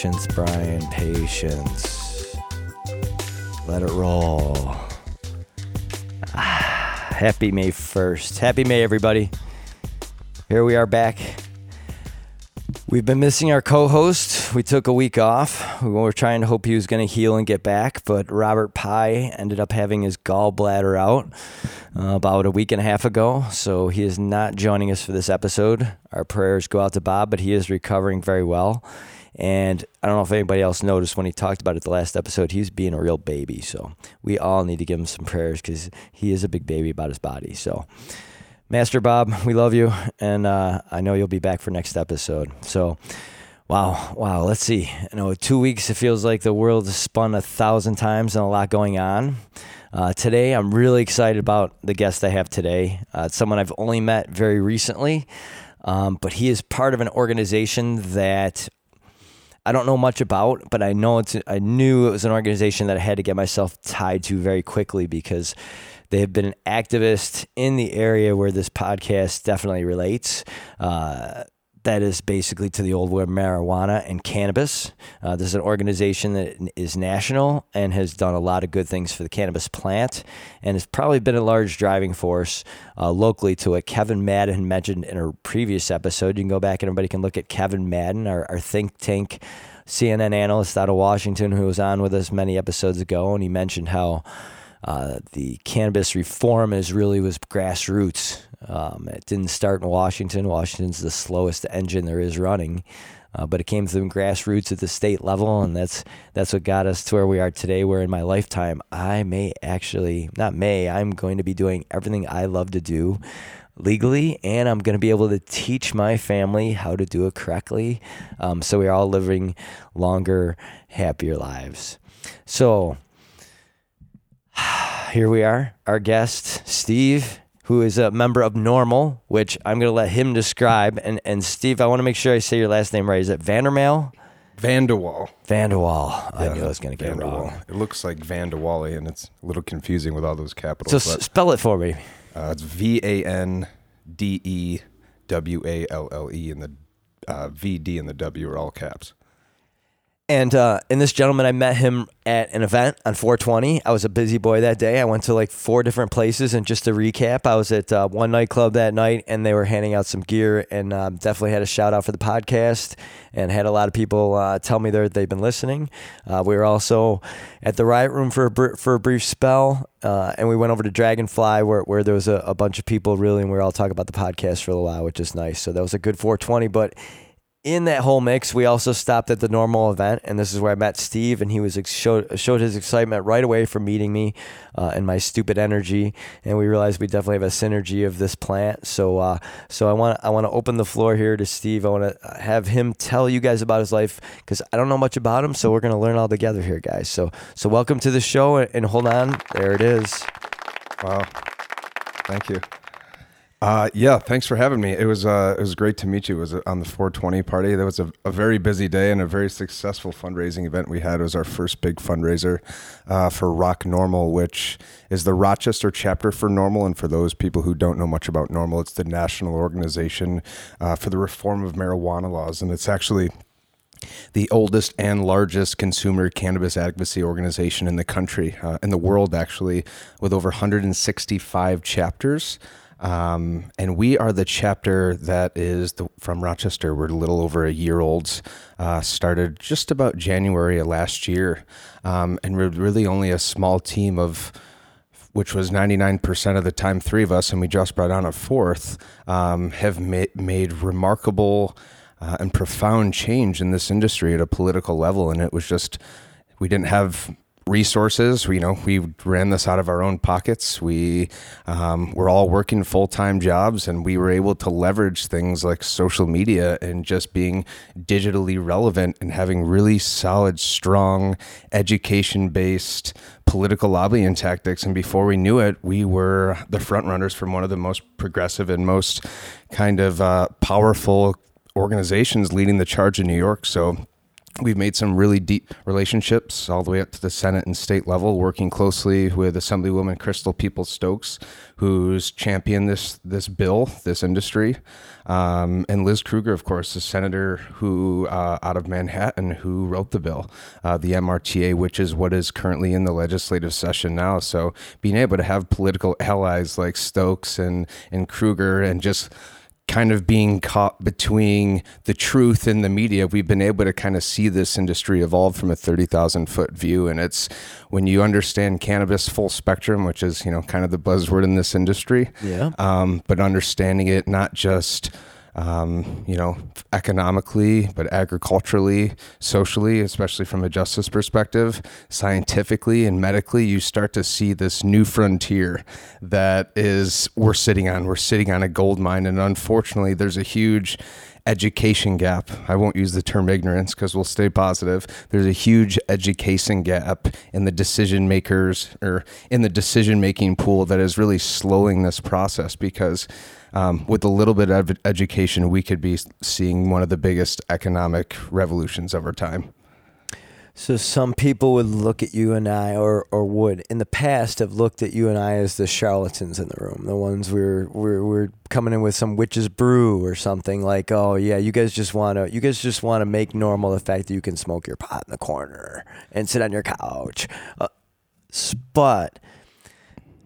Patience, Brian, patience. Let it roll. Ah, happy May 1st. Happy May, everybody. Here we are back. We've been missing our co host. We took a week off. We were trying to hope he was going to heal and get back, but Robert Pye ended up having his gallbladder out uh, about a week and a half ago. So he is not joining us for this episode. Our prayers go out to Bob, but he is recovering very well. And I don't know if anybody else noticed when he talked about it the last episode, he's being a real baby. So we all need to give him some prayers because he is a big baby about his body. So, Master Bob, we love you. And uh, I know you'll be back for next episode. So, wow, wow, let's see. You know, two weeks, it feels like the world has spun a thousand times and a lot going on. Uh, today, I'm really excited about the guest I have today. Uh, it's someone I've only met very recently, um, but he is part of an organization that I don't know much about, but I know it's. I knew it was an organization that I had to get myself tied to very quickly because they have been an activist in the area where this podcast definitely relates. Uh, that is basically to the old word marijuana and cannabis. Uh, this is an organization that is national and has done a lot of good things for the cannabis plant and has probably been a large driving force uh, locally to what Kevin Madden mentioned in a previous episode. You can go back and everybody can look at Kevin Madden, our, our think tank CNN analyst out of Washington who was on with us many episodes ago, and he mentioned how uh, the cannabis reform is really was grassroots. Um, it didn't start in Washington. Washington's the slowest engine there is running, uh, but it came from grassroots at the state level, and that's that's what got us to where we are today. Where in my lifetime, I may actually not may I'm going to be doing everything I love to do legally, and I'm going to be able to teach my family how to do it correctly. Um, so we're all living longer, happier lives. So here we are, our guest, Steve, who is a member of NORML, which I'm going to let him describe. And, and Steve, I want to make sure I say your last name right. Is it Vandermail? Vanderwall. Vanderwall. I knew I was going to get it wrong. It looks like Vandewally, and it's a little confusing with all those capitals. So spell it for me. uh, it's V A N D E W A L L E, and the uh, V D and the W are all caps. And uh, and this gentleman, I met him at an event on 420. I was a busy boy that day. I went to like four different places, and just to recap, I was at uh, one nightclub that night, and they were handing out some gear, and um, definitely had a shout out for the podcast, and had a lot of people uh, tell me that they've been listening. Uh, we were also at the Riot Room for a br- for a brief spell, uh, and we went over to Dragonfly where where there was a, a bunch of people really, and we were all talking about the podcast for a while, which is nice. So that was a good 420, but in that whole mix, we also stopped at the NORML event, and this is where I met Steve, and he was ex- showed showed his excitement right away for meeting me, uh, and my stupid energy, and we realized we definitely have a synergy of this plant. So, uh, so I want I want to open the floor here to Steve. I want to have him tell you guys about his life because I don't know much about him, so we're gonna learn all together here, guys. So, so welcome to the show, and, hold on, there it is. Wow. Thank you. Uh, yeah, thanks for having me. It was uh, it was great to meet you. It was on the 420 party. That was a, a very busy day and a very successful fundraising event we had. It was our first big fundraiser uh, for ROC NORML, which is the Rochester chapter for NORML. And for those people who don't know much about NORML, it's the national organization uh, for the reform of marijuana laws, and it's actually the oldest and largest consumer cannabis advocacy organization in the country, uh, in the world, actually, with over 165 chapters. Um, and we are the chapter that is the, from Rochester. We're a little over a year old. Uh, started just about January of last year, um, and we're really only a small team of which was 99% of the time three of us, and we just brought on a fourth, um, have ma- made remarkable uh, and profound change in this industry at a political level. And it was just, we didn't have resources. We, you know, we ran this out of our own pockets. We um, were all working full time jobs, and we were able to leverage things like social media and just being digitally relevant and having really solid, strong, education based political lobbying tactics. And before we knew it, we were the front runners from one of the most progressive and most kind of uh, powerful organizations leading the charge in New York. So We've made some really deep relationships all the way up to the Senate and state level, working closely with Assemblywoman Crystal Peoples Stokes, who's championed this this bill, this industry, um, and Liz Krueger, of course, the senator who uh, out of Manhattan who wrote the bill, uh, the MRTA, which is what is currently in the legislative session now. So being able to have political allies like Stokes and and Krueger and just kind of being caught between the truth and the media, we've been able to kind of see this industry evolve from a 30,000 foot view. And it's when you understand cannabis full spectrum, which is, you know, kind of the buzzword in this industry. Yeah. Um, but understanding it not just um, you know, economically, but agriculturally, socially, especially from a justice perspective, scientifically and medically, you start to see this new frontier that is we're sitting on. We're sitting on a gold mine, and unfortunately, there's a huge education gap. I won't use the term ignorance because we'll stay positive. There's a huge education gap in the decision makers or in the decision making pool that is really slowing this process because um, with a little bit of education, we could be seeing one of the biggest economic revolutions of our time. So some people would look at you and I, or or would in the past have looked at you and I as the charlatans in the room, the ones we're we're we're coming in with some witch's brew or something like, oh yeah, you guys just want to you guys just want to make normal the fact that you can smoke your pot in the corner and sit on your couch, uh, but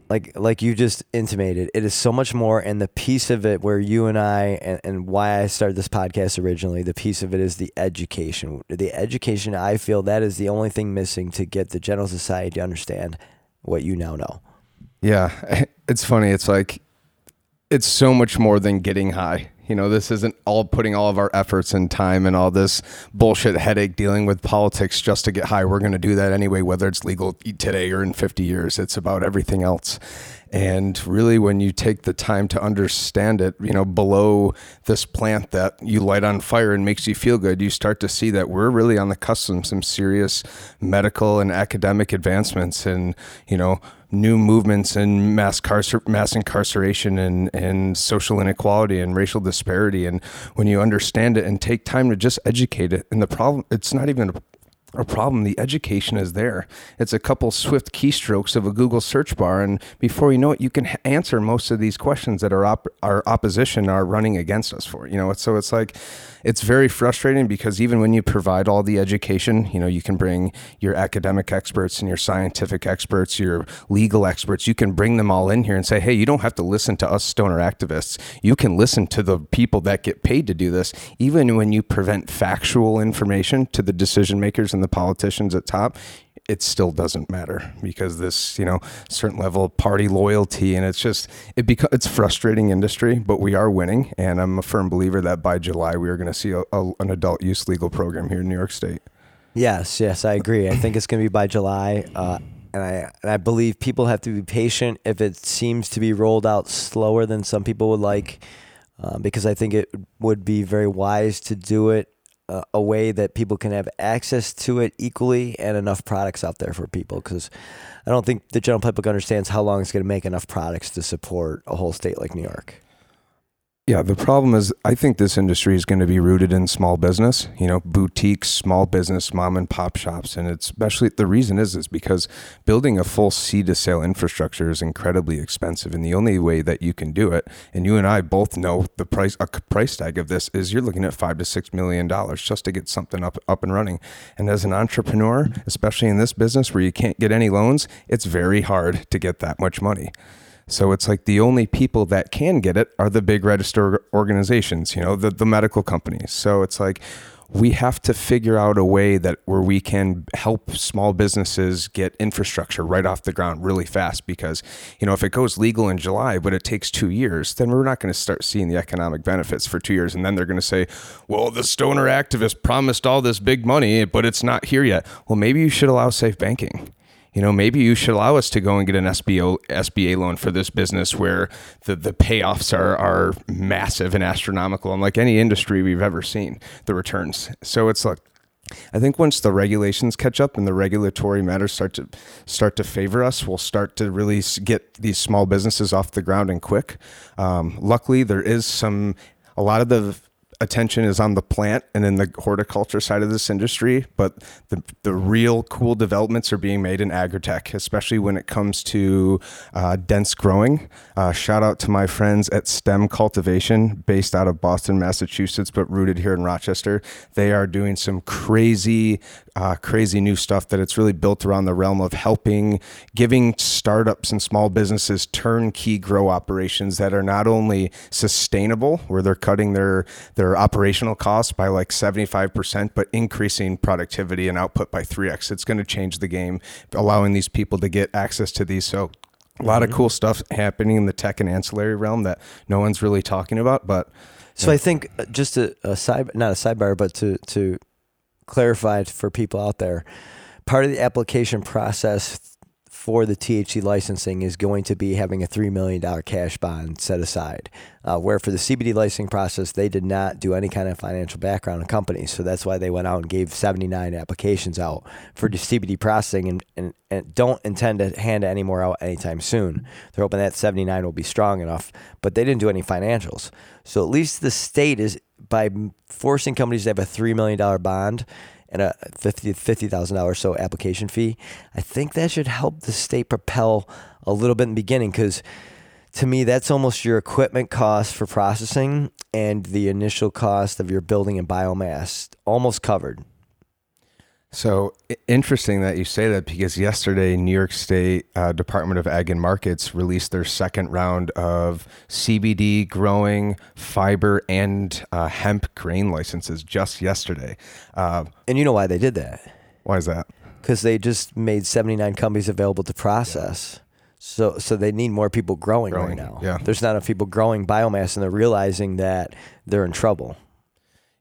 like like you just intimated, it is so much more. And the piece of it where you and I and, and why I started this podcast originally, the piece of it is the education. The education I feel that is the only thing missing to get the general society to understand what you now know. Yeah, it's funny. It's like it's so much more than getting high. You know, this isn't all putting all of our efforts and time and all this bullshit headache dealing with politics just to get high. We're going to do that anyway, whether it's legal today or in 50 years. It's about everything else. And really, when you take the time to understand it, you know, below this plant that you light on fire and makes you feel good, you start to see that we're really on the cusp of some serious medical and academic advancements. And, you know, new movements in mass, carcer- mass incarceration and, and social inequality and racial disparity. And when you understand it and take time to just educate it, and the problem, it's not even a problem. The education is there. It's a couple swift keystrokes of a Google search bar, and before you know it, you can answer most of these questions that our op- our opposition are running against us for. You know, so it's like it's very frustrating because even when you provide all the education, you know, you can bring your academic experts and your scientific experts, your legal experts, you can bring them all in here and say, hey, you don't have to listen to us stoner activists. You can listen to the people that get paid to do this. Even when you prevent factual information to the decision makers and the politicians at top, it still doesn't matter because this, you know, certain level of party loyalty and it's just it becomes it's frustrating industry, but we are winning, and I'm a firm believer that by July we are going to see a, a, an adult use legal program here in New York State. Yes, yes, I agree. I think it's going to be by July. Uh, and I and I believe people have to be patient if it seems to be rolled out slower than some people would like, uh, because I think it would be very wise to do it a way that people can have access to it equally and enough products out there for people because I don't think the general public understands how long it's going to make enough products to support a whole state like New York. Yeah, the problem is I think this industry is going to be rooted in small business, you know, boutiques, small business, mom and pop shops, and it's especially the reason is is because building a full seed to sale infrastructure is incredibly expensive, and the only way that you can do it, and you and I both know the price a price tag of this is you're looking at five to six million dollars just to get something up up and running, and as an entrepreneur, especially in this business where you can't get any loans, it's very hard to get that much money. So it's like the only people that can get it are the big register organizations, you know, the, the medical companies. So it's like we have to figure out a way that where we can help small businesses get infrastructure right off the ground really fast because you know if it goes legal in July but it takes 2 years then we're not going to start seeing the economic benefits for 2 years. And then they're going to say well the stoner activist promised all this big money but it's not here yet. Well maybe you should allow safe banking you know, maybe you should allow us to go and get an SBO, SBA loan for this business where the, the payoffs are, are massive and astronomical, unlike any industry we've ever seen, the returns. So it's like, I think once the regulations catch up and the regulatory matters start to start to favor us, we'll start to really get these small businesses off the ground and quick. Um, luckily, there is some a lot of the attention is on the plant and in the horticulture side of this industry, but the, the real cool developments are being made in agritech, especially when it comes to uh, dense growing. Uh, shout out to my friends at STEM Cultivation, based out of Boston, Massachusetts, but rooted here in Rochester. They are doing some crazy, uh, crazy new stuff that it's really built around the realm of helping, giving startups and small businesses turnkey grow operations that are not only sustainable, where they're cutting their their operational costs by like 75%, but increasing productivity and output by 3x. It's going to change the game, allowing these people to get access to these. So, a lot of cool stuff happening in the tech and ancillary realm that no one's really talking about. But So I think uh, just a, a side, not a sidebar, but to to clarify for people out there, part of the application process for the THC licensing is going to be having a $3 million cash bond set aside. Uh, where for the CBD licensing process, they did not do any kind of financial background on companies. So that's why they went out and gave 79 applications out for the CBD processing and, and, and don't intend to hand any more out anytime soon. They're hoping that 79 will be strong enough, but they didn't do any financials. So at least the state is, by forcing companies to have a $3 million bond, and a fifty fifty thousand dollars so application fee. I think that should help the state propel a little bit in the beginning because to me that's almost your equipment cost for processing and the initial cost of your building and biomass almost covered. So interesting that you say that because yesterday, New York State uh, Department of Ag and Markets released their second round of CBD growing, fiber, and uh, hemp grain licenses just yesterday. Uh, and you know why they did that? Why is that? Because they just made 79 companies available to process. Yeah. So, so they need more people growing, growing, right now. Yeah. There's not enough people growing biomass, and they're realizing that they're in trouble.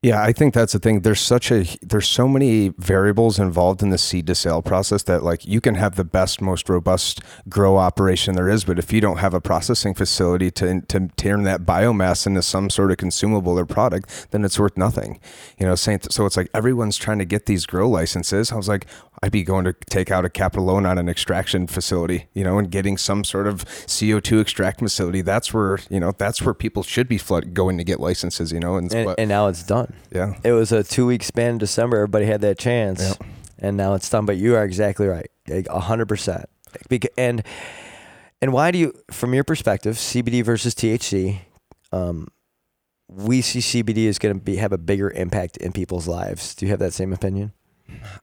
Yeah, I think that's the thing. There's such a there's so many variables involved in the seed to sale process that like you can have the best, most robust grow operation there is, but if you don't have a processing facility to to turn that biomass into some sort of consumable or product, then it's worth nothing. You know, so it's like everyone's trying to get these grow licenses. I was like, I'd be going to take out a capital loan on an extraction facility, you know, and getting some sort of CO2 extract facility. That's where, you know, that's where people should be flood, going to get licenses, you know. And, and, but, and now it's done. Yeah. It was a two week span in December. Everybody had that chance. Yeah. And now it's done. But you are exactly right. Like 100%. And, and why do you, from your perspective, CBD versus THC, um, we see CBD is going to be have a bigger impact in people's lives. Do you have that same opinion?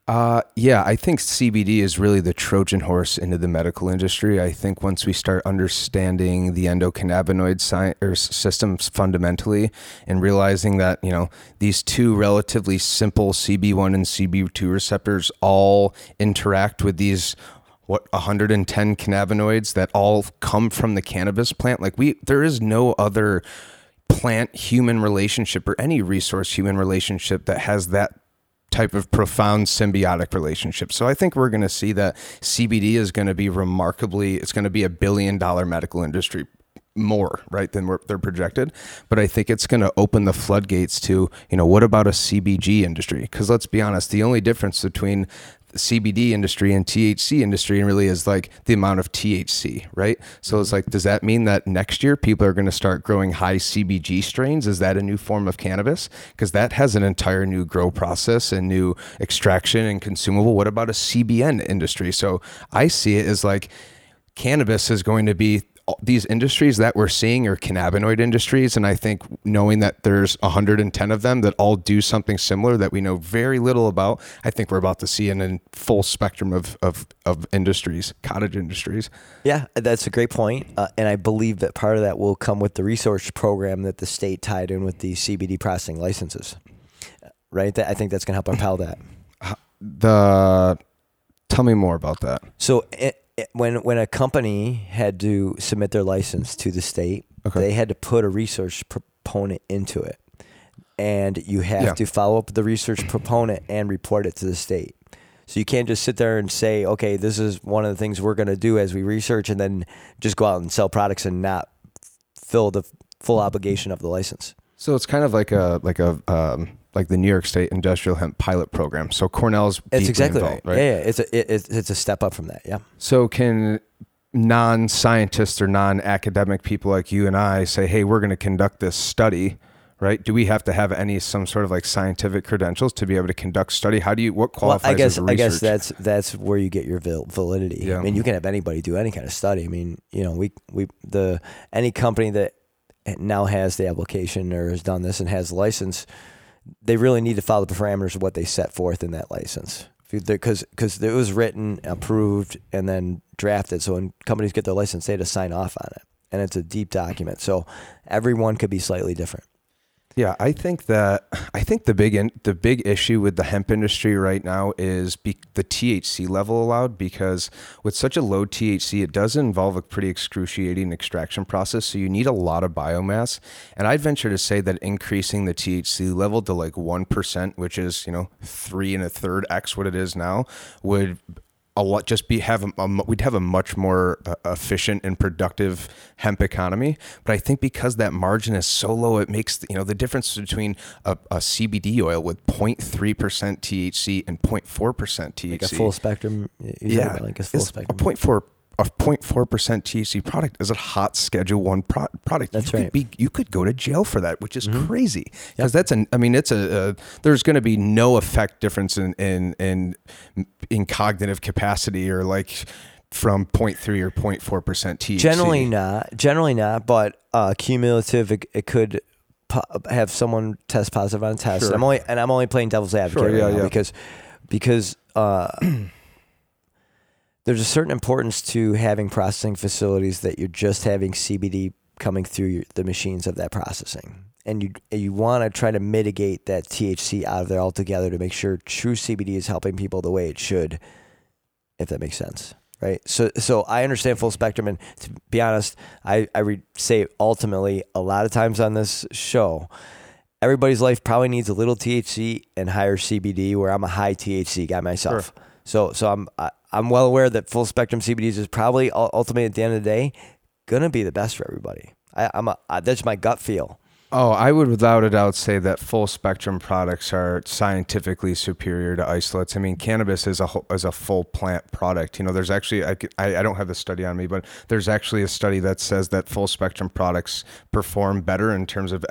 Uh, yeah, I think CBD is really the Trojan horse into the medical industry. I think once we start understanding the endocannabinoid science or systems fundamentally and realizing that, you know, these two relatively simple CB1 and CB2 receptors all interact with these what 110 cannabinoids that all come from the cannabis plant like we there is no other plant human relationship or any resource human relationship that has that type of profound symbiotic relationship. So I think we're going to see that CBD is going to be remarkably, it's going to be a billion dollar medical industry more right than they're projected but i think it's going to open the floodgates to you know what about a cbg industry because let's be honest the only difference between CBD industry and THC industry and really is like the amount of THC, right? So it's like, does that mean that next year people are going to start growing high CBG strains? Is that a new form of cannabis? Because that has an entire new grow process and new extraction and consumable. What about a CBN industry? So I see it as like cannabis is going to be these industries that we're seeing are cannabinoid industries and i think knowing that there's 110 of them that all do something similar that we know very little about i think we're about to see in a full spectrum of, of, of industries cottage industries. Yeah that's a great point. Uh, and i believe that part of that will come with the research program that the state tied in with the cbd processing licenses. Right? That, i think that's going to help propel that. The tell me more about that. So it, when when a company had to submit their license to the state, okay. they had to put a research proponent into it, and you have yeah. to follow up the research proponent and report it to the state. So you can't just sit there and say, okay, this is one of the things we're going to do as we research, and then just go out and sell products and not fill the full obligation of the license. So it's kind of like a like a um, like the New York State Industrial Hemp Pilot Program. So Cornell's it's exactly involved, right. right. Yeah, yeah, it's a it, it's a step up from that. Yeah. So can non-scientists or non-academic people like you and I say, "Hey, we're going to conduct this study." right? Do we have to have any some sort of like scientific credentials to be able to conduct study? How do you what qualifies Well, I guess as I guess that's that's where you get your validity. Yeah. I mean, you can have anybody do any kind of study. I mean, you know, we we the any company that now has the application or has done this and has license, they really need to follow the parameters of what they set forth in that license. Because because it was written, approved, and then drafted. So when companies get their license, they had to sign off on it, and it's a deep document. So everyone could be slightly different. Yeah, I think that I think the big in, the big issue with the hemp industry right now is be, the THC level allowed because with such a low THC, it does involve a pretty excruciating extraction process. So you need a lot of biomass, and I'd venture to say that increasing the THC level to like one percent, which is you know three and a third x what it is now, would a lot just be have a, a we'd have a much more uh, efficient and productive hemp economy but i think because that margin is so low it makes you know the difference between a, a cbd oil with 0.3% thc and 0.4% thc Like a full spectrum. yeah like a full spectrum. a 0.4 a 0.4% THC product is a hot Schedule One pro- product. That's you right. Could be, you could go to jail for that, which is Mhm. crazy. Because that's an. I mean, it's a. a there's going to be no effect difference in in in in cognitive capacity or like from 0.3 or 0.4 percent THC. Generally not. Generally not. But uh, cumulative, it, it could po- have someone test positive on a test. Sure. And I'm only and I'm only playing devil's advocate Sure, right yeah, now yeah. because because uh, there's a certain importance to having processing facilities that you're just having CBD coming through your, the machines of that processing. And you you want to try to mitigate that THC out of there altogether to make sure true CBD is helping people the way it should, if that makes sense, right? So so I understand full spectrum, and to be honest, I I would say ultimately a lot of times on this show, everybody's life probably needs a little THC and higher CBD. Where I'm a high THC guy myself, so so I'm I, I'm well aware that full spectrum CBDs is probably ultimately at the end of the day gonna be the best for everybody. I, I'm a, I, that's my gut feel. Oh, I would without a doubt say that full spectrum products are scientifically superior to isolates. I mean, cannabis is a is a full plant product. You know, there's actually I, I don't have the study on me, but there's actually a study that says that full spectrum products perform better in terms of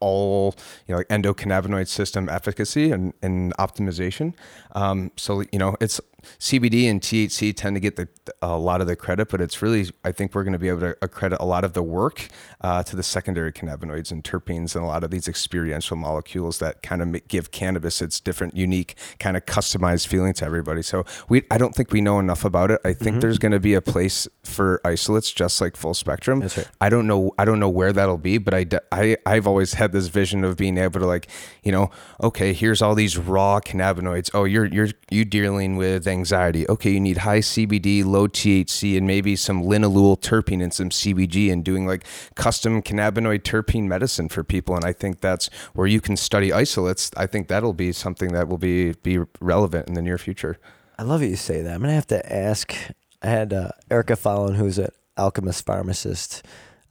all you know like endocannabinoid system efficacy and, and optimization. Um, so you know, it's CBD and THC tend to get the, a lot of the credit, but it's really I think we're going to be able to accredit a lot of the work uh, to the secondary cannabinoids and terpenes and a lot of these experiential molecules that kind of give cannabis its different, unique, kind of customized feeling to everybody. So we I don't think we know enough about it. I think there's going to be a place for isolates just like full spectrum. Right. I don't know. I don't know where that'll be, but I, I, I've always had this vision of being able to like, you know, okay, here's all these raw cannabinoids. Oh, you're you're you dealing with anxiety. Okay, you need high CBD, low THC, and maybe some linalool terpene and some CBG, and doing like custom cannabinoid terpene medicine for people. And I think that's where you can study isolates. I think that'll be something that will be be relevant in the near future. I love you say that. I'm gonna have to ask. I had uh, Erica Fallon, who's an alchemist pharmacist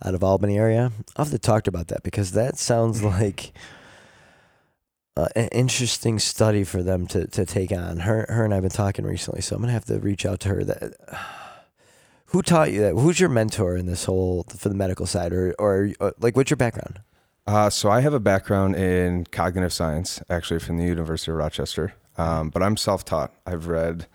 out of Albany area. I'll have to talk about that because that sounds like uh, an interesting study for them to, to take on. Her her and I've been talking recently, so I'm gonna have to reach out to her. That who taught you that? Who's your mentor in this whole for the medical side, or or uh, like what's your background? Uh, so I have a background in cognitive science, actually from the University of Rochester. Um, but I'm self-taught. I've read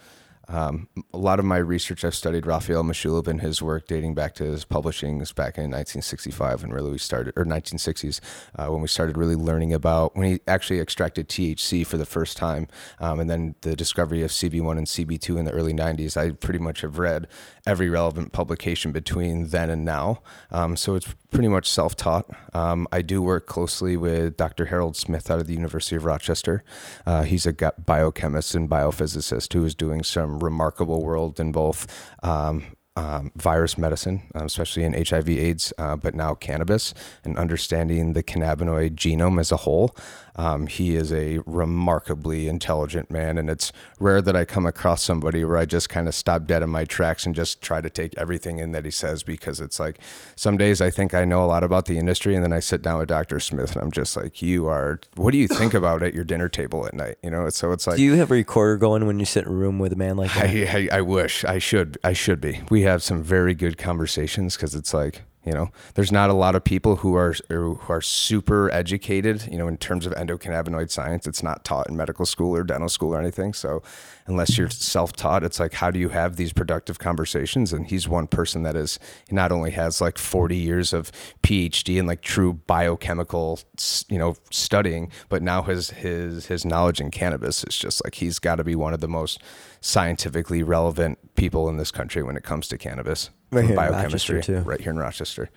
um, a lot of my research. I've studied Raphael Mechoulam and his work dating back to his publishings back in 1965 when really we started, or 1960s uh, when we started really learning about when he actually extracted THC for the first time, um, and then the discovery of CB1 and CB2 in the early 90s. I pretty much have read every relevant publication between then and now. Um, so it's pretty much self-taught. Um, I do work closely with Dr. Harold Smith out of the University of Rochester. Uh, he's a biochemist and biophysicist who is doing some remarkable work in both um, um, virus medicine, um, especially in HIV/AIDS, uh, but now cannabis and understanding the cannabinoid genome as a whole. Um, he is a remarkably intelligent man, and it's rare that I come across somebody where I just kind of stop dead in my tracks and just try to take everything in that he says because it's like some days I think I know a lot about the industry, and then I sit down with Dr. Smith and I'm just like, "You are. What do you think about at your dinner table at night?" You know, so it's like. Do you have a recorder going when you sit in a room with a man like that? I, I, I wish I should I should be. We have some very good conversations because it's like You know, there's not a lot of people who are who are super educated. You know, in terms of endocannabinoid science, it's not taught in medical school or dental school or anything. So, unless you're self-taught, it's like how do you have these productive conversations? And he's one person that is not only has like 40 years of PhD in like true biochemical, you know, studying, but now his his his knowledge in cannabis is just like he's got to be one of the most scientifically relevant people in this country when it comes to cannabis right here biochemistry too. right here in Rochester.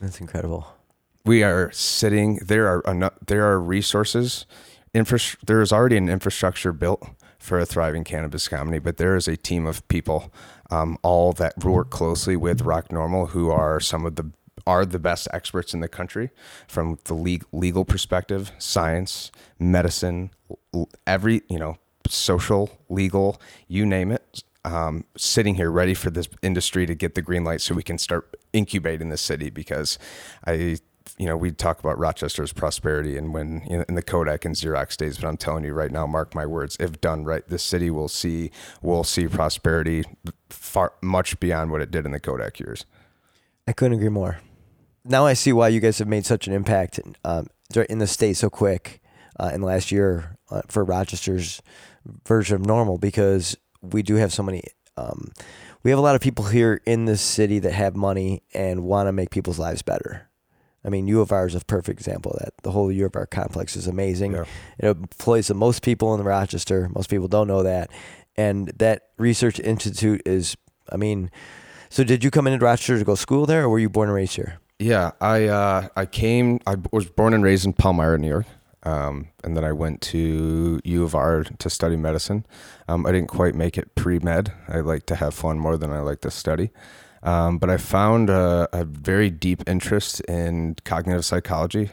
That's incredible. We are sitting there are there are resources infra- there is already an infrastructure built for a thriving cannabis company, but there is a team of people um, all that work closely with ROC NORML who are some of the are the best experts in the country from the legal, legal perspective, science, medicine, every, you know, social, legal, you name it um, sitting here ready for this industry to get the green light so we can start incubating the city because I you know, we talk about Rochester's prosperity and when you know, in the Kodak and Xerox days, but I'm telling you right now, mark my words, if done right, this city will see will see prosperity far much beyond what it did in the Kodak years. I couldn't agree more. Now I see why you guys have made such an impact um, in the state so quick uh, in the last year uh, for Rochester's version of NORML because we do have so many. Um, we have a lot of people here in this city that have money and want to make people's lives better. I mean, U of R is a perfect example of that. The whole U of R complex is amazing. Yeah. It employs the most people in Rochester. Most people don't know that. And that research institute is, I mean, so did you come into Rochester to go school there, or were you born and raised here? Yeah, I uh, I came. I was born and raised in Palmyra, New York. Um, and then I went to U of R to study medicine. Um, I didn't quite make it pre med. I like to have fun more than I like to study. Um, but I found a, a, very deep interest in cognitive psychology.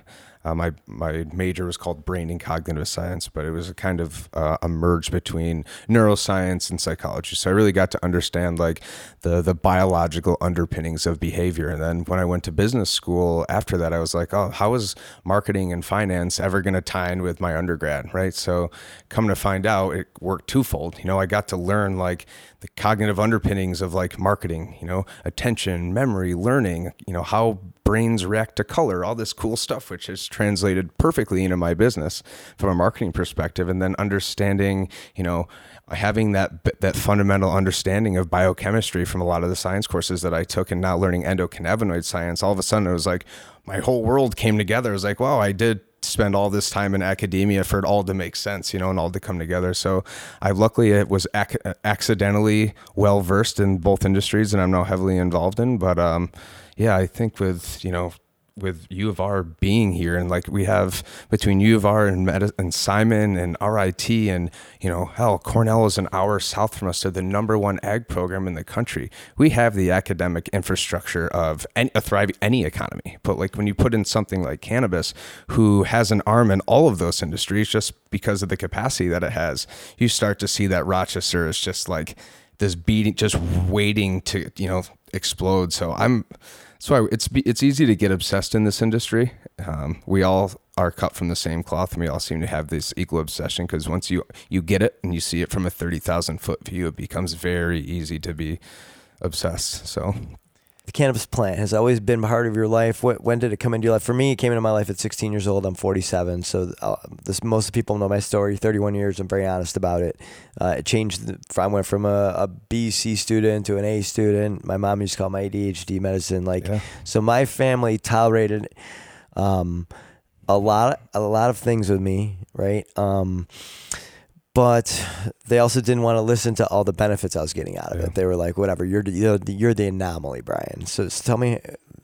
Uh, my my major was called brain and cognitive science, but it was a kind of uh, a merge between neuroscience and psychology. So I really got to understand like the the biological underpinnings of behavior. And then when I went to business school after that, I was like, oh, how is marketing and finance ever going to tie in with my undergrad, right? So come to find out, it worked twofold. You know, I got to learn like the cognitive underpinnings of like marketing, you know, attention, memory, learning, you know, how brains react to color, all this cool stuff, which is translated perfectly into my business from a marketing perspective. And then understanding, you know, having that that fundamental understanding of biochemistry from a lot of the science courses that I took and now learning endocannabinoid science, all of a sudden it was like my whole world came together. It was like, wow, I did spend all this time in academia for it all to make sense, you know, and all to come together. So I luckily it was ac- accidentally well versed in both industries, and I'm now heavily involved in. But um, yeah, I think with you know with U of R being here, and like we have between U of R and Medi- and Simon and RIT, and you know, hell, Cornell is an hour south from us. They're the number one ag program in the country. We have the academic infrastructure of any, a thriving any economy. But like when you put in something like cannabis, who has an arm in all of those industries, just because of the capacity that it has, you start to see that Rochester is just like this beating, just waiting to you know explode. So I'm so it's it's easy to get obsessed in this industry. Um, we all are cut from the same cloth, and we all seem to have this equal obsession because once you you get it and you see it from a thirty thousand foot view, it becomes very easy to be obsessed. So the cannabis plant has always been part of your life. What, when did it come into your life? For me, it came into my life at 16 years old. I'm 47, so uh, this most people know my story. 31 years. I'm very honest about it. Uh, it changed. The, I went from a BC student to an A student. My mom used to call my ADHD medicine. Like, yeah. so my family tolerated um, a lot, a lot of things with me, right? Um, but they also didn't want to listen to all the benefits I was getting out of yeah. it. They were like, "Whatever, you're the, you're the anomaly, Brian." So, tell me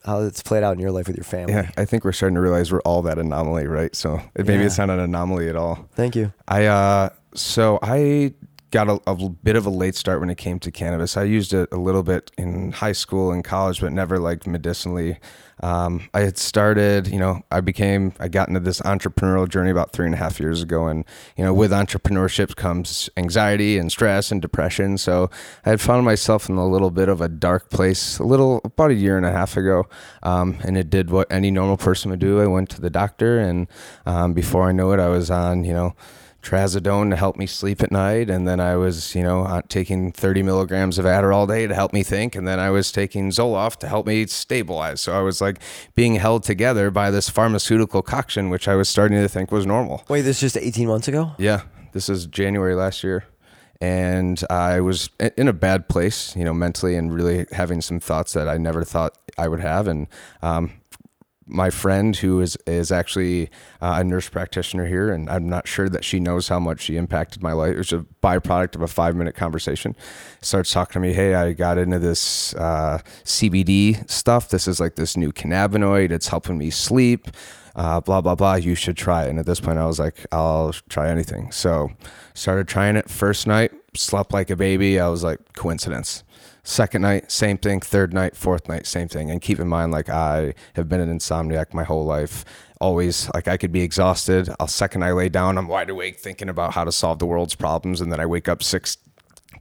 how it's played out in your life with your family. Yeah, I think we're starting to realize we're all that anomaly, right? So maybe yeah. it's not an anomaly at all. Thank you. I uh, so I got a, a, bit of a late start when it came to cannabis. I used it a little bit in high school and college, but never like medicinally. Um, I had started, you know, I became, I got into this entrepreneurial journey about three and a half years ago. And, you know, with entrepreneurship comes anxiety and stress and depression. So I had found myself in a little bit of a dark place a little, about a year and a half ago. Um, and it did what any normal person would do. I went to the doctor, and um, before I knew it, I was on, you know, trazodone to help me sleep at night, and then I was, you know, uh, taking 30 milligrams of Adderall a day to help me think, and then I was taking Zoloft to help me stabilize. So I was like being held together by this pharmaceutical coction, which I was starting to think was normal. Wait, this is just 18 months ago? Yeah, this is January last year. And I was in a bad place, you know, mentally, and really having some thoughts that I never thought I would have. And um, my friend who is is actually uh, a nurse practitioner here, and I'm not sure that she knows how much she impacted my life. It was a byproduct of a five minute conversation. Starts talking to me, hey, I got into this uh, CBD stuff. This is like this new cannabinoid. It's helping me sleep. Uh, blah blah blah. You should try it. And at this point, I was like, I'll try anything. So started trying it. First night, slept like a baby. I was like, coincidence Second night, same thing. Third night, fourth night, same thing. And keep in mind, like I have been an insomniac my whole life. Always like I could be exhausted. I'll second I lay down, I'm wide awake thinking about how to solve the world's problems, and then I wake up six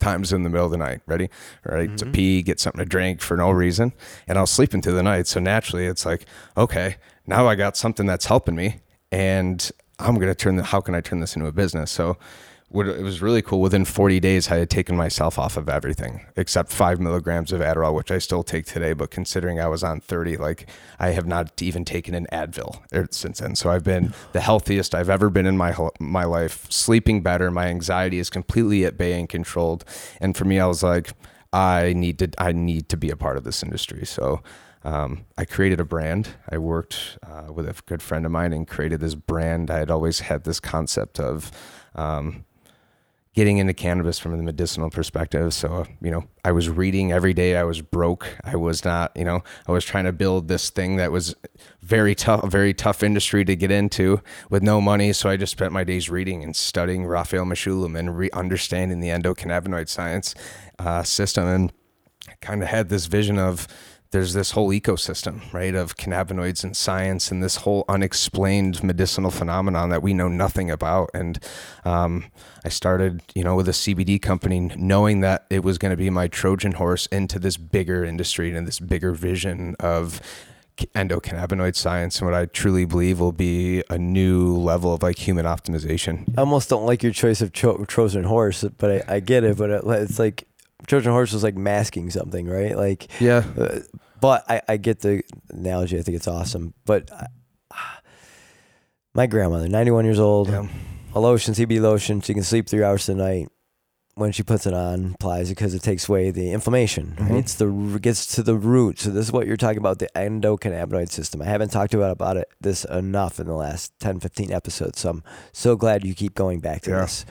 times in the middle of the night, ready, right, mm-hmm. to pee, get something to drink for no reason, and I'll sleep into the night. So naturally, it's like, okay, now I got something that's helping me, and I'm gonna turn the. How can I turn this into a business? So it was really cool. Within 40 days, I had taken myself off of everything except five milligrams of Adderall, which I still take today. But considering I was on 30, like I have not even taken an Advil er, since then. So I've been the healthiest I've ever been in my my life, sleeping better. My anxiety is completely at bay and controlled. And for me, I was like, I need to I need to be a part of this industry. So. Um, I created a brand. I worked uh, with a good friend of mine and created this brand. I had always had this concept of um, getting into cannabis from the medicinal perspective. So, you know, I was reading every day. I was broke. I was not, you know, I was trying to build this thing that was very tough, very tough industry to get into with no money. So I just spent my days reading and studying Raphael Mechoulam and re- understanding the endocannabinoid science uh, system and kind of had this vision of, there's this whole ecosystem, right, of cannabinoids and science and this whole unexplained medicinal phenomenon that we know nothing about. And um, I started, you know, with a CBD company, knowing that it was going to be my Trojan horse into this bigger industry and this bigger vision of endocannabinoid science and what I truly believe will be a new level of like human optimization. I almost don't like your choice of cho- Trojan horse, but I, I get it. But it, it's like Trojan horse was like masking something, right? Like yeah. Uh, but I, I get the analogy. I think it's awesome. But uh, my grandmother, 91 years old, yeah. a lotion, CB lotion, she can sleep three hours a night. When she puts it on, applies it because it takes away the inflammation. Mm-hmm. Right? It's the gets to the root. So this is what you're talking about, the endocannabinoid system. I haven't talked about about it this enough in the last 10, 15 episodes. So I'm so glad you keep going back to yeah. this.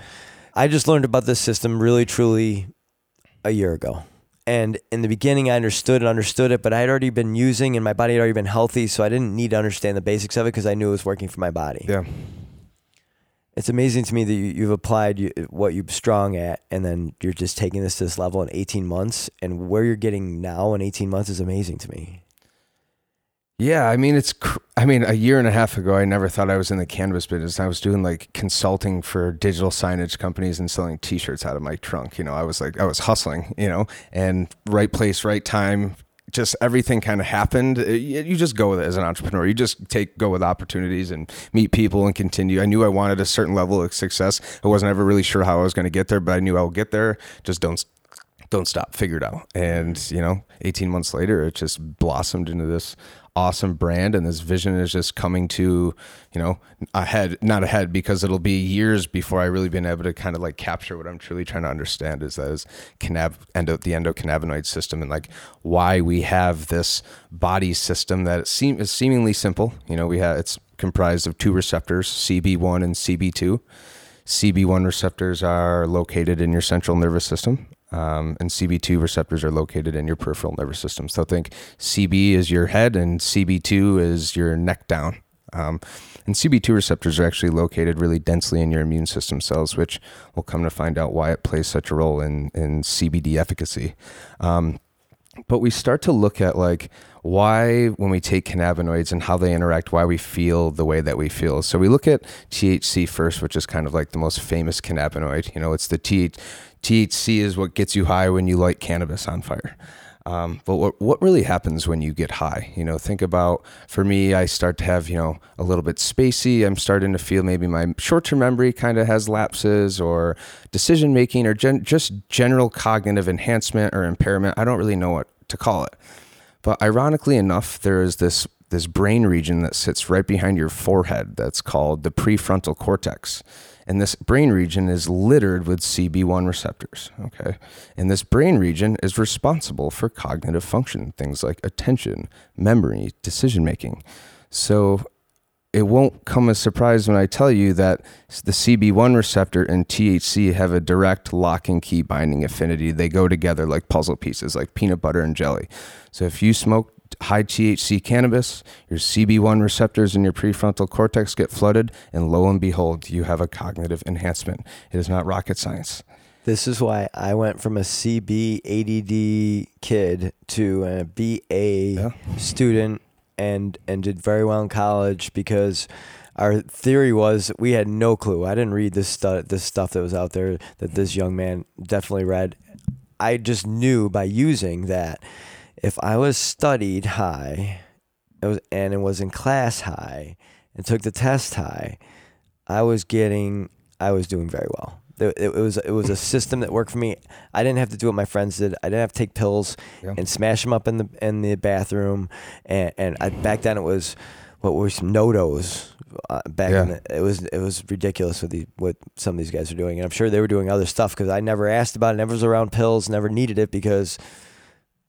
I just learned about this system really, truly a year ago. And in the beginning, I understood and understood it, but I had already been using and my body had already been healthy. So I didn't need to understand the basics of it because I knew it was working for my body. Yeah. It's amazing to me that you, have applied what you're strong at and then you're just taking this to this level in 18 months. And where you're getting now in 18 months is amazing to me. Yeah, I mean it's I mean a year and a half ago I never thought I was in the cannabis business. I was doing like consulting for digital signage companies and selling t-shirts out of my trunk, you know. I was like I was hustling, you know, and right place, right time, just everything kind of happened. Uh, you just go with it as an entrepreneur. You just take go with opportunities and meet people and continue. I knew I wanted a certain level of success. I wasn't ever really sure how I was going to get there, but I knew I would get there. Just don't don't stop, figure it out. And mm-hmm. you know, 18 months later, it just blossomed into this awesome brand and this vision is just coming to you know ahead not ahead because it'll be years before i really been able to kind of like capture what i'm truly trying to understand is that is cannab endo the endocannabinoid system and like why we have this body system that seem is seemingly simple. You know we have it's comprised of two receptors cb1 and cb2 cb1 receptors are located in your central nervous system um, and CB2 receptors are located in your peripheral nervous system. So think CB is your head and CB2 is your neck down. Um, and CB2 receptors are actually located really densely in your immune system cells, which we'll come to find out why it plays such a role in, in CBD efficacy. Um, but we start to look at like why when we take cannabinoids and how they interact why we feel the way that we feel so we look at thc first which is kind of like the most famous cannabinoid you know it's the T- THC is what gets you high when you light cannabis on fire. Um, but what what really happens when you get high? You know, think about for me, I start to have you know a little bit spacey. I'm starting to feel maybe my short term memory kind of has lapses, or decision making, or gen- just general cognitive enhancement or impairment. I don't really know what to call it. But ironically enough, there is this this brain region that sits right behind your forehead that's called the prefrontal cortex. And this brain region is littered with CB1 receptors. Okay. And this brain region is responsible for cognitive function, things like attention, memory, decision making. So it won't come as a surprise when I tell you that the CB1 receptor and THC have a direct lock and key binding affinity. They go together like puzzle pieces, like peanut butter and jelly. So if you smoke high THC cannabis, your CB1 receptors in your prefrontal cortex get flooded, and lo and behold, you have a cognitive enhancement. It is not rocket science. This is why I went from a CB ADD kid to a BA yeah. student and and did very well in college because our theory was we had no clue. I didn't read this stuff this stuff that was out there that this young man definitely read. I just knew by using that if I was studied high it was, and it was in class high and took the test high, I was getting, I was doing very well. It, it, was it was a system that worked for me. I didn't have to do what my friends did. I didn't have to take pills yeah. and smash them up in the in the bathroom. And, and I, back then it was what was NoDoz. Uh, back yeah. in the, it was it was ridiculous what the what some of these guys are doing, and I'm sure they were doing other stuff because I never asked about it, never was around pills, never needed it because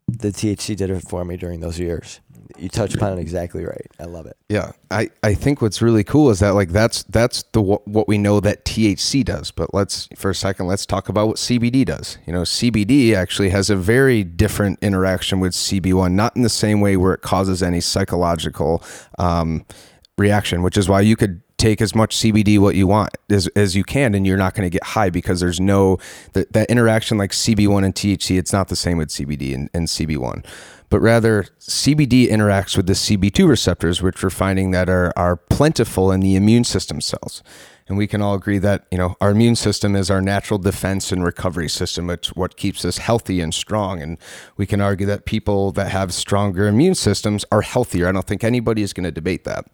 the THC did it for me during those years. You touched upon it exactly right. I love it. Yeah, I, I think what's really cool is that like that's that's the what we know that THC does. But let's for a second let's talk about what CBD does. You know, CBD actually has a very different interaction with CB1, not in the same way where it causes any psychological um, reaction, which is why you could take as much CBD what you want as, as you can, and you're not going to get high because there's no that, that interaction like CB1 and THC. It's not the same with CBD and, and CB1, but rather CBD interacts with the CB2 receptors, which we're finding that are are plentiful in the immune system cells. And we can all agree that you know our immune system is our natural defense and recovery system. It's what keeps us healthy and strong. And we can argue that people that have stronger immune systems are healthier. I don't think anybody is going to debate that.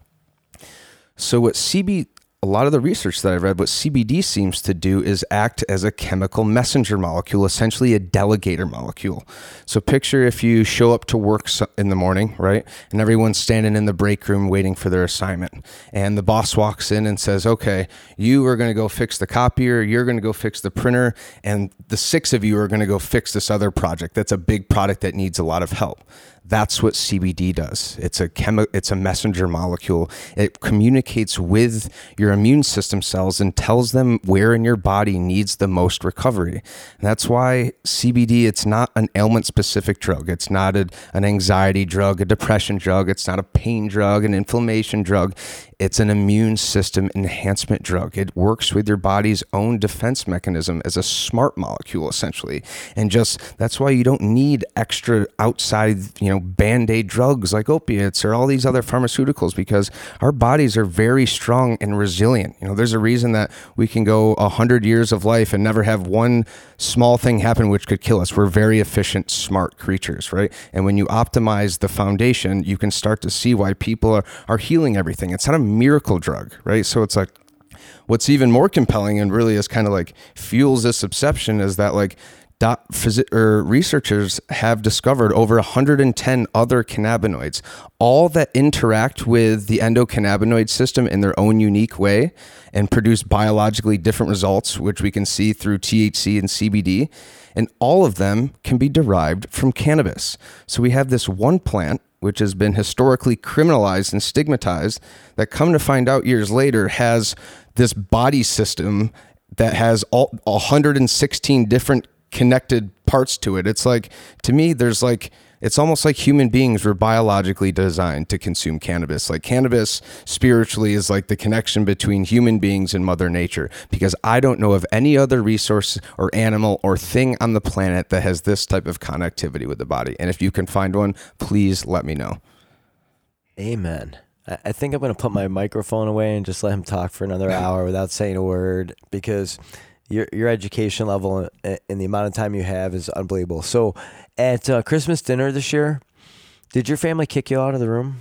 So what CB a lot of the research that I've read, what CBD seems to do is act as a chemical messenger molecule, essentially a delegator molecule. So picture if you show up to work in the morning, right? And everyone's standing in the break room waiting for their assignment. And the boss walks in and says, okay, you are going to go fix the copier, you're going to go fix the printer, and the six of you are going to go fix this other project. That's a big product that needs a lot of help. That's what CBD does. It's a chemi- it's a messenger molecule. It communicates with your immune system cells and tells them where in your body needs the most recovery. And that's why CBD it's not an ailment specific drug. It's not a, an anxiety drug, a depression drug, it's not a pain drug, an inflammation drug. It's an immune system enhancement drug. It works with your body's own defense mechanism as a smart molecule, essentially. And just that's why you don't need extra outside, you know, band aid drugs like opiates or all these other pharmaceuticals because our bodies are very strong and resilient. You know, there's a reason that we can go a hundred years of life and never have one small thing happen which could kill us. We're very efficient, smart creatures, right? And when you optimize the foundation, you can start to see why people are, are healing everything. It's not a miracle drug, right? So it's like what's even more compelling and really is kind of like fuels this obsession is that like dot or er, researchers have discovered over 110 other cannabinoids all that interact with the endocannabinoid system in their own unique way and produce biologically different results which we can see through THC and CBD and all of them can be derived from cannabis. So we have this one plant which has been historically criminalized and stigmatized, that come to find out years later has this body system that has all 116 different connected parts to it. It's like to me there's like it's almost like human beings were biologically designed to consume cannabis. Like cannabis spiritually is like the connection between human beings and mother nature because I don't know of any other resource or animal or thing on the planet that has this type of connectivity with the body. And if you can find one, please let me know. Amen. I think I'm going to put my microphone away and just let him talk for another hour without saying a word because your your education level and, the amount of time you have is unbelievable. So, at uh, Christmas dinner this year, did your family kick you out of the room?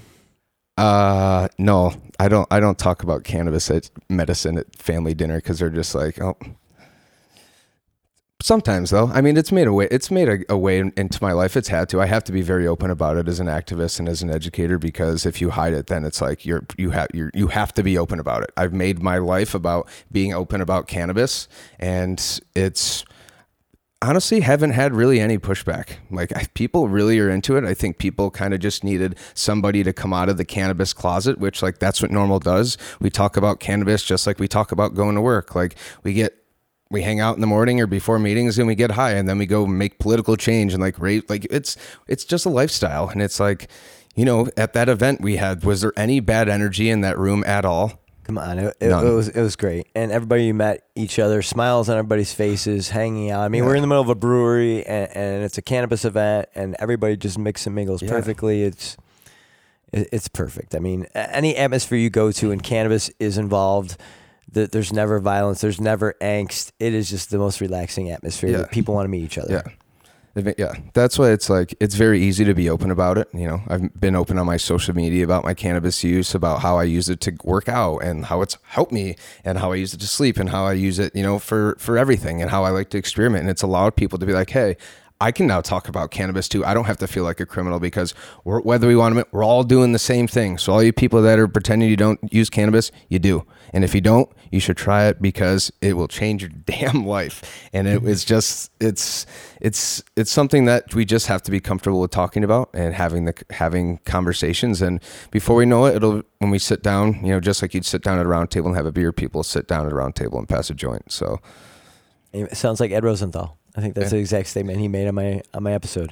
Uh, no, I don't. I don't talk about cannabis at medicine at family dinner because they're just like, oh. Sometimes though, I mean, it's made a way. It's made a, a way in- into my life. It's had to. I have to be very open about it as an activist and as an educator because if you hide it, then it's like you're you have you you have to be open about it. I've made my life about being open about cannabis, and it's honestly haven't had really any pushback. Like I, people really are into it. I think people kind of just needed somebody to come out of the cannabis closet, which like that's what NORML does. We talk about cannabis just like we talk about going to work. Like we get we hang out in the morning or before meetings and we get high and then we go make political change and like rate like it's it's just a lifestyle and it's like you know at that event we had was there any bad energy in that room at all Come on, it, it, it was it was great, and everybody met each other, smiles on everybody's faces, hanging out. I mean, we're in the middle of a brewery, and, and it's a cannabis event, and everybody just mixes and mingles Yeah. perfectly. It's it, it's perfect. I mean, any atmosphere you go to, and cannabis is involved. Th- There's never violence. There's never angst. It is just the most relaxing atmosphere. Yeah. people want to meet each other. Yeah. Yeah, that's why it's like it's very easy to be open about it. You know, I've been open on my social media about my cannabis use, about how I use it to work out, and how it's helped me, and how I use it to sleep, and how I use it, you know, for for everything, and how I like to experiment. And it's allowed people to be like, hey. I can now talk about cannabis too. I don't have to feel like a criminal because whether we want to, we're all doing the same thing. So all you people that are pretending you don't use cannabis, you do. And if you don't, you should try it because it will change your damn life. And it is just it's it's it's something that we just have to be comfortable with talking about and having the having conversations. And before we know it, it'll when we sit down, you know, just like you'd sit down at a round table and have a beer, people sit down at a round table and pass a joint. So It sounds like Ed Rosenthal. I think that's Yeah. the exact statement he made on my on my episode.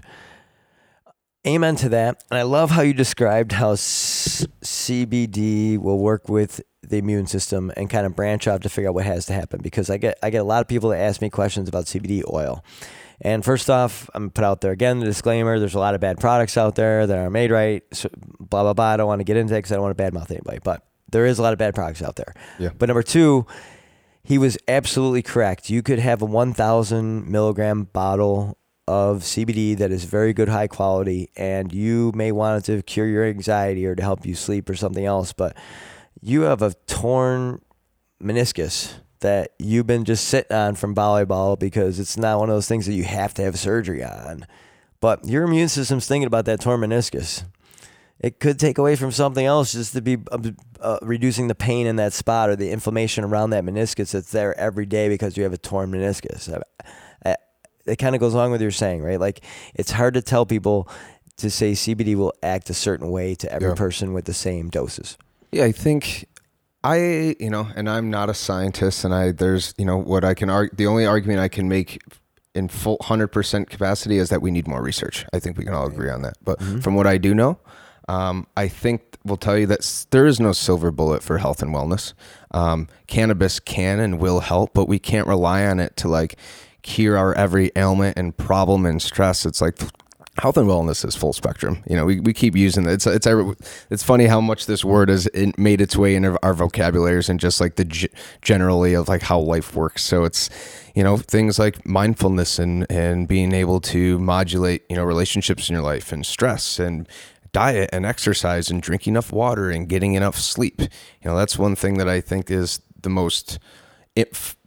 Amen to that. And I love how you described how s- CBD will work with the immune system and kind of branch out to figure out what has to happen. Because I get I get a lot of people that ask me questions about CBD oil. And first off, I'm gonna put out there again the disclaimer: there's a lot of bad products out there that are made right. So blah blah blah. I don't want to get into it because I don't want to badmouth anybody, but there is a lot of bad products out there. Yeah. But number two, he was absolutely correct. You could have a 1,000 milligram bottle of CBD that is very good, high quality, and you may want it to cure your anxiety or to help you sleep or something else. But you have a torn meniscus that you've been just sitting on from volleyball because it's not one of those things that you have to have surgery on. But your immune system's thinking about that torn meniscus. It could take away from something else just to be uh, uh, reducing the pain in that spot or the inflammation around that meniscus that's there every day because you have a torn meniscus. I, I, it kind of goes along with your saying, right? Like it's hard to tell people to say CBD will act a certain way to every Yeah. person with the same doses. Yeah, I think I, you know, and I'm not a scientist, and I there's, you know, what I can argue. The only argument I can make in full hundred percent capacity is that we need more research. I think we can all agree on that. But from what I do know, um, I think will tell you that there is no silver bullet for health and wellness. Um, cannabis can and will help, but we can't rely on it to like cure our every ailment and problem and stress. It's like health and wellness is full spectrum. You know, we, we keep using it. It's it's it's funny how much this word has made its way into our vocabularies and just like the g- generally of like how life works. So it's you know things like mindfulness and and being able to modulate you know relationships in your life and stress and diet and exercise and drinking enough water and getting enough sleep. You know, that's one thing that I think is the most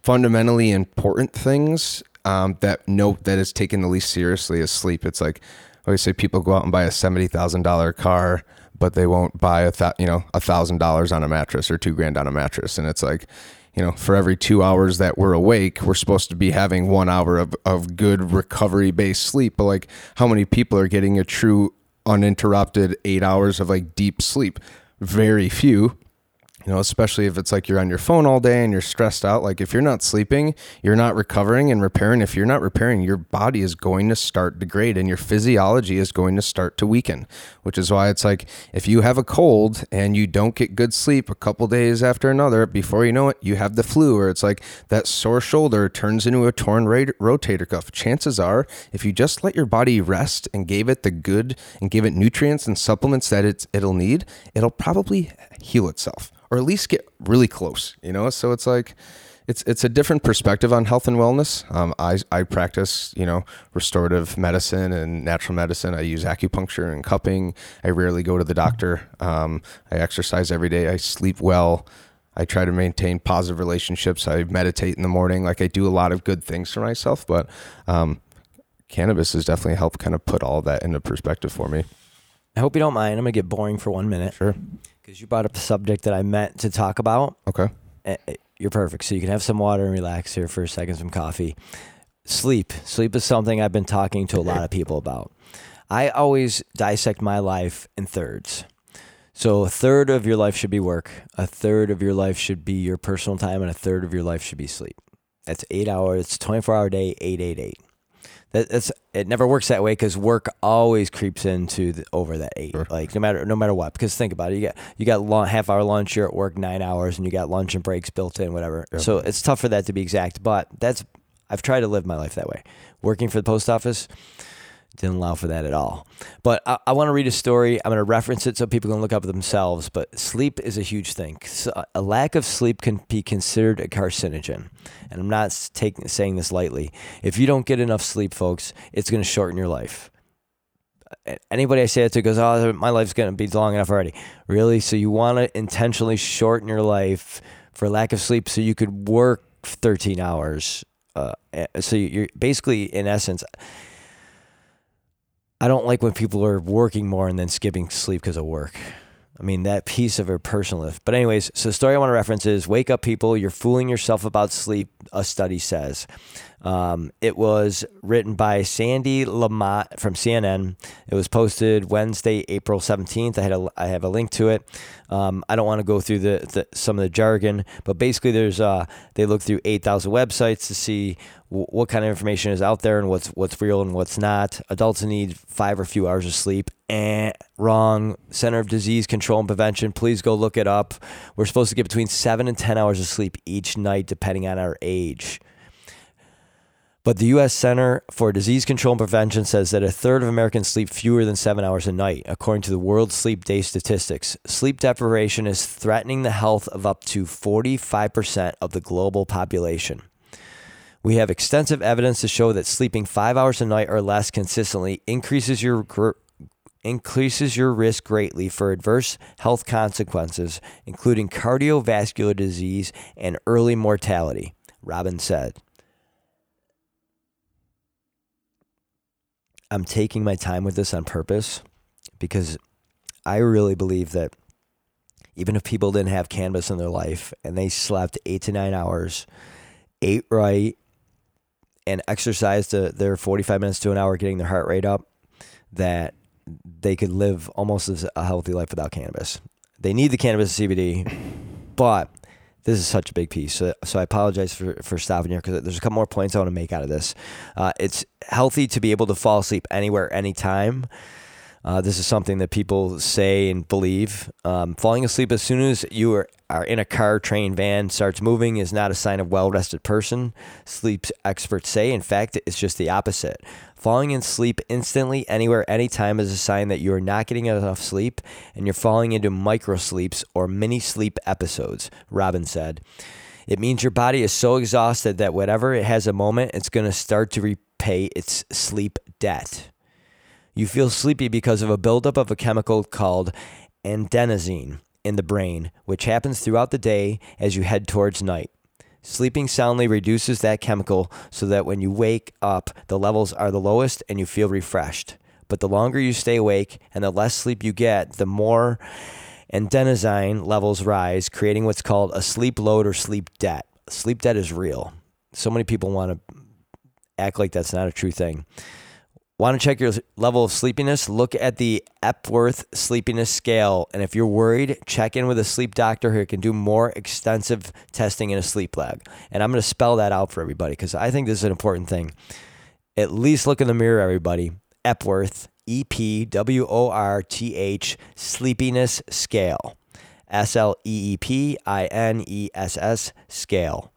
fundamentally important things um, that note that is taken the least seriously is sleep. It's like I always say people go out and buy a seventy thousand dollar car, but they won't buy a th- you know a thousand dollars on a mattress or two grand on a mattress, and it's like you know for every two hours that we're awake, we're supposed to be having one hour of, of good recovery based sleep. But like how many people are getting a true uninterrupted eight hours of like deep sleep? Very few you know especially if it's like you're on your phone all day and you're stressed out like if you're not sleeping you're not recovering and repairing if you're not repairing your body is going to start degrade and your physiology is going to start to weaken which is why it's like if you have a cold and you don't get good sleep a couple days after another before you know it you have the flu or it's like that sore shoulder turns into a torn rotator cuff. Chances are if you just let your body rest and gave it the good and gave it nutrients and supplements that it's it'll need it'll probably heal itself or at least get really close, you know? So it's like, it's it's a different perspective on health and wellness. Um, I I practice you know restorative medicine and natural medicine. I use acupuncture and cupping. I rarely go to the doctor. Um, I exercise every day. I sleep well. I try to maintain positive relationships. I meditate in the morning. Like I do a lot of good things for myself. But um, cannabis has definitely helped kind of put all that into perspective for me. I hope you don't mind. I'm gonna get boring for one minute. Sure. Because you brought up a subject that I meant to talk about. Okay. You're perfect. So you can have some water and relax here for a second, some coffee. Sleep. Sleep is something I've been talking to a lot of people about. I always dissect my life in thirds. So a third of your life should be work, a third of your life should be your personal time, and a third of your life should be sleep. That's eight hours. It's 24 hour day, eight, eight, eight. That, that's it. Never works that way because work always creeps into the, over that eight. Sure. Like no matter no matter what. Because think about it, you got you got long, half hour lunch. You're at work nine hours, and you got lunch and breaks built in, whatever. Yeah. So it's tough for that to be exact. But that's I've tried to live my life that way. Working for the post office didn't allow for that at all. But I, I want to read a story. I'm going to reference it so people can look up themselves. But sleep is a huge thing. So a lack of sleep can be considered a carcinogen. And I'm not taking saying this lightly. If you don't get enough sleep, folks, it's going to shorten your life. Anybody I say it to goes, "Oh, my life's going to be long enough already." Really? So you want to intentionally shorten your life for lack of sleep, so you could work 13 hours. Uh, so you're basically, in essence, I don't like when people are working more and then skipping sleep because of work. I mean, that piece of her personal life. But, anyways, so the story I want to reference is Wake Up People, You're Fooling Yourself About Sleep, a study says. Um, it was written by Sandee LaMotte from CNN. It was posted Wednesday, April 17th. I had a, I have a link to it. Um, I don't want to go through the, the some of the jargon, but basically, there's uh, they look through 8,000 websites to see what kind of information is out there and what's what's real and what's not. Adults need five or few hours of sleep. Eh, wrong. Center of Disease Control and Prevention. Please go look it up. We're supposed to get between seven and 10 hours of sleep each night, depending on our age. But the U.S. Center for Disease Control and Prevention says that a third of Americans sleep fewer than seven hours a night, according to the World Sleep Day statistics. Sleep deprivation is threatening the health of up to 45% of the global population. We have extensive evidence to show that sleeping five hours a night or less consistently increases your gr- increases your risk greatly for adverse health consequences, including cardiovascular disease and early mortality. Robin said. I'm taking my time with this on purpose because I really believe that even if people didn't have cannabis in their life and they slept eight to nine hours, ate right, and exercised uh, their 45 minutes to an hour getting their heart rate up, that they could live almost as a healthy life without cannabis. They need the cannabis CBD, but this is such a big piece. So, so I apologize for, for stopping here because there's a couple more points I want to make out of this. Uh, it's healthy to be able to fall asleep anywhere, anytime. Uh, this is something that people say and believe. Um, falling asleep as soon as you are, are in a car, train, van starts moving is not a sign of well rested person. Sleep experts say, in fact, it's just the opposite. Falling in sleep instantly, anywhere, anytime is a sign that you are not getting enough sleep and you're falling into micro sleeps or mini sleep episodes, Robin said. It means your body is so exhausted that whatever it has a moment, it's going to start to repay its sleep debt. You feel sleepy because of a buildup of a chemical called adenosine in the brain, which happens throughout the day as you head towards night. Sleeping soundly reduces that chemical so that when you wake up, the levels are the lowest and you feel refreshed. But the longer you stay awake and the less sleep you get, the more adenosine levels rise, creating what's called a sleep load or sleep debt. Sleep debt is real. So many people want to act like that's not a true thing. Want to check your level of sleepiness? Look at the Epworth Sleepiness Scale. And if you're worried, check in with a sleep doctor who can do more extensive testing in a sleep lab. And I'm going to spell that out for everybody because I think this is an important thing. At least look in the mirror, everybody. Epworth, E P W O R T H, Sleepiness Scale. S L E E P I N E S S scale.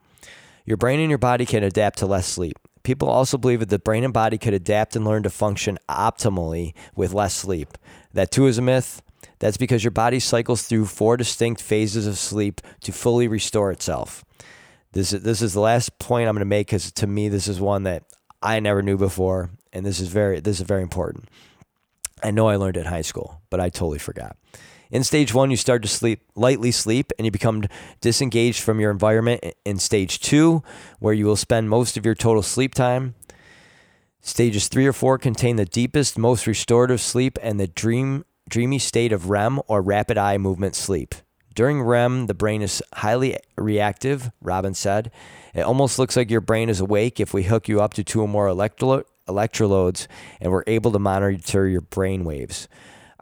Your brain and your body can adapt to less sleep. People also believe that the brain and body could adapt and learn to function optimally with less sleep. That too is a myth. That's because your body cycles through four distinct phases of sleep to fully restore itself. This is this is the last point I'm going to make because to me this is one that I never knew before, and this is very this is very important. I know I learned it in high school, but I totally forgot. In stage one, you start to sleep, lightly sleep, and you become disengaged from your environment. In stage two, where you will spend most of your total sleep time, stages three or four contain the deepest, most restorative sleep and the dream, dreamy state of REM or rapid eye movement sleep. During REM, the brain is highly reactive, Robin said. It almost looks like your brain is awake if we hook you up to two or more electro- electrodes and we're able to monitor your brain waves.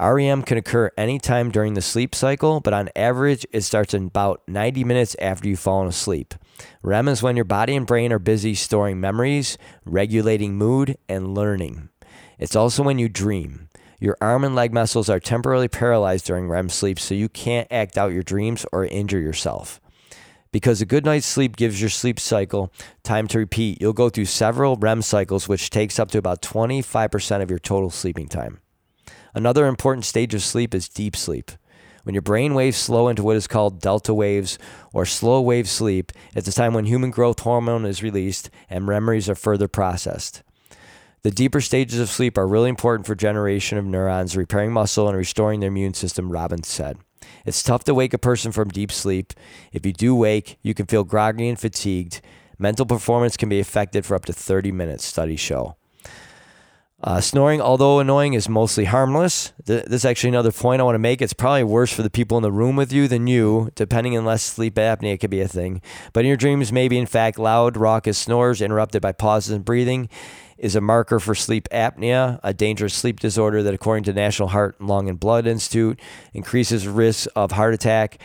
REM can occur anytime during the sleep cycle, but on average, it starts in about 90 minutes after you've fallen asleep. REM is when your body and brain are busy storing memories, regulating mood, and learning. It's also when you dream. Your arm and leg muscles are temporarily paralyzed during REM sleep, so you can't act out your dreams or injure yourself. Because a good night's sleep gives your sleep cycle time to repeat, you'll go through several REM cycles, which takes up to about 25% of your total sleeping time. Another important stage of sleep is deep sleep. When your brain waves slow into what is called delta waves or slow wave sleep, it's a time when human growth hormone is released and memories are further processed. The deeper stages of sleep are really important for generation of neurons, repairing muscle and restoring their immune system, Robbins said. It's tough to wake a person from deep sleep. If you do wake, you can feel groggy and fatigued. Mental performance can be affected for up to 30 minutes, studies show. Uh, snoring, although annoying, is mostly harmless. Th- this is actually another point I want to make. It's probably worse for the people in the room with you than you, depending unless sleep apnea could be a thing. But in your dreams, maybe in fact, loud, raucous snores interrupted by pauses in breathing is a marker for sleep apnea, a dangerous sleep disorder that, according to National Heart, Lung, and Blood Institute, increases risk of heart attack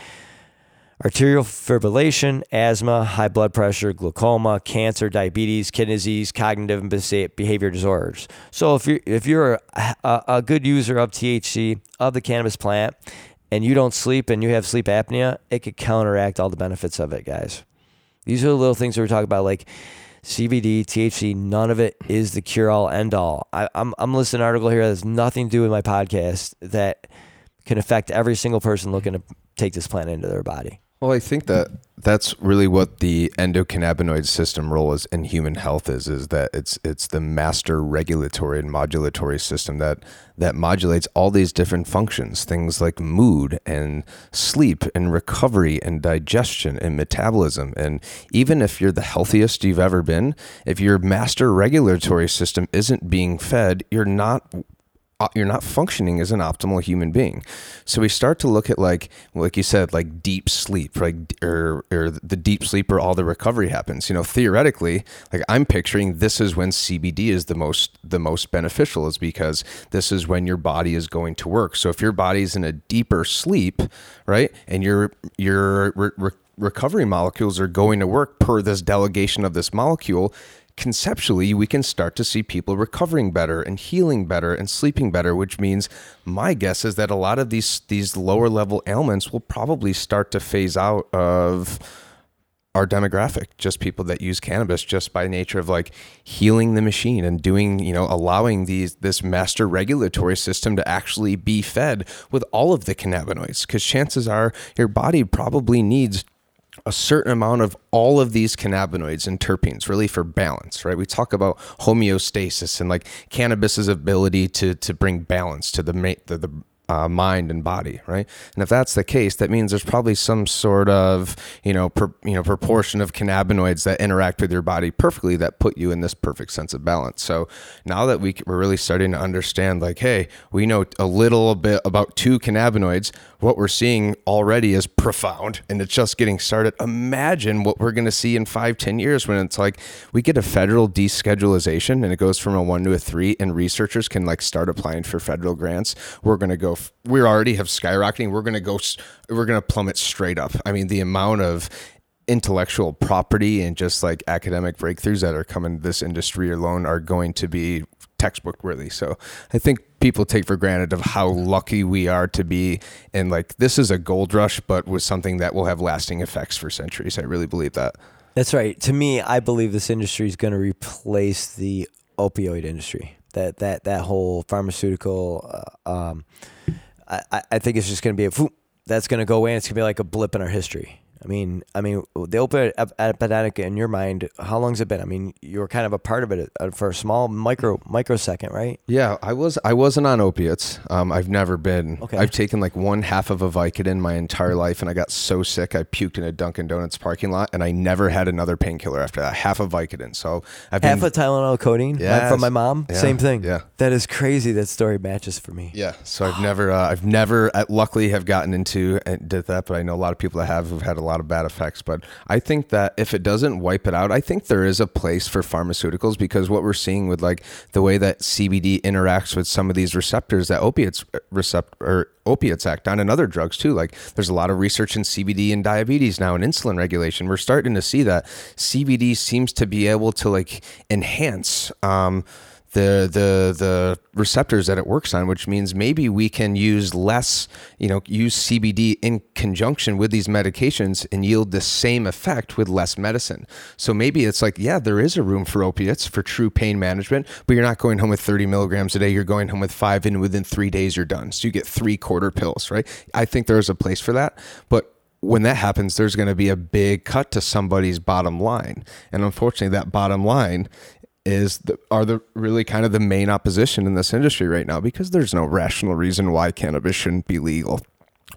atrial fibrillation, asthma, high blood pressure, glaucoma, cancer, diabetes, kidney disease, cognitive and behavior disorders. So if you're if you're a, a, good user of THC of the cannabis plant and you don't sleep and you have sleep apnea, it could counteract all the benefits of it, guys. These are the little things that we're talking about, like CBD, THC. None of it is the cure all end all. I, I'm I'm listening to an article here that has nothing to do with my podcast that can affect every single person looking to take this plant into their body. Well, I think that that's really what the endocannabinoid system role is in human health is is that it's it's the master regulatory and modulatory system that that modulates all these different functions, things like mood and sleep and recovery and digestion and metabolism. And even if you're the healthiest you've ever been, if your master regulatory system isn't being fed, you're not Uh, you're not functioning as an optimal human being. So we start to look at like like you said like deep sleep, like or or the deep sleep where all the recovery happens. You know, theoretically, like I'm picturing this is when CBD is the most the most beneficial is because this is when your body is going to work. So if your body's in a deeper sleep, right? And your your re- recovery molecules are going to work per this delegation of this molecule, conceptually we can start to see people recovering better and healing better and sleeping better which means my guess is that a lot of these these lower level ailments will probably start to phase out of our demographic just people that use cannabis just by nature of like healing the machine and doing you know allowing these this master regulatory system to actually be fed with all of the cannabinoids. Because chances are your body probably needs a certain amount of all of these cannabinoids and terpenes really for balance right? We talk about homeostasis and like cannabis's ability to to bring balance to the the, the uh, mind and body, right? And if that's the case, that means there's probably some sort of you know per, you know proportion of cannabinoids that interact with your body perfectly that put you in this perfect sense of balance. So now that we we're really starting to understand, like, hey, we know a little bit about two cannabinoids. What we're seeing already is profound, and it's just getting started. Imagine what we're going to see in five, ten years when it's like we get a federal deschedulization and it goes from a one to a three, and researchers can like start applying for federal grants. We're going to go we already have skyrocketing. We're going to go, we're going to plummet straight up. I mean, the amount of intellectual property and just like academic breakthroughs that are coming to this industry alone are going to be textbook worthy. So I think people take for granted of how lucky we are to be and like this is a gold rush, but with something that will have lasting effects for centuries. I really believe that. That's right. To me, I believe this industry is going to replace the opioid industry. That that that whole pharmaceutical uh, um, I, I think it's just going to be a that's going to go away and it's going to be like a blip in our history. I mean, I mean, the ep- epidemic in your mind, how long's it been? I mean, you were kind of a part of it uh, for a small micro microsecond, right? Yeah, I was. I wasn't on opiates. Um, I've never been. Okay. I've taken like one half of a Vicodin my entire life, and I got so sick I puked in a Dunkin' Donuts parking lot, and I never had another painkiller after that. Half a Vicodin. So I've Half been. a Tylenol codeine Yes. from my mom. Yeah, Same thing. yeah. That is crazy. That story matches for me. yeah, so I've never, uh, I've never, uh, luckily, have gotten into and did that, but I know a lot of people that have who've had a lot of bad effects. But I think that if it doesn't wipe it out, I think there is a place for pharmaceuticals because what we're seeing with like the way that CBD interacts with some of these receptors that opiates uh, recept or opiates act on and other drugs too. Like there's a lot of research in CBD and diabetes now and insulin regulation. We're starting to see that CBD seems to be able to like enhance um, the the the receptors that it works on, which means maybe we can use less, you know, use CBD in conjunction with these medications and yield the same effect with less medicine. So maybe it's like, yeah, there is a room for opiates for true pain management, but you're not going home with 30 milligrams a day. You're going home with five, and within three days you're done. So you get three quarter pills, right? I think there's a place for that, but when that happens, there's going to be a big cut to somebody's bottom line, and unfortunately, that bottom line is the, are the really kind of the main opposition in this industry right now because there's no rational reason why cannabis shouldn't be legal.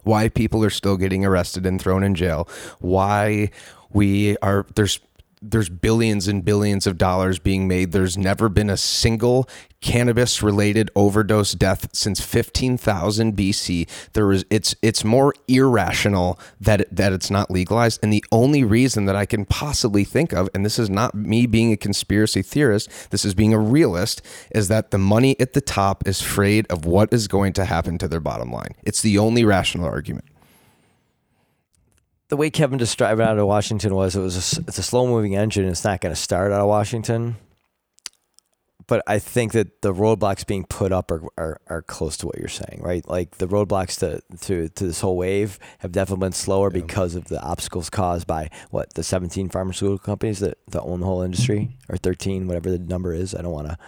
Why people are still getting arrested and thrown in jail. Why we are there's there's billions and billions of dollars being made. There's never been a single cannabis related overdose death since 15,000 BC there is it's it's more irrational that it, that it's not legalized. And the only reason that I can possibly think of and this is not me being a conspiracy theorist this is being a realist is that the money at the top is afraid of what is going to happen to their bottom line. It's the only rational argument The way Kevin described it out of Washington was it was a, it's a slow moving engine. It's not going to start out of Washington. But I think that the roadblocks being put up are, are, are close to what you're saying, right? Like the roadblocks to, to, to this whole wave have definitely been slower because of the obstacles caused by what the 17 pharmaceutical companies that, that own the whole industry mm-hmm. or 13, whatever the number is. I don't want to.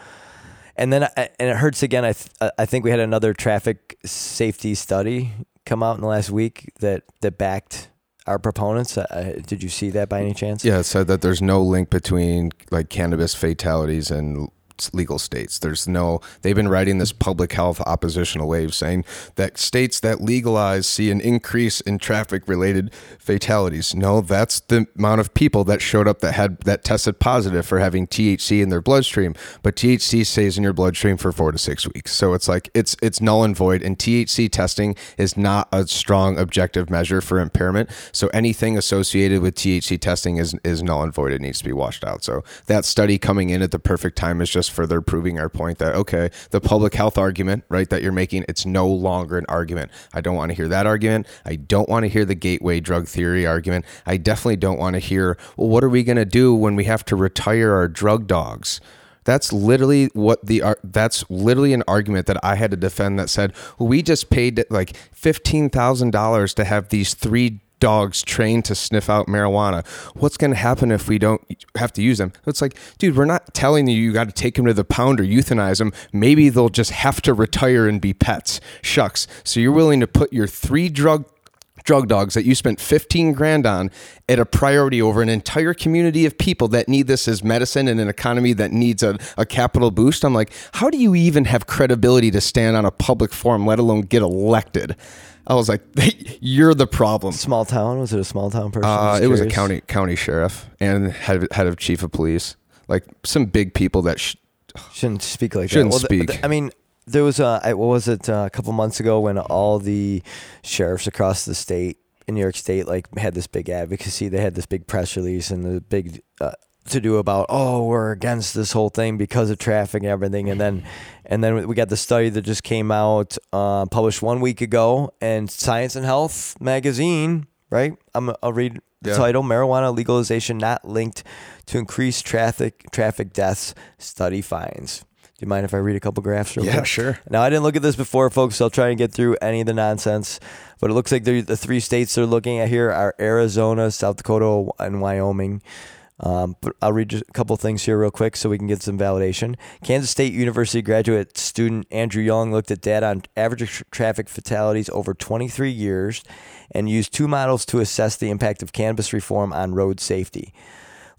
And then I- and it hurts again. I th- uh, I think we had another traffic safety study come out in the last week that that backed our proponents. Uh, did you see that by any chance? Yeah, it said that there's no link between like cannabis fatalities and legal states. There's no. They've been writing this public health oppositional wave saying that states that legalize see an increase in traffic related fatalities. No, that's the amount of people that showed up that had that tested positive for having THC in their bloodstream. But THC stays in your bloodstream for four to six weeks. So it's like it's it's null and void. And THC testing is not a strong objective measure for impairment. So anything associated with THC testing is is null and void. It needs to be washed out. So that study coming in at the perfect time is just further proving our point that okay, the public health argument, right, that you're making, it's no longer an argument. I don't want to hear that argument. I don't want to hear the gateway drug theory argument. I definitely don't want to hear, well, what are we going to do when we have to retire our drug dogs? That's literally what the that's literally an argument that I had to defend that said, well, we just paid like $15,000 to have these three dogs trained to sniff out marijuana. What's going to happen if we don't have to use them? It's like, dude, we're not telling you you got to take them to the pound or euthanize them. Maybe they'll just have to retire and be pets. Shucks. So you're willing to put your three drug drug dogs that you spent 15 grand on at a priority over an entire community of people that need this as medicine in an economy that needs a, a capital boost. I'm like, how do you even have credibility to stand on a public forum, let alone get elected? I was like, you're the problem. Small town? Was it a small town person? Uh, it was a county county sheriff and head of, head of chief of police, like some big people that sh- Shouldn't speak like Shouldn't that. Well, speak. th- I mean, there was a what was it uh, a couple months ago when all the sheriffs across the state in New York State like had this big advocacy. They had this big press release and the big uh, to do about oh we're against this whole thing because of traffic and everything. And then and then we got the study that just came out uh, published one week ago and Science and Health magazine. Right, I'm, I'll read the Yeah. title: Marijuana legalization not linked to increased traffic traffic deaths. Study finds. Do you mind if I read a couple graphs? Real Yeah, quick? sure. Now I didn't look at this before, folks. So I'll try and get through any of the nonsense. But it looks like the three states they're looking at here are Arizona, South Dakota, and Wyoming. Um, but I'll read a couple things here real quick so we can get some validation. Kansas State University graduate student Andrew Young looked at data on average tr- traffic fatalities over 23 years and used two models to assess the impact of cannabis reform on road safety.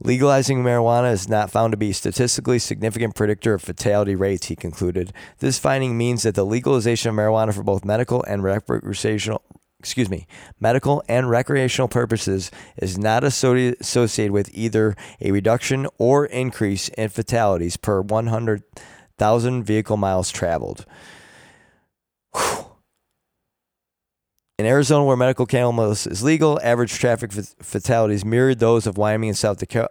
Legalizing marijuana is not found to be a statistically significant predictor of fatality rates, he concluded. This finding means that the legalization of marijuana for both medical and recreational excuse me, medical and recreational purposes is not associated with either a reduction or increase in fatalities per 100,000 vehicle miles traveled. Whew. In Arizona, where medical cannabis is legal, average traffic fatalities mirrored those of Wyoming and South Dakota,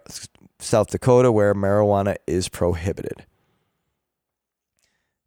South Dakota, where marijuana is prohibited.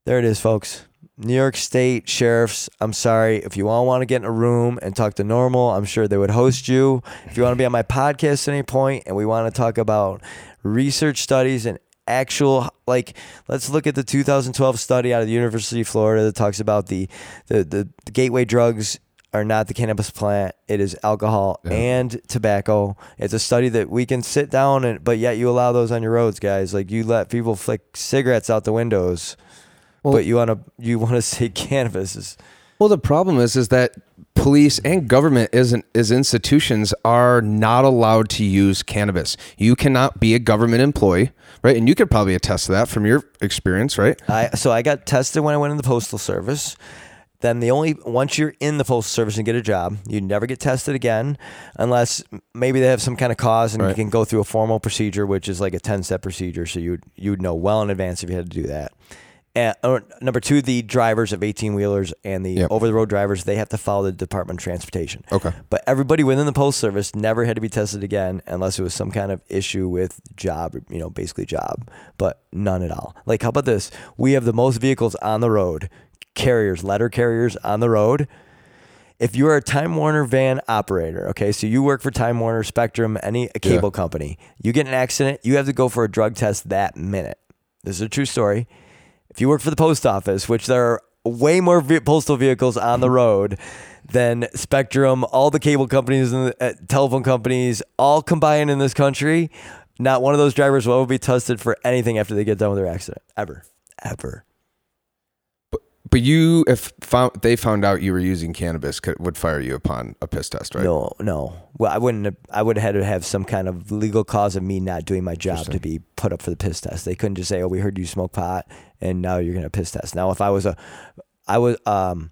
There it is, folks. New York State sheriffs, I'm sorry. If you all want to get in a room and talk to NORML, I'm sure they would host you. If you want to be on my podcast at any point and we want to talk about research studies and actual like let's look at the 2012 study out of the University of Florida that talks about the the, the, the gateway drugs are not the cannabis plant. It is alcohol yeah. and tobacco. It's a study that we can sit down and, but yet you allow those on your roads, guys. Like you let people flick cigarettes out the windows, well, but you want to you want to say cannabis is. Well, the problem is is that police and government as as institutions are not allowed to use cannabis. You cannot be a government employee, right? And you could probably attest to that from your experience, right? I so I got tested when I went in the postal service then the only once you're in the postal service and get a job, you never get tested again unless maybe they have some kind of cause and right. you can go through a formal procedure, which is like a ten step procedure. So you you would know well in advance if you had to do that. And, number two, the drivers of 18 wheelers and the yep. over the road drivers, they have to follow the Department of Transportation. Okay. But everybody within the post service never had to be tested again unless it was some kind of issue with job, you know, basically job, but none at all. Like, how about this? We have the most vehicles on the road carriers, letter carriers on the road. If you are a Time Warner van operator, okay, so you work for Time Warner, Spectrum, any a cable yeah. company, you get an accident, you have to go for a drug test that minute. This is a true story. If you work for the post office, which there are way more postal vehicles on the road than Spectrum, all the cable companies and uh, telephone companies, all combined in this country, not one of those drivers will ever be tested for anything after they get done with their accident. Ever. Ever. But you, if found, they found out you were using cannabis, could, would fire you upon a piss test, right? No, no. Well, I wouldn't. Have, I would have had to have some kind of legal cause of me not doing my job to be put up for the piss test. They couldn't just say, "Oh, we heard you smoke pot, and now you're gonna piss test." Now, if I was a, I was um,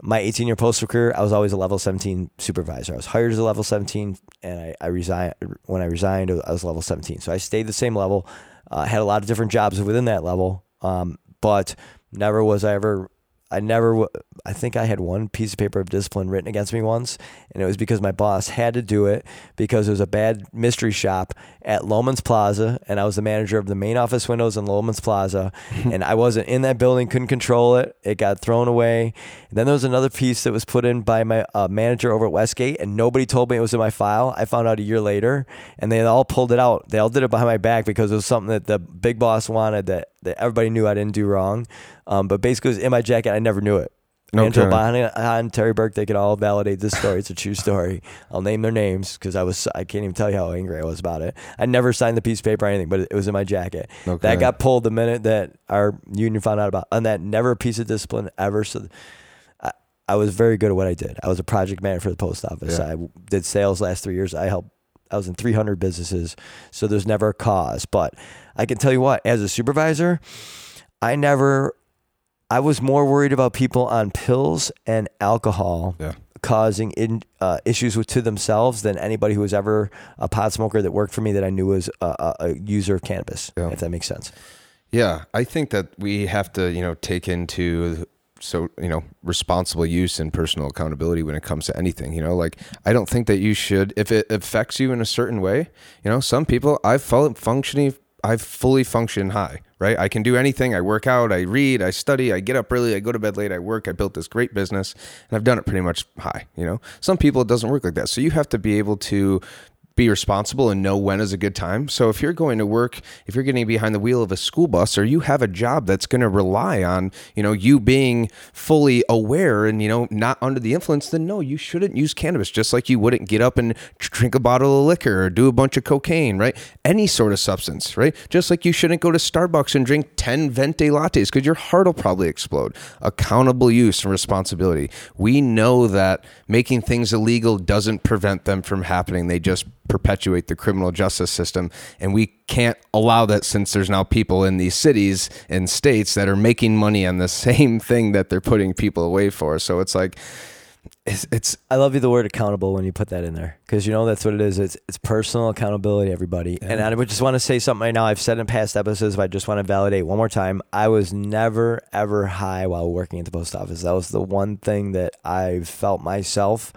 my 18 year postal career, I was always a level 17 supervisor. I was hired as a level 17, and I, I resigned when I resigned. I was level 17, so I stayed the same level. Uh, had a lot of different jobs within that level, um, but Never was I ever I never, I think I had one piece of paper of discipline written against me once, and it was because my boss had to do it because it was a bad mystery shop at Loehmann's Plaza, and I was the manager of the main office windows in Loehmann's Plaza, and I wasn't in that building, couldn't control it. It got thrown away. And then there was another piece that was put in by my uh, manager over at Westgate, and nobody told me it was in my file. I found out a year later, and they all pulled it out. They all did it behind my back because it was something that the big boss wanted that, that everybody knew I didn't do wrong. Um, but basically, it was in my jacket. I never knew it. Okay. Angela Bonham and Terry Burke, they could all validate this story. It's a true story. I'll name their names because I was I can't even tell you how angry I was about it. I never signed the piece of paper or anything, but it, was in my jacket. Okay. That got pulled the minute that our union found out about, and that never a piece of discipline ever. So. I, I was very good at what I did. I was a project manager for the post office. Yeah. I did sales last three years. I helped. I was in 300 businesses, so there's never a cause. But I can tell you what, as a supervisor, I never I was more worried about people on pills and alcohol yeah. causing in, uh, issues with, to themselves than anybody who was ever a pot smoker that worked for me that I knew was a, a user of cannabis. Yeah. If that makes sense. Yeah, I think that we have to, you know, take into so you know responsible use and personal accountability when it comes to anything you know like i don't think that you should if it affects you in a certain way you know some people i've functioning I fully function high, right? I can do anything. I work out, I read, I study, I get up early, I go to bed late, I work, I built this great business, and I've done it pretty much high, you know? Some people it doesn't work like that. So you have to be able to be responsible and know when is a good time. So if you're going to work, if you're getting behind the wheel of a school bus or you have a job that's going to rely on, you know, you being fully aware and, you know, not under the influence, then no, you shouldn't use cannabis just like you wouldn't get up and drink a bottle of liquor or do a bunch of cocaine, right? Any sort of substance, right? Just like you shouldn't go to Starbucks and drink 10 venti lattes because your heart will probably explode. Accountable use and responsibility. We know that making things illegal doesn't prevent them from happening. They just perpetuate the criminal justice system. And we can't allow that since there's now people in these cities and states that are making money on the same thing that they're putting people away for. So it's like, it's, it's I love you the word accountable when you put that in there because you know that's what it is. It's it's personal accountability, everybody. Yeah. And I would just want to say something right now. I've said in past episodes, but I just want to validate one more time. I was never ever high while working at the post office. That was the one thing that I felt myself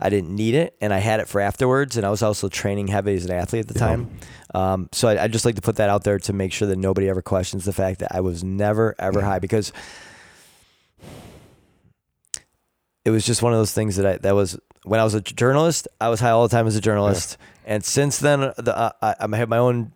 I didn't need it, and I had it for afterwards. And I was also training heavy as an athlete at the yeah. time. Um, so I, I just like to put that out there to make sure that nobody ever questions the fact that I was never ever high because it was just one of those things that I that was when I was a journalist. I was high all the time as a journalist, yeah. and since then, the uh, I, I have my own.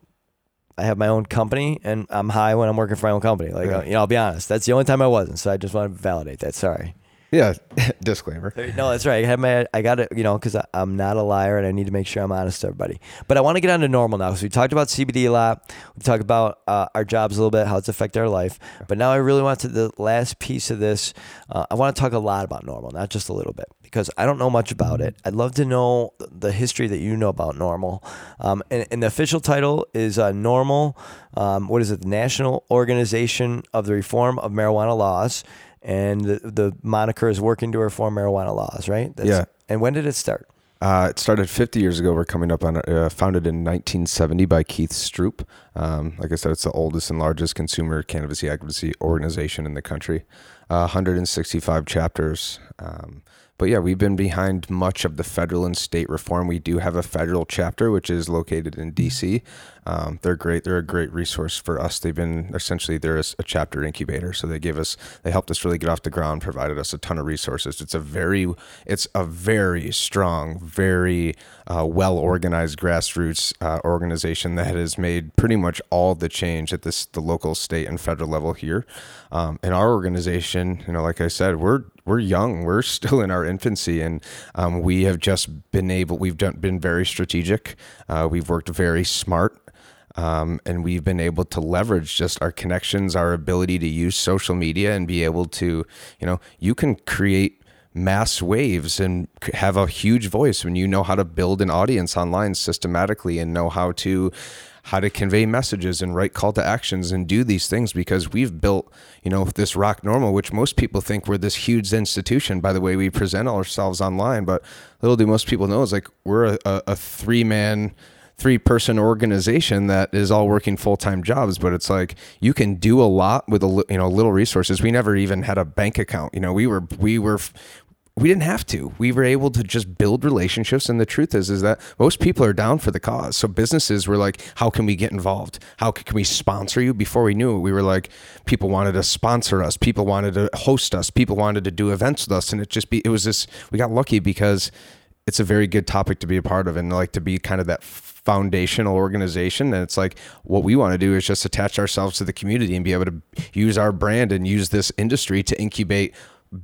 I have my own company, and I'm high when I'm working for my own company. Like yeah. uh, you know, I'll be honest. That's the only time I wasn't. So I just want to validate that. Sorry. Yeah, disclaimer. No, that's right. I have my, I got it, you know, because I'm not a liar and I need to make sure I'm honest to everybody. But I want to get on to NORML now because we talked about CBD a lot. We talked about uh, our jobs a little bit, how it's affected our life. But now I really want to the last piece of this. Uh, I want to talk a lot about NORML, not just a little bit, because I don't know much about it. I'd love to know the history that you know about NORML. Um, and, and, the official title is uh, NORML. Um, what is it? The National Organization of the Reform of Marijuana Laws and the, the moniker is working to reform marijuana laws, right? That's, yeah. And when did it start? Uh, it started 50 years ago. We're coming up on uh, founded in 1970 by Keith Stroup. Um, like I said, it's the oldest and largest consumer cannabis advocacy organization in the country. Uh, 165 chapters. Um, but yeah, we've been behind much of the federal and state reform. We do have a federal chapter, which is located in DC. Um, they're great. They're a great resource for us. They've been essentially they're a, a, chapter incubator, so they give us they helped us really get off the ground, provided us a ton of resources. It's a very it's a very strong, very uh, well organized grassroots uh, organization that has made pretty much all the change at this the local, state, and federal level here. Um, and our organization, you know, like I said, we're we're young. We're still in our infancy, and um, we have just been able. We've done, been very strategic. Uh, we've worked very smart. Um, and we've been able to leverage just our connections, our ability to use social media and be able to, you know, you can create mass waves and have a huge voice when you know how to build an audience online systematically and know how to how to convey messages and write call to actions and do these things because we've built, you know, this ROC NORML, which most people think we're this huge institution by the way we present ourselves online. But little do most people know is like we're a, a three man, three person organization that is all working full time jobs. But it's like you can do a lot with a you know little resources. We never even had a bank account. You know, we were we were we didn't have to. We were able to just build relationships. And the truth is, is that most people are down for the cause. So businesses were like, how can we get involved? How can we sponsor you? Before we knew it, we were like, people wanted to sponsor us. People wanted to host us. People wanted to do events with us. And it just be, it was this, we got lucky because it's a very good topic to be a part of and like to be kind of that foundational organization and it's like what we want to do is just attach ourselves to the community and be able to use our brand and use this industry to incubate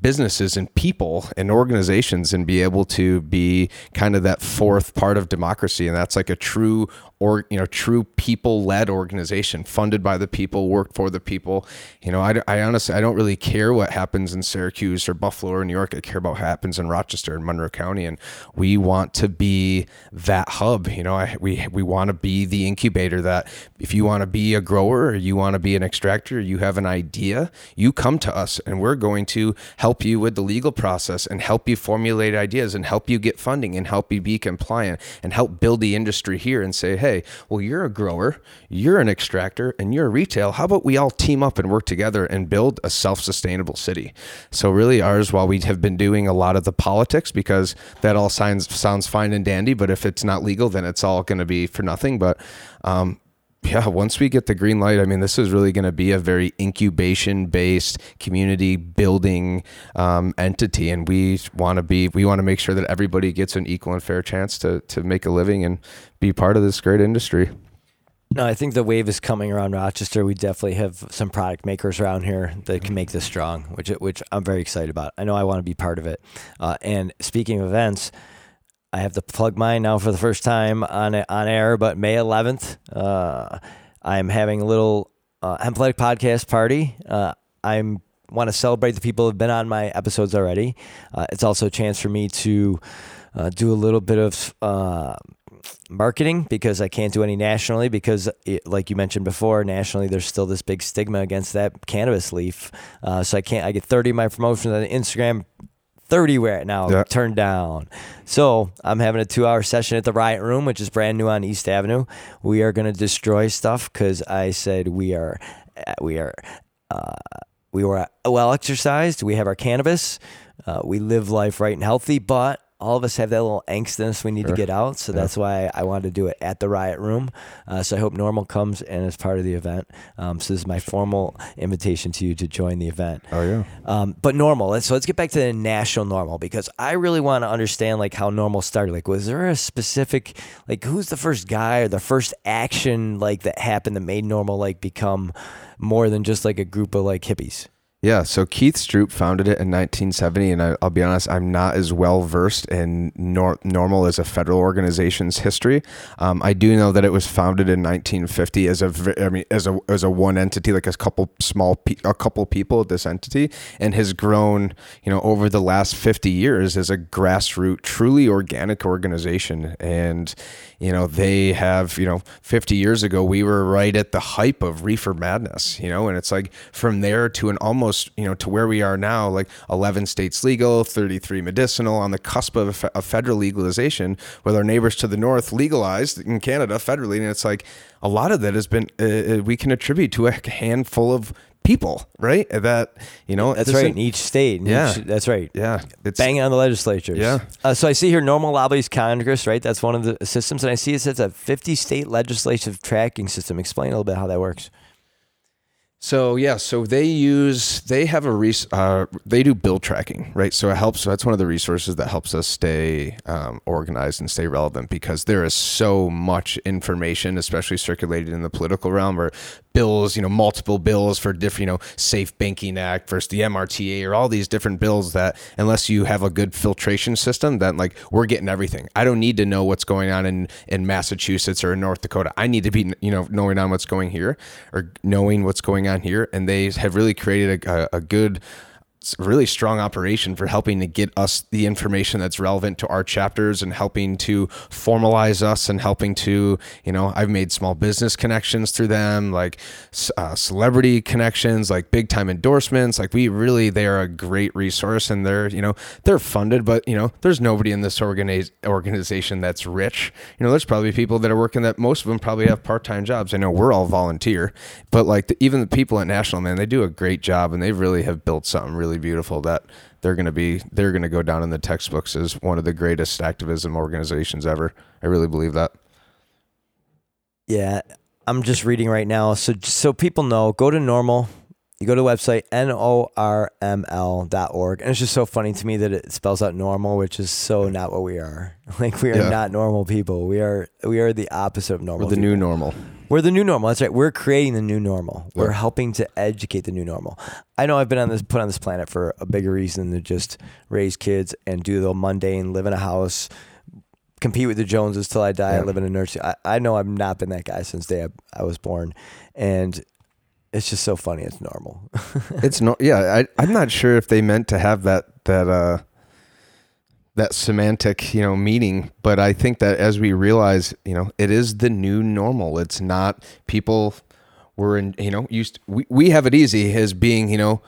businesses and people and organizations and be able to be kind of that fourth part of democracy. And that's like a true or you know true people led organization funded by the people worked for the people. You know I, I honestly i don't really care what happens in syracuse or buffalo or new york. I care about what happens in rochester and monroe county. And we want to be that hub. You know I, we we want to be the incubator that if you want to be a grower or you want to be an extractor you have an idea you come to us and we're going to help you with the legal process and help you formulate ideas and help you get funding and help you be compliant and help build the industry here and say hey hey, well, you're a grower, you're an extractor, and you're a retail. How about we all team up and work together and build a self sustainable city? So, really, ours, while we have been doing a lot of the politics, because that all sounds, sounds fine and dandy, but if it's not legal, then it's all going to be for nothing. But um, yeah, once we get the green light, I mean, this is really going to be a very incubation based community building um, entity. And we want to be, we want to make sure that everybody gets an equal and fair chance to, to make a living and be part of this great industry. No, I think the wave is coming around Rochester. We definitely have some product makers around here that can make this strong, which which I'm very excited about. I know I want to be part of it. Uh, and speaking of events, I have to plug mine now for the first time on on air. But May 11th, uh, I'm having a little uh, podcast party. Uh, I'm want to celebrate the people who have been on my episodes already. Uh, it's also a chance for me to uh, do a little bit of uh, marketing because I can't do any nationally because, it, like you mentioned before, nationally there's still this big stigma against that cannabis leaf. Uh, so I can't. I get 30 of my promotions on Instagram. 30 right now yeah. turned down. So I'm having a two hour session at the Riot Room, which is brand new on East Avenue. We are going to destroy stuff because I said we are, we are, uh, we were well exercised. We have our cannabis. Uh, we live life right and healthy, but all of us have that little angstiness we need sure. to get out. So yeah. that's why I wanted to do it at the Riot Room. Uh, so I hope NORML comes and is part of the event. Um, so this is my formal invitation to you to join the event. Oh yeah. Um, but NORML. So let's get back to the national NORML because I really want to understand like how NORML started. Like, was there a specific like who's the first guy or the first action like that happened that made NORML like become more than just like a group of like hippies? Yeah, so Keith Stroup founded it in 1970, and I, will be honest, I'm not as well versed in nor- NORML as a federal organization's history. Um, I do know that it was founded in 1950 as a, I mean, as a as a one entity, like a couple small, pe- a couple people at this entity, and has grown, you know, over the last 50 years as a grassroots, truly organic organization. And you know, they have, you know, 50 years ago, we were right at the hype of reefer madness, you know, and it's like from there to an almost you know to where we are now like 11 states legal 33 medicinal on the cusp of a, federal legalization with our neighbors to the north legalized in canada federally. And it's like a lot of that has been uh, uh we can attribute to a handful of people, right? That you know, that's right. In each state, in yeah, each, that's right. Yeah, it's banging on the legislatures. Yeah. Uh, so I see here, NORML lobbies Congress, right? That's one of the systems, and I see it says a 50 state legislative tracking system. Explain a little bit how that works. So yeah, so they use they have a res- uh, they do bill tracking, right? So it helps. So that's one of the resources that helps us stay um, organized and stay relevant because there is so much information, especially circulated in the political realm, where bills, you know, multiple bills for different, you know, Safe Banking Act versus the MRTA or all these different bills that unless you have a good filtration system, then like we're getting everything. I don't need to know what's going on in in Massachusetts or in North Dakota. I need to be, you know, knowing on what's going here or knowing what's going on here, and they have really created a, a, good really strong operation for helping to get us the information that's relevant to our chapters and helping to formalize us and helping to you know i've made small business connections through them like uh, celebrity connections like big time endorsements. Like we really they are a great resource and they're you know they're funded but you know there's nobody in this organiz- organization that's rich. You know there's probably people that are working that most of them probably have part-time jobs. I know we're all volunteer but like the, even the people at national man they do a great job and they really have built something really really beautiful that they're going to be they're going to go down in the textbooks as one of the greatest activism organizations ever. I really believe that. Yeah, I'm just reading right now. So so people know, go to NORML. You go to the website norml.org, and it's just so funny to me that it spells out normal, which is so not what we are. Like we are yeah. not normal people. We are we are the opposite of normal. We're the people. new normal. We're the new normal. That's right. We're creating the new normal. We're helping to educate the new normal. I know I've been on this put on this planet for a bigger reason than just raise kids and do the mundane, live in a house, compete with the Joneses till I die, yeah. live in a nursery. I, I know I've not been that guy since day I, I was born, and it's just so funny. It's normal. it's no, yeah. I, I'm not sure if they meant to have that that uh that semantic, you know, meaning. But I think that as we realize, you know, it is the new normal. It's not people were in, you know, used we, we have it easy as being, you know,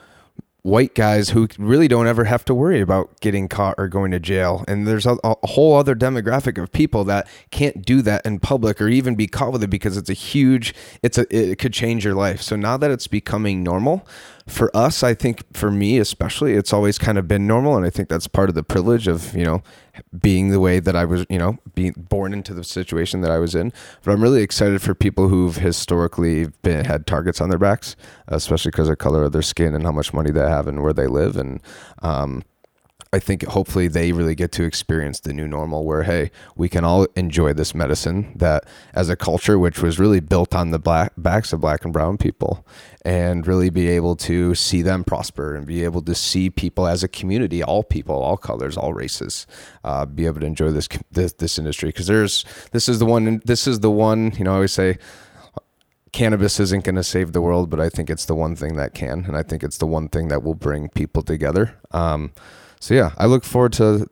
white guys who really don't ever have to worry about getting caught or going to jail. And there's a, a, whole other demographic of people that can't do that in public or even be caught with it because it's a huge, it's a, it could change your life. So now that it's becoming normal, for us, I think for me especially, it's always kind of been normal, and I think that's part of the privilege of you know being the way that I was, you know, being born into the situation that I was in. But I'm really excited for people who've historically been had targets on their backs, especially because of color of their skin and how much money they have and where they live. And um, I think hopefully they really get to experience the new normal where, hey, we can all enjoy this medicine that as a culture, which was really built on the black backs of black and brown people and really be able to see them prosper and be able to see people as a community, all people, all colors, all races, uh, be able to enjoy this, this, this industry. Cause there's, this is the one, this is the one, you know, I always say, cannabis isn't going to save the world, but I think it's the one thing that can, and I think it's the one thing that will bring people together. Um, so yeah, I look forward to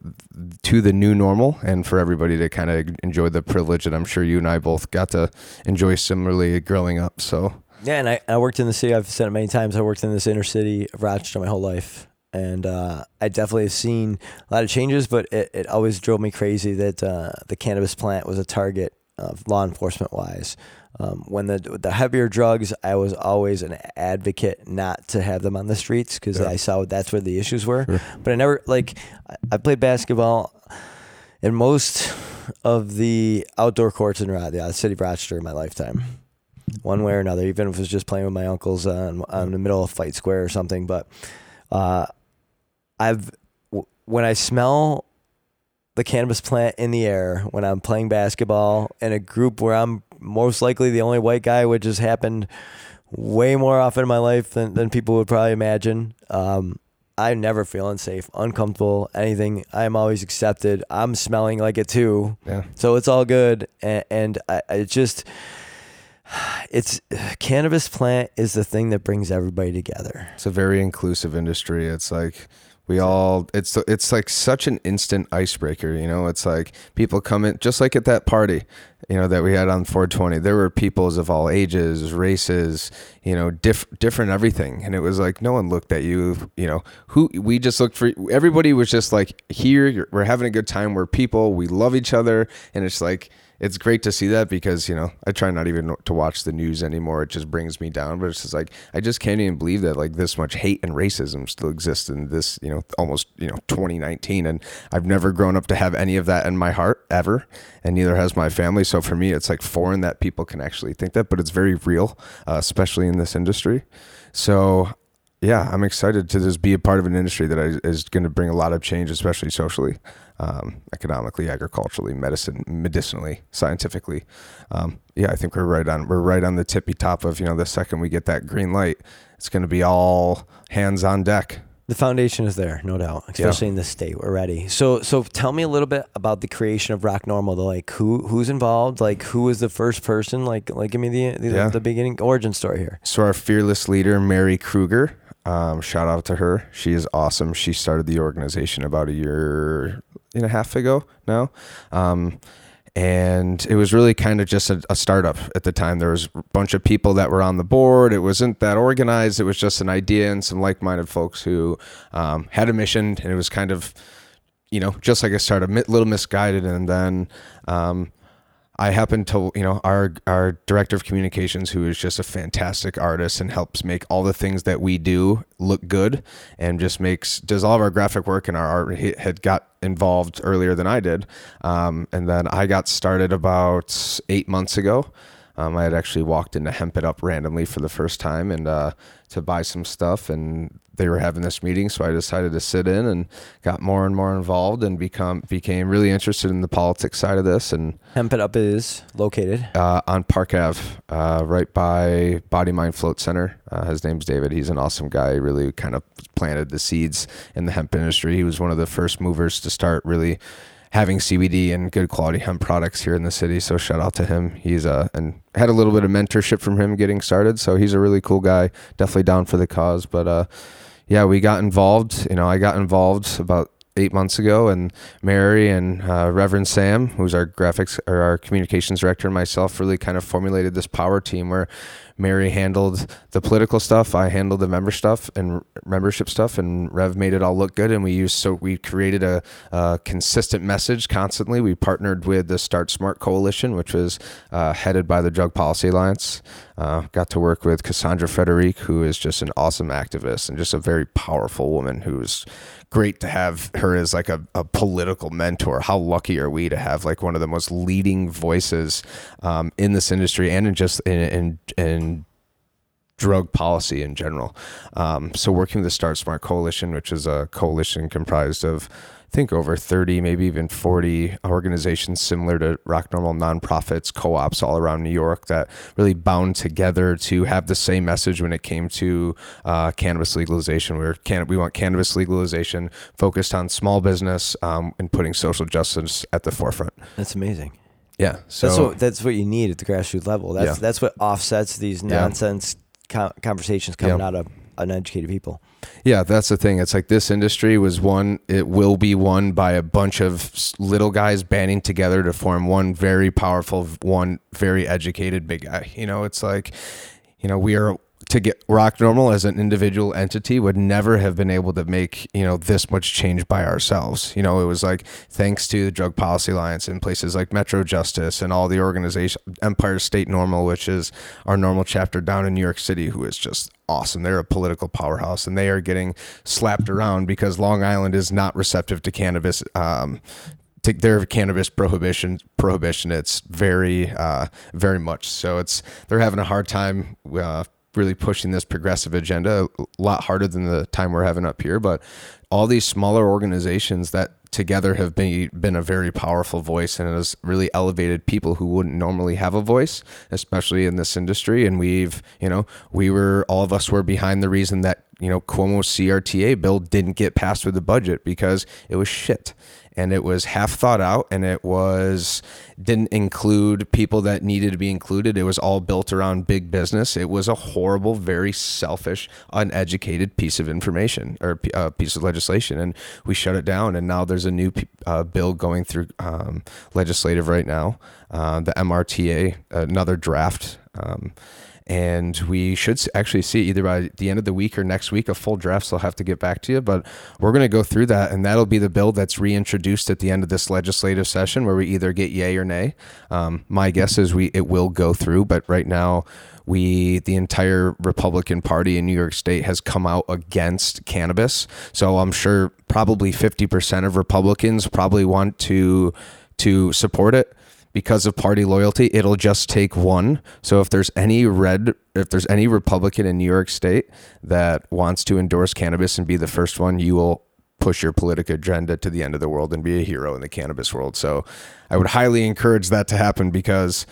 to the new normal and for everybody to kind of enjoy the privilege that I'm sure you and I both got to enjoy similarly growing up. So yeah, and I, I worked in the city. I've said it many times. I worked in this inner city of Rochester my whole life, and uh, I definitely have seen a lot of changes. But it, it always drove me crazy that uh, the cannabis plant was a target of law enforcement wise. Um, when the the heavier drugs, I was always an advocate not to have them on the streets because. I saw that's where the issues were. Sure. But I never like I played basketball in most of the outdoor courts in the city of Rochester in my lifetime, one way or another. Even if it was just playing with my uncles on, on the middle of Fight Square or something. But uh, I've when I smell the cannabis plant in the air when I'm playing basketball in a group where I'm most likely the only white guy, which has happened way more often in my life than, than people would probably imagine. Um, I never feel unsafe, uncomfortable, anything. I'm always accepted. I'm smelling like it too. Yeah. So it's all good. And, and I, I just, it's cannabis plant is the thing that brings everybody together. It's a very inclusive industry. It's like, we all it's it's like such an instant icebreaker, you know. It's like people come in just like at that party, you know, that we had on 420. There were peoples of all ages, races, you know, diff, different everything, and it was like no one looked at you, you know. Who we just looked for. Everybody was just like here. We're having a good time. We're people. We love each other, and it's like it's great to see that because you know I try not even to watch the news anymore. It just brings me down. But it's just like I just can't even believe that like this much hate and racism still exists in this you know almost you know 2019. And I've never grown up to have any of that in my heart ever, and neither has my family. So for me, it's like foreign that people can actually think that, but it's very real, uh, especially in this industry. So yeah, I'm excited to just be a part of an industry that is going to bring a lot of change, especially socially, um, economically, agriculturally, medicine, medicinally, scientifically. Um, yeah, I think we're right on. We're right on the tippy top of you know the second we get that green light, it's going to be all hands on deck. The foundation is there, no doubt, especially yeah. in this state. We're ready. So, so tell me a little bit about the creation of ROC NORML. The like, who who's involved? Like, who was the first person? Like, like give me the the, yeah. the beginning origin story here. So, our fearless leader, Mary Kruger, um, shout out to her. She is awesome. She started the organization about a year and a half ago now. Um, and it was really kind of just a, a, startup at the time. There was a bunch of people that were on the board. It wasn't that organized. It was just an idea and some like-minded folks who um, had a mission, and it was kind of, you know, just like a startup, a little misguided. And then um, I happen to, you know, our our director of communications, who is just a fantastic artist and helps make all the things that we do look good, and just makes does all of our graphic work and our art. He had got involved earlier than I did, um, and then I got started about eight months ago. Um, I had actually walked into Hemp It Up randomly for the first time and uh, to buy some stuff, and they were having this meeting, so I decided to sit in and got more and more involved and become became really interested in the politics side of this. And Hemp It Up is located uh, on Park Ave, uh, right by Body Mind Float Center. Uh, his name's David. He's an awesome guy. He really kind of planted the seeds in the hemp industry. He was one of the first movers to start really having CBD and good quality hemp products here in the city. So shout out to him. He's uh and had a little bit of mentorship from him getting started. So he's a really cool guy. Definitely down for the cause. But uh yeah, we got involved. You know, I got involved about eight months ago, and Mary and uh, Reverend Sam, who's our graphics or our communications director, and myself really kind of formulated this power team where Mary handled the political stuff. I handled the member stuff and membership stuff, and Rev made it all look good. And we used so we created a, a consistent message constantly. We partnered with the Start Smart Coalition, which was uh, headed by the Drug Policy Alliance. Uh, got to work with Cassandra Frederique, who is just an awesome activist and just a very powerful woman who's great to have her as like a, a political mentor. How lucky are we to have like one of the most leading voices um, in this industry and in just in, in, in drug policy in general. Um, so working with the Start Smart Coalition, which is a coalition comprised of I think over 30, maybe even 40 organizations similar to ROC NORML nonprofits, co ops all around New York that really bound together to have the same message when it came to uh, cannabis legalization. We, can- we want cannabis legalization focused on small business um, and putting social justice at the forefront. That's amazing. Yeah. So that's what that's what you need at the grassroots level. That's Yeah. that's what offsets these nonsense co- conversations coming Yeah. out of uneducated people. Yeah, that's the thing. It's like this industry was one, it will be won by a bunch of little guys banding together to form one very powerful, one very educated big guy. You know, it's like, you know, we are to get ROC NORML as an individual entity would never have been able to make you know this much change by ourselves. You know it was like thanks to the drug policy alliance and places like metro justice and all the organization Empire State NORML which is our NORML chapter down in new york city who is just awesome. They're a political powerhouse and they are getting slapped around because long island is not receptive to cannabis um, to their cannabis prohibition prohibition. It's very uh, very much so. It's they're having a hard time uh, really pushing this progressive agenda a lot harder than the time we're having up here but all these smaller organizations that together have been been a very powerful voice and has really elevated people who wouldn't normally have a voice especially in this industry. And we've you know we were all of us were behind the reason that you know Cuomo's CRTA bill didn't get passed with the budget because it was shit and it was half thought out and it was didn't include people that needed to be included. It was all built around big business. It was a horrible very selfish uneducated piece of information or uh, piece of legislation and we shut it down and now there's a new uh, bill going through um, legislative right now. Uh, the mrta another draft um, and we should actually see either by the end of the week or next week a full draft. So I'll have to get back to you, but we're going to go through that, and that'll be the bill that's reintroduced at the end of this legislative session, where we either get yay or nay. Um, my guess is we it will go through, but right now we the entire Republican Party in New York State has come out against cannabis. So I'm sure probably 50% of Republicans probably want to to support it because of party loyalty, it'll just take one. So if there's any red, if there's any Republican in New York State that wants to endorse cannabis and be the first one, you will push your political agenda to the end of the world and be a hero in the cannabis world. So I would highly encourage that to happen because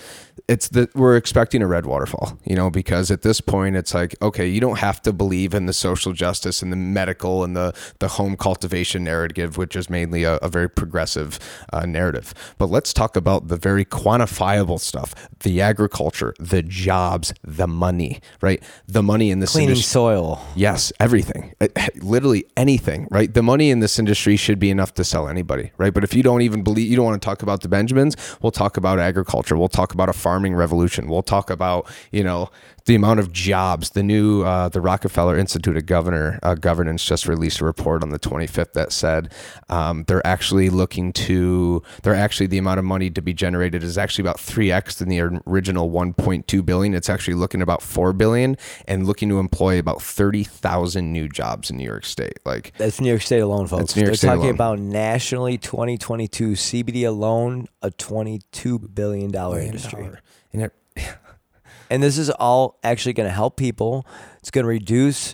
it's that we're expecting a red waterfall, you know, because at this point it's like, okay, you don't have to believe in the social justice and the medical and the, the home cultivation narrative, which is mainly a, a very progressive uh, narrative. But let's talk about the very quantifiable stuff, the agriculture, the jobs, the money, right? The money in this Cleaning industry. soil. Yes, everything. Uh, Literally anything, right? The money in this industry should be enough to sell anybody, right? But if you don't even believe, you don't want to talk about the Benjamins, we'll talk about agriculture. We'll talk about a farming revolution. We'll talk about, you know, the amount of jobs. The new, uh, the Rockefeller Institute of Governor uh, Governance just released a report on the 25th that said um, they're actually looking to, they're actually the amount of money to be generated is actually about 3x than the original 1.2 billion. It's actually looking about 4 billion and looking to employ about 30,000 new jobs in New York State. Like, That's New York State alone, folks. That's New York They're State talking alone. about nationally 2022 CBD alone, a 22 billion dollar industry. and it, And this is all actually going to help people. It's going to reduce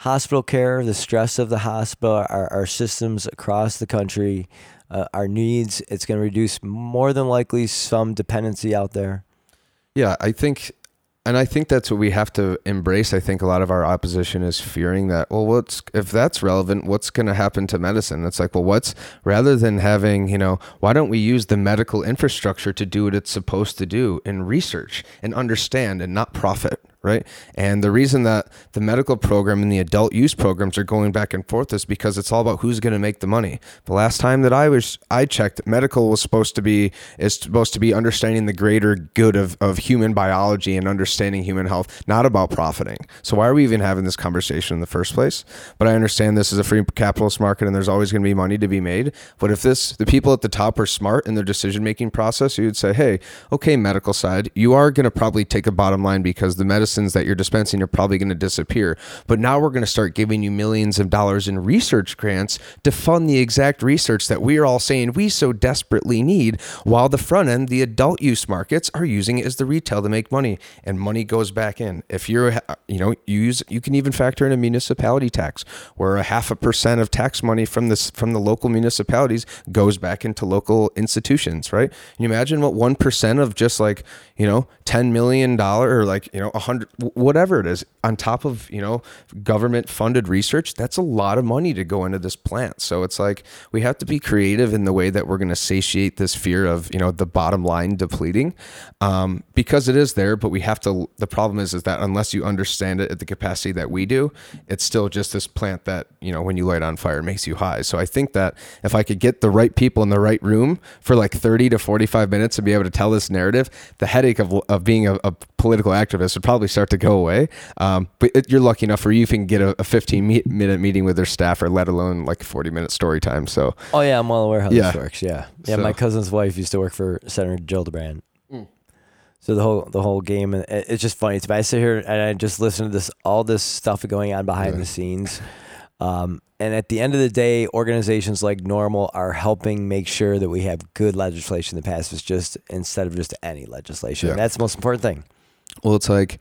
hospital care, the stress of the hospital, our, our systems across the country, uh, our needs. It's going to reduce more than likely some dependency out there. Yeah, I think, and I think that's what we have to embrace. I think a lot of our opposition is fearing that. Well, what's if that's relevant? What's going to happen to medicine? It's like, well, what's rather than having, you know, why don't we use the medical infrastructure to do what it's supposed to do in research and understand and not profit, right? And the reason that the medical program and the adult use programs are going back and forth is because it's all about who's going to make the money. The last time that I was I checked, medical was supposed to be is supposed to be understanding the greater good of, of human biology and understanding human health, not about profiting. So why are we even having this conversation in the first place? But I understand this is a free capitalist market and there's always going to be money to be made. But if this the people at the top are smart in their decision making process, you would say, hey, okay, medical side, you are going to probably take a bottom line because the medicines that you're dispensing are probably going to disappear. But now we're going to start giving you millions of dollars in research grants to fund the exact research that we are all saying we so desperately need, while the front end, the adult use markets, are using it as the retail to make money. And money goes back in. If you're, uh, you know, you use, you can even factor in a municipality tax where a half a percent of tax money from this, from the local municipalities goes back into local institutions, right? Can you imagine what 1% of just like, you know, $10 million or like, you know, 100 whatever it is on top of you know government funded research that's a lot of money to go into this plant. So it's like we have to be creative in the way that we're going to satiate this fear of you know the bottom line depleting um, because it is there but we have to the problem is is that unless you understand it at the capacity that we do it's still just this plant that you know when you light on fire makes you high. So i think that if i could get the right people in the right room for like 30 to 45 minutes to be able to tell this narrative the headache of, of being a, a political activist would probably start to go away. Um, but it, you're lucky enough where you can get a, a 15 me- minute meeting with their staff, or let alone like 40 minute story time. So, oh yeah, I'm well aware how Yeah. this works. Yeah, yeah. So- My cousin's wife used to work for Senator Gillibrand. So the whole the whole game, and it's just funny to me. I sit here and I just listen to this all this stuff going on behind the scenes. Um, and at the end of the day, organizations like NORML are helping make sure that we have good legislation that passes just instead of just any legislation. Yeah. That's the most important thing. well, it's like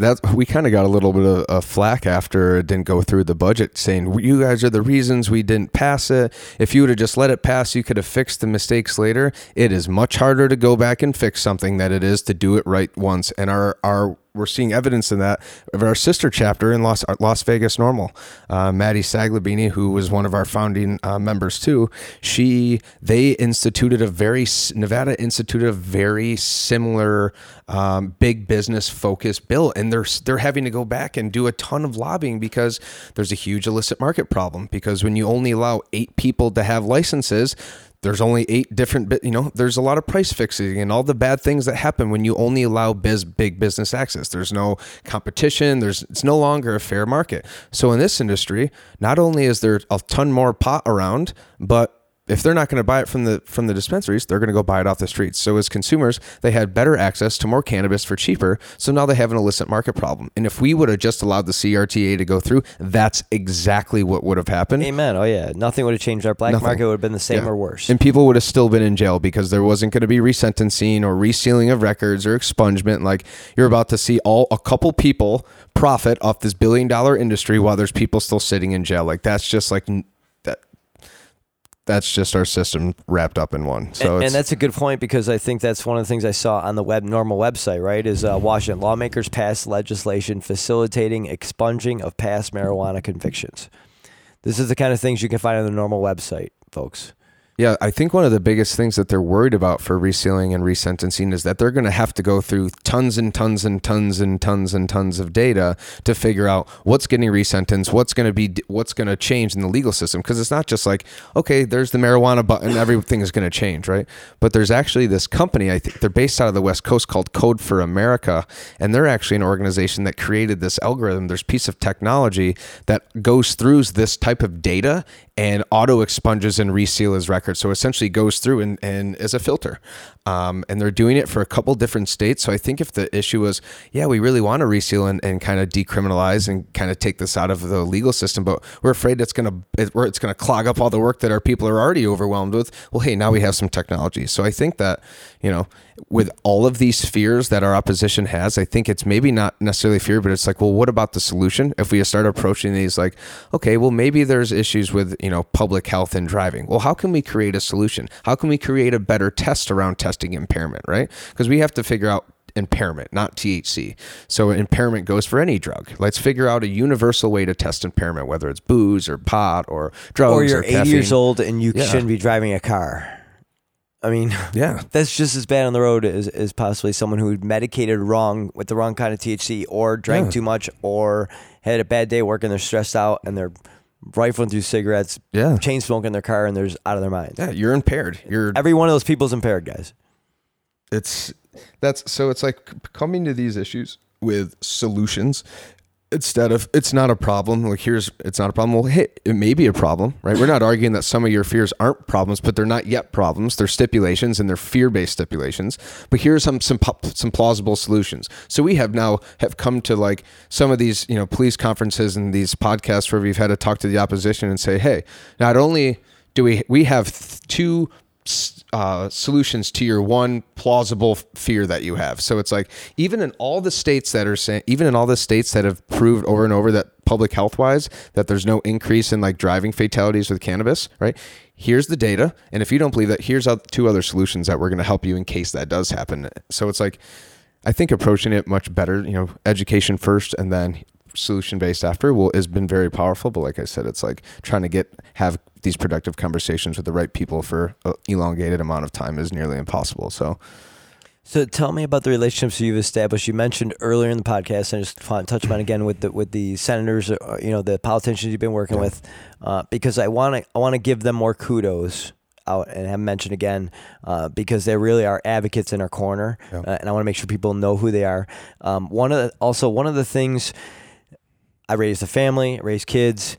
that we kind of got a little bit of, flack after it didn't go through the budget saying you guys are the reasons we didn't pass it. If you would have just let it pass you could have fixed the mistakes later. It is much harder to go back and fix something than it is to do it right once and our our we're seeing evidence in that of our sister chapter in Las Las Vegas NORML, uh, Maddie Saglibene, who was one of our founding uh, members too. She they instituted a very Nevada instituted a very similar um, big business focused bill, and they're they're having to go back and do a ton of lobbying because there's a huge illicit market problem. Because when you only allow eight people to have licenses, there's only eight different you know there's a lot of price fixing and all the bad things that happen when you only allow biz big business access. There's no competition. There's it's no longer a fair market. So in this industry not only is there a ton more pot around but if they're not going to buy it from the from the dispensaries, they're going to go buy it off the streets. So as consumers, they had better access to more cannabis for cheaper. So now they have an illicit market problem. And if we would have just allowed the CRTA to go through, that's exactly what would have happened. Amen. Oh yeah, nothing would have changed. Our black Nothing. market would have been the same Yeah. or worse. And people would have still been in jail because there wasn't going to be resentencing or resealing of records or expungement. Like you're about to see all a couple people profit off this billion dollar industry while there's people still sitting in jail. Like that's just like n-. That's just our system wrapped up in one. So and, and that's a good point because I think that's one of the things I saw on the web NORML website. Right, is uh, Washington lawmakers passed legislation facilitating expunging of past marijuana convictions. This is the kind of things you can find on the NORML website, folks. Yeah, I think one of the biggest things that they're worried about for resealing and resentencing is that they're going to have to go through tons and tons and tons and tons and tons of data to figure out what's getting resentenced, what's going to be, what's going to change in the legal system. Because it's not just like, okay, there's the marijuana button, everything is going to change, right? But there's actually this company, I think they're based out of the West Coast called Code for America, and they're actually an organization that created this algorithm. There's piece of technology that goes through this type of data and auto expunges and reseal his record. So essentially goes through and, and is a filter. Um, and they're doing it for a couple different states. So I think if the issue was, yeah, we really want to reseal and, and kind of decriminalize and kind of take this out of the legal system, but we're afraid it's going to it's going to clog up all the work that our people are already overwhelmed with. Well, hey, now we have some technology. So I think that you know, with all of these fears that our opposition has, I think it's maybe not necessarily fear, but it's like, well, what about the solution? If we start approaching these like, okay, well, maybe there's issues with, you know, public health and driving. Well, how can we create a solution? How can we create a better test around testing impairment, right? Because we have to figure out impairment, not THC. So impairment goes for any drug. Let's figure out a universal way to test impairment, whether it's booze or pot or drugs Or something. Or you're 80 years old and you Yeah. shouldn't be driving a car. I mean, Yeah. that's just as bad on the road as, as possibly someone who medicated wrong with the wrong kind of THC or drank Yeah. too much or had a bad day working. They're stressed out and they're rifling through cigarettes, Yeah. chain smoking their car, and they're just out of their minds. Yeah, you're impaired. You're Every one of those people's impaired, guys. it's that's so it's like coming to these issues with solutions instead of it's not a problem like here's it's not a problem well hey it may be a problem right? We're not arguing that some of your fears aren't problems but they're not yet problems. They're stipulations and they're fear-based stipulations. But here's some some some plausible solutions. So we have now have come to like some of these you know police conferences and these podcasts where we've had to talk to the opposition and say hey not only do we we have two uh, solutions to your one plausible fear that you have. So it's like even in all the states that are saying, even in all the states that have proved over and over that public health wise that there's no increase in like driving fatalities with cannabis, right? Here's the data, and if you don't believe that, here's two other solutions that we're going to help you in case that does happen. So it's like I think approaching it much better, you know, education first and then solution based after will has been very powerful. But like I said, it's like trying to get have these productive conversations with the right people for an elongated amount of time is nearly impossible. So So tell me about the relationships you've established. You mentioned earlier in the podcast, and I just want to touch on again with the with the senators, you know, the politicians you've been working Yeah. with, uh, because I want to I want to give them more kudos out and have mentioned again uh, because they really are advocates in our corner, Yeah. uh, and I want to make sure people know who they are. Um, one of the, also one of the things I raised a family, raised kids.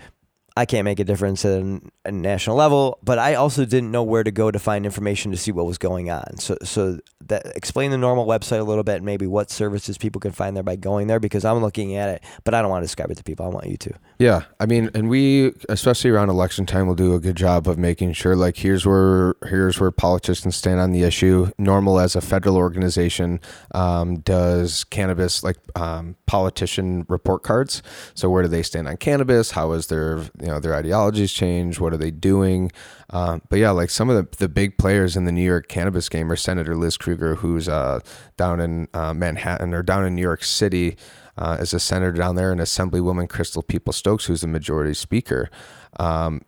I can't make a difference at a, a national level, but I also didn't know where to go to find information to see what was going on. So, so that explain the NORML website a little bit, and maybe what services people can find there by going there, because I'm looking at it, but I don't want to describe it to people. I want you to. Yeah, I mean, and we, especially around election time, will do a good job of making sure, like, here's where here's where politicians stand on the issue. NORML as a federal organization um, does cannabis like um, politician report cards. So where do they stand on cannabis? How is their you know their ideologies changed? What are they doing? Um, but yeah, like some of the, the big players in the New York cannabis game are Senator Liz Kruger, who's uh, down in uh, Manhattan or down in New York City uh, as a senator down there, and Assemblywoman Crystal Peoples-Stokes, who's the majority speaker. Um,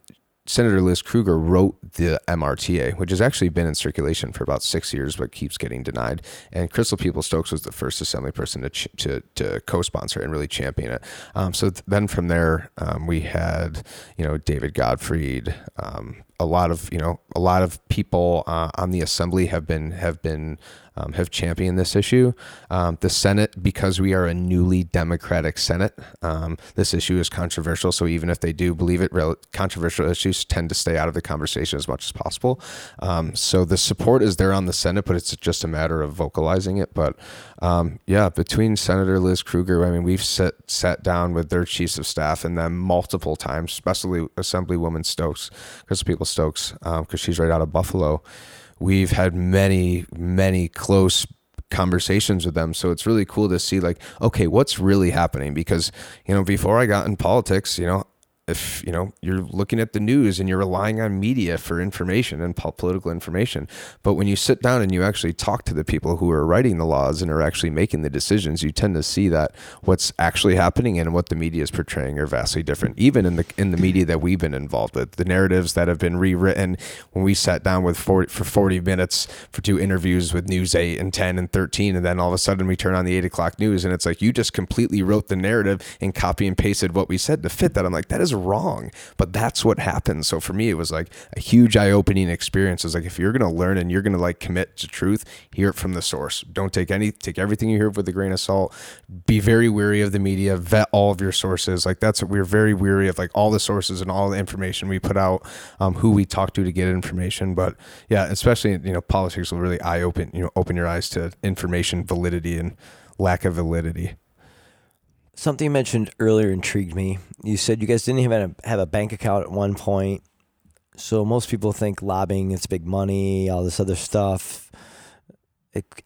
Senator Liz Kruger wrote the MRTA, which has actually been in circulation for about six years, but keeps getting denied. And Crystal Peoples-Stokes was the first assembly person to ch- to, to co-sponsor and really champion it. Um, so th- then from there, um, we had you know David Gottfried. Um, a lot of you know a lot of people uh, on the assembly have been have been um, have championed this issue. Um, the Senate, because we are a newly Democratic Senate, um, this issue is controversial. So even if they do believe it, controversial issues tend to stay out of the conversation as much as possible. Um, so the support is there on the Senate, but it's just a matter of vocalizing it. But um, yeah, between Senator Liz Kruger, I mean, we've sat sat down with their chiefs of staff and them multiple times, especially Assemblywoman Stokes, Crystal Peoples-Stokes, because she's right out of Buffalo we've had many many close conversations with them. So it's really cool to see like okay what's really happening? Because you know before i got in politics you know if you know you're looking at the news and you're relying on media for information and political information. But when you sit down and you actually talk to the people who are writing the laws and are actually making the decisions you tend to see that what's actually happening and what the media is portraying are vastly different even in the in the media that we've been involved with. The narratives that have been rewritten when we sat down with 40, for 40 minutes for two interviews with news 8 and 10 and 13 and then all of a sudden we turn on the 8 o'clock news and it's like you just completely wrote the narrative and copy and pasted what we said to fit that. I'm like that is wrong but that's what happens so for me it was like a huge eye-opening experience. It's like if you're to learn and you're to like commit to truth hear it from the source. Don't take any take everything you hear with a grain of salt. Be very wary of the media. Vet all of your sources. Like that's what we're very weary of like all the sources and all the information we put out um, who we talk to to get information. But yeah especially you know politics will really eye open you know open your eyes to information validity and lack of validity Something you mentioned earlier intrigued me. You said you guys didn't even have a bank account at one point. So most people think lobbying it's big money, all this other stuff.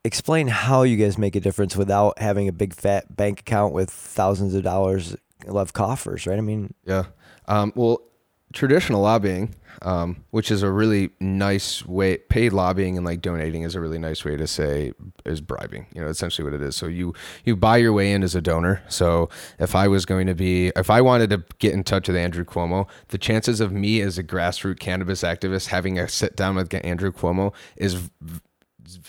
Explain how you guys make a difference without having a big fat bank account with thousands of dollars of coffers, right? I mean, Yeah. Um, well, traditional lobbying, um, which is a really nice way, paid lobbying and like donating is a really nice way to say is bribing. You know, essentially what it is. So you you buy your way in as a donor. So if I was going to be, if I wanted to get in touch with Andrew Cuomo, the chances of me as a grassroots cannabis activist having a sit down with Andrew Cuomo is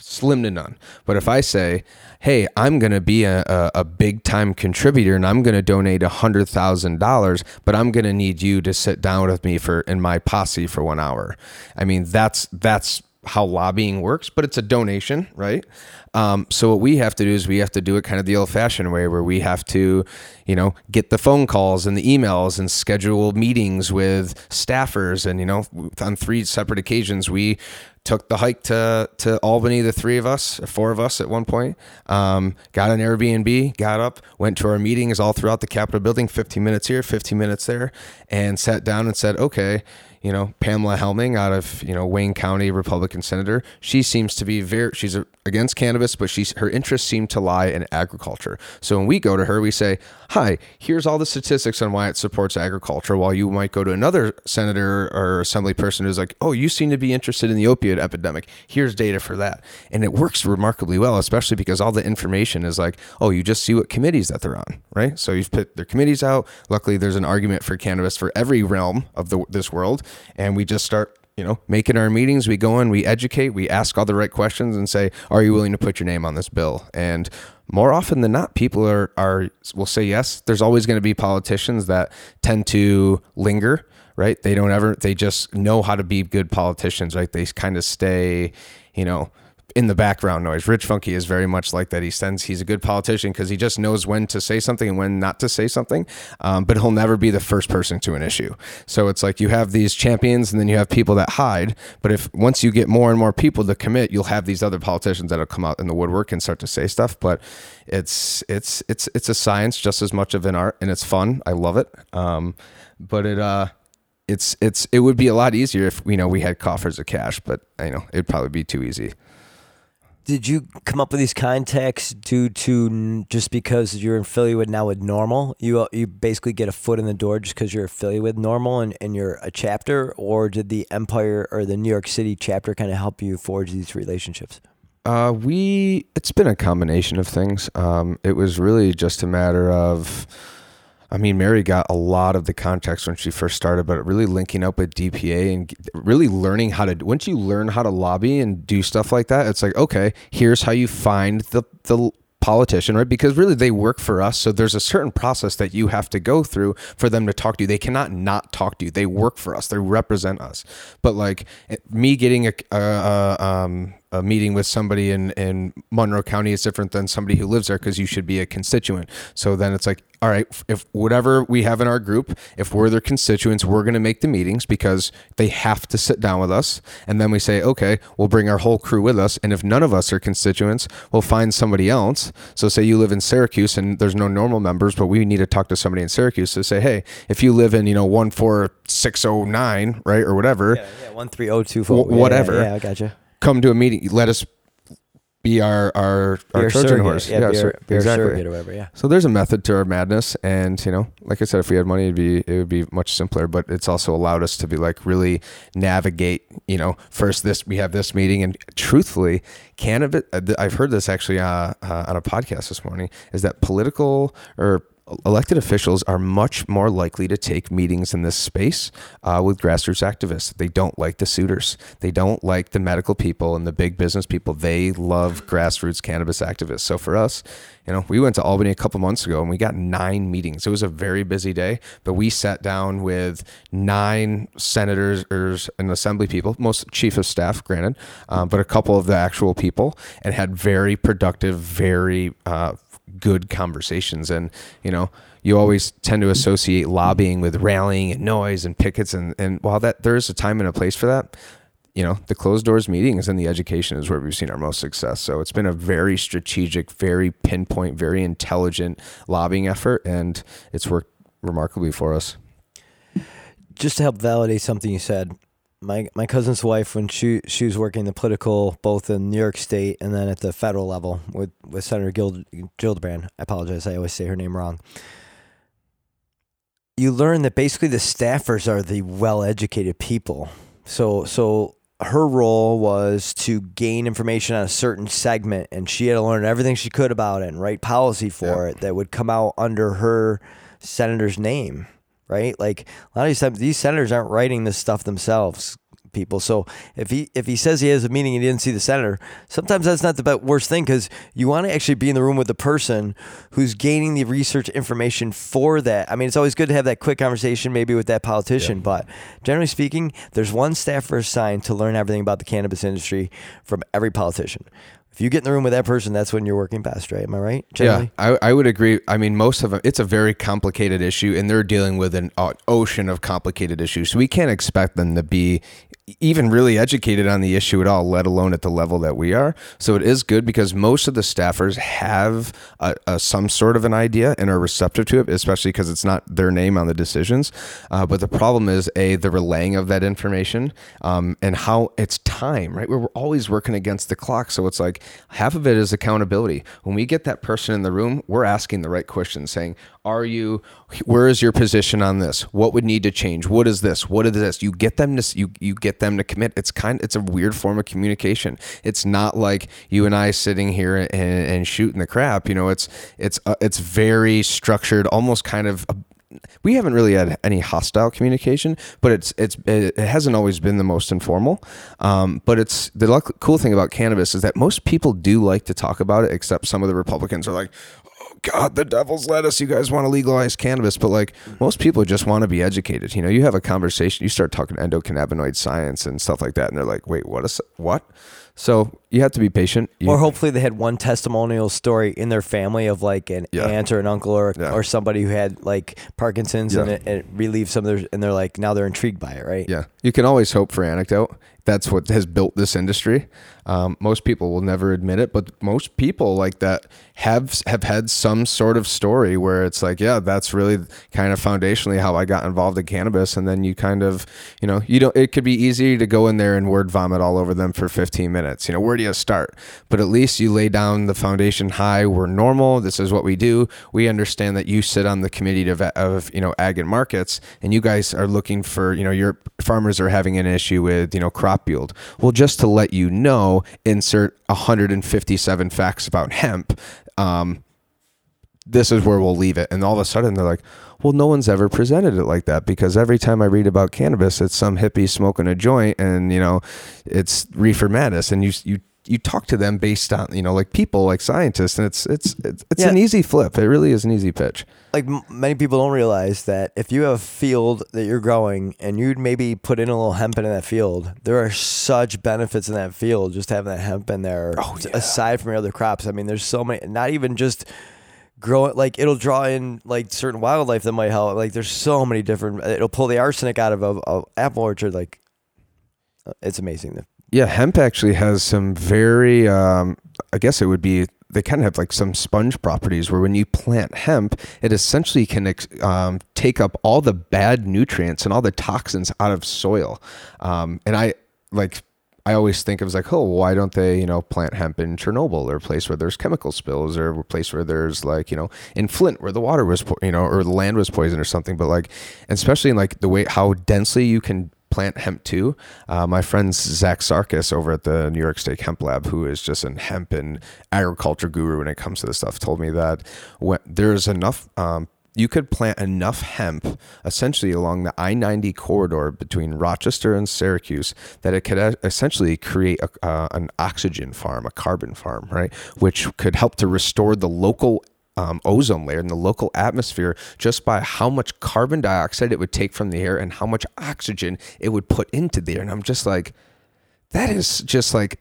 slim to none. But if I say, hey, I'm going to be a, a, a, big time contributor and I'm going to donate $100,000, but I'm going to need you to sit down with me for in my posse for one hour. I mean, that's, that's, how lobbying works, but it's a donation, right? Um, so what we have to do is we have to do it kind of the old-fashioned way, where we have to, you know, get the phone calls and the emails and schedule meetings with staffers. And you know, on three separate occasions, we took the hike to to Albany, the three of us, four of us at one point. Um, got an Airbnb, got up, went to our meetings all throughout the Capitol building, 15 minutes here, 15 minutes there, and sat down and said, okay, you know, Pamela Helming out of, you know, Wayne County Republican senator. She seems to be very, she's against cannabis, but she's, her interests seem to lie in agriculture. So when we go to her, we say, hi, here's all the statistics on why it supports agriculture. While you might go to another senator or assembly person who's like, oh, you seem to be interested in the opioid epidemic. Here's data for that. And it works remarkably well, especially because all the information is like, oh, you just see what committees that they're on, right? So you've put their committees out. Luckily, there's an argument for cannabis for every realm of the, this world and we just start you know, making our meetings. We go in, we educate, we ask all the right questions, and say, "Are you willing to put your name on this bill?" And more often than not, people are are will say yes. There's always going to be politicians that tend to linger, right? They don't ever. They just know how to be good politicians, right? They kind of stay, you know in the background noise. Rich Funke is very much like that. He sends he's a good politician because he just knows when to say something and when not to say something. Um, but he'll never be the first person to an issue. So it's like you have these champions and then you have people that hide. But if once you get more and more people to commit, you'll have these other politicians that'll come out in the woodwork and start to say stuff. But it's it's it's it's a science just as much of an art, and it's fun. I love it. Um, but it uh it's it's it would be a lot easier if you know we had coffers of cash, but you know it'd probably be too easy did you come up with these contacts due to just because you're affiliated now with NORML? You uh, you basically get a foot in the door just because you're affiliated with NORML and, and you're a chapter, or did the Empire or the New York City chapter kind of help you forge these relationships? Uh, we it's been a combination of things. Um, it was really just a matter of I mean, Mary got a lot of the context when she first started, but really linking up with DPA and really learning how to. Once you learn how to lobby and do stuff like that, it's like okay, here's how you find the the politician, right? Because really they work for us. So there's a certain process that you have to go through for them to talk to you. They cannot not talk to you. They work for us. They represent us. But like me getting a, a, a um, a meeting with somebody in, in Monroe County is different than somebody who lives there because you should be a constituent. So then it's like, all right, if whatever we have in our group, if we're their constituents, we're going to make the meetings because they have to sit down with us. And then we say, okay, we'll bring our whole crew with us. And if none of us are constituents, we'll find somebody else. So say you live in Syracuse and there's no NORML members, but we need to talk to somebody in Syracuse to say, hey, if you live in, you know, 14609, right, or whatever. Yeah, yeah 13024. Whatever. Yeah, yeah, I gotcha come to a meeting. Let us be our our, our Trojan surrogate. horse. Yeah, yeah be, our, be exactly. whatever. Yeah. So there's a method to our madness, and you know, like I said, if we had money, it'd be it would be much simpler. But it's also allowed us to be like really navigate. You know, first this we have this meeting, and truthfully, cannabis. Uh, I've heard this actually uh, uh, on a podcast this morning. Is that political or elected officials are much more likely to take meetings in this space uh, with grassroots activists. They don't like the suitors. They don't like the medical people and the big business people. They love grassroots cannabis activists. So for us, you know, we went to Albany a couple months ago and we got nine meetings. It was a very busy day, but we sat down with nine senators and assembly people, most chief of staff, granted, um, but a couple of the actual people, and had very productive, very uh, good conversations. And, you know, you always tend to associate lobbying with rallying and noise and pickets. And, and while that there is a time and a place for that, you know, the closed doors meetings and the education is where we've seen our most success. So it's been a very strategic, very pinpoint, very intelligent lobbying effort, and it's worked remarkably for us. Just to help validate something you said, my my cousin's wife when she she was working in the political both in New York State and then at the federal level with with Senator Gild, Gillibrand. I apologize, I always say her name wrong. you learn that basically the staffers are the well-educated people. So so her role was to gain information on a certain segment and she had to learn everything she could about it and write policy for Yeah. it that would come out under her senator's name right? Like a lot of these times these senators aren't writing this stuff themselves people. So if he if he says he has a meeting and he didn't see the senator sometimes that's not the worst thing because you want to actually be in the room with the person who's gaining the research information for that. I mean it's always good to have that quick conversation maybe with that politician but generally speaking there's one staffer assigned to learn everything about the cannabis industry from every politician if you get in the room with that person that's when you're working best right am i right generally Yeah, I, I would agree. I mean, most of them, it's a very complicated issue, and they're dealing with an uh, ocean of complicated issues. So we can't expect them to be even really educated on the issue at all, let alone at the level that we are. So it is good because most of the staffers have a, a, some sort of an idea and are receptive to it, especially because it's not their name on the decisions. Uh, but the problem is a the relaying of that information um, and how it's time, right? We're always working against the clock, so it's like half of it is accountability. When we get that person in the room, we're asking the right questions, saying, "Are you? Where is your position on this? What would need to change? What is this? What is this?" You get them to you you get them to commit. It's kind it's a weird form of communication. It's not like you and I sitting here and, and shooting the crap. You know, it's it's uh, it's very structured, almost kind of. We haven't really had any hostile communication, but it's it's it hasn't always been the most informal. Um, but it's the luck, cool thing about cannabis is that most people do like to talk about it, except some of the Republicans are like, "Oh God, the devil's lettuce! You guys want to legalize cannabis?" But like most people just want to be educated. You know, you have a conversation, you start talking endocannabinoid science and stuff like that, and they're like, "Wait, what is what?" So you have to be patient. You- Or hopefully they had one testimonial story in their family of like an Yeah. aunt or an uncle or Yeah. or somebody who had like Parkinson's and Yeah. it, it relieved some of their and they're like now they're intrigued by it, right? Yeah, you can always hope for anecdote. That's what has built this industry. Um, most people will never admit it, but most people like that have have had some sort of story where it's like, yeah, that's really kind of foundationally how I got involved in cannabis. And then you kind of, you know, you don't. It could be easy to go in there and word vomit all over them for 15 minutes. You know, where do you start? But at least you lay down the foundation high. We're NORML. This is what we do. We understand that you sit on the committee of, of you know ag and markets, and you guys are looking for you know your farmers are having an issue with you know crop yield. Well, just to let you know, insert 157 facts about hemp. Um, this is where we'll leave it. And all of a sudden they're like, well, no one's ever presented it like that because every time I read about cannabis, it's some hippie smoking a joint and, you know, it's reefer madness. And you, you, you talk to them based on, you know, like people, like scientists, and it's, it's, it's, it's Yeah. an easy flip. It really is an easy pitch. Like m- many people don't realize that if you have a field that you're growing and you'd maybe put in a little hemp in that field, there are such benefits in that field just having that hemp in there. Oh, yeah. Aside from your other crops, I mean, there's so many. Not even just growing like it'll draw in like certain wildlife that might help. Like there's so many different. It'll pull the arsenic out of a, a apple orchard. Like uh, it's amazing. Yeah, hemp actually has some very, um, I guess it would be, they kind of have like some sponge properties where when you plant hemp, it essentially can um, take up all the bad nutrients and all the toxins out of soil. Um, and I like, I always think of like, oh, why don't they, you know, plant hemp in Chernobyl or a place where there's chemical spills or a place where there's like, you know, in Flint where the water was, po- you know, or the land was poisoned or something. But like, especially in like the way how densely you can plant hemp too. Uh, my friend Zach Sarkis over at the New York State Hemp Lab, who is just an hemp and agriculture guru when it comes to this stuff, told me that when there's enough. Um, you could plant enough hemp essentially along the I 90 corridor between Rochester and Syracuse that it could essentially create a, uh, an oxygen farm, a carbon farm, right? Which could help to restore the local um, ozone layer in the local atmosphere just by how much carbon dioxide it would take from the air and how much oxygen it would put into the air. And I'm just like, that is just like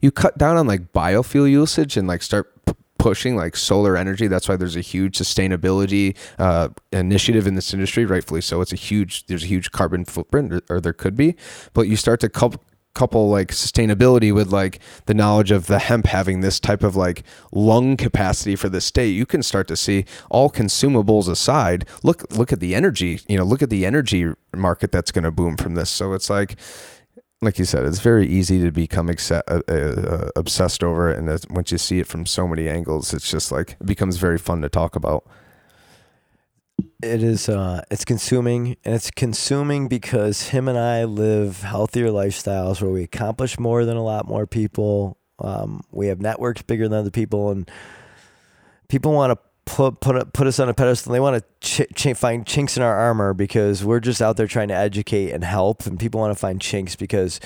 you cut down on like biofuel usage and like start p- pushing like solar energy. That's why there's a huge sustainability uh, initiative in this industry, rightfully so. It's a huge there's a huge carbon footprint, or, or there could be, but you start to couple like sustainability with like the knowledge of the hemp having this type of like lung capacity for the state you can start to see all consumables aside look look at the energy you know look at the energy market that's going to boom from this so it's like like you said, it's very easy to become exce- uh, uh, obsessed over it, and once you see it from so many angles, it's just like it becomes very fun to talk about. It is. Uh, it's consuming, and it's consuming because him and I live healthier lifestyles where we accomplish more than a lot more people. Um, we have networks bigger than other people, and people want to put put put us on a pedestal. They want to ch- ch- find chinks in our armor because we're just out there trying to educate and help, and people want to find chinks because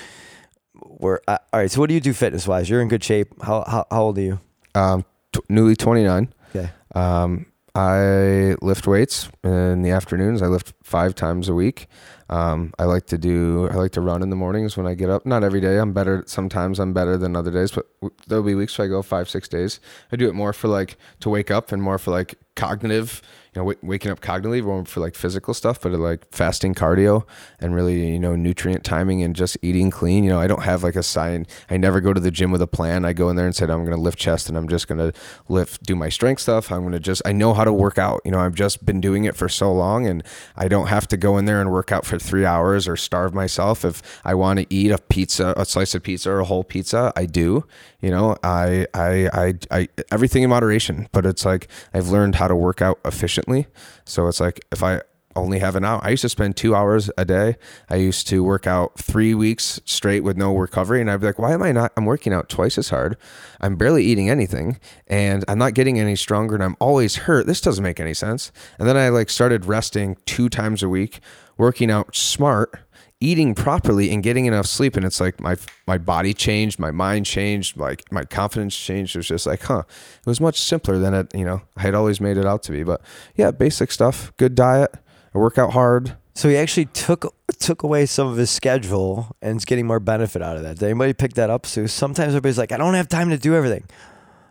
we're uh, all right. So, what do you do fitness wise? You're in good shape. How how, how old are you? Um, t- newly 29. Okay. Um, I lift weights in the afternoons. I lift five times a week. Um, I like to do. I like to run in the mornings when I get up. Not every day. I'm better. Sometimes I'm better than other days, but there'll be weeks where I go five, six days. I do it more for like to wake up and more for like cognitive you know, waking up cognitively more for like physical stuff, but like fasting cardio and really, you know, nutrient timing and just eating clean. You know, I don't have like a sign. I never go to the gym with a plan. I go in there and said, I'm going to lift chest and I'm just going to lift, do my strength stuff. I'm going to just, I know how to work out. You know, I've just been doing it for so long and I don't have to go in there and work out for three hours or starve myself. If I want to eat a pizza, a slice of pizza or a whole pizza, I do. You know, I, I, I, I, everything in moderation, but it's like I've learned how to work out efficiently. So it's like if I only have an hour, I used to spend two hours a day. I used to work out three weeks straight with no recovery. And I'd be like, why am I not? I'm working out twice as hard. I'm barely eating anything and I'm not getting any stronger and I'm always hurt. This doesn't make any sense. And then I like started resting two times a week, working out smart eating properly and getting enough sleep and it's like my my body changed my mind changed like my confidence changed it was just like huh it was much simpler than it you know i had always made it out to be but yeah basic stuff good diet i work out hard so he actually took took away some of his schedule and is getting more benefit out of that. Did anybody pick that up? So sometimes everybody's like, I don't have time to do everything.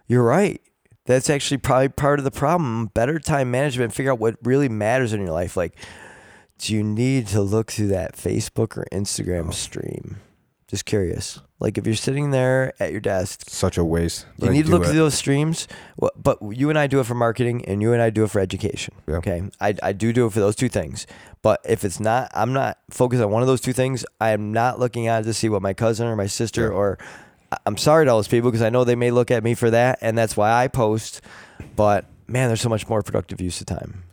You're right. That's actually probably part of the problem. Better time management. Figure out what really matters in your life. Like, do you need to look through that Facebook or Instagram oh. stream? Just curious. Like if you're sitting there at your desk, such a waste you need to look it. through those streams. But you and I do it for marketing, and you and I do it for education. Yeah. Okay, I, I do do it for those two things. But if it's not, I'm not focused on one of those two things. I am not looking at it to see what my cousin or my sister or I'm sorry to all those people because I know they may look at me for that, and that's why I post. But man, there's so much more productive use of time.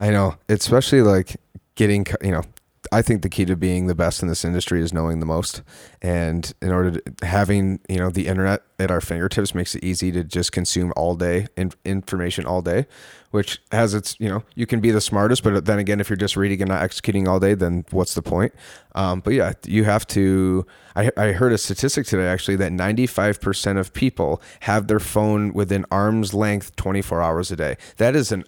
I know, especially like getting you know I think the key to being the best in this industry is knowing the most. And in order to having, you know, the internet at our fingertips makes it easy to just consume all day in, information all day, which has its, you know, you can be the smartest, but then again, if you're just reading and not executing all day, then what's the point? Um, but yeah, you have to, I, I heard a statistic today actually that 95% of people have their phone within arm's length 24 hours a day. That is an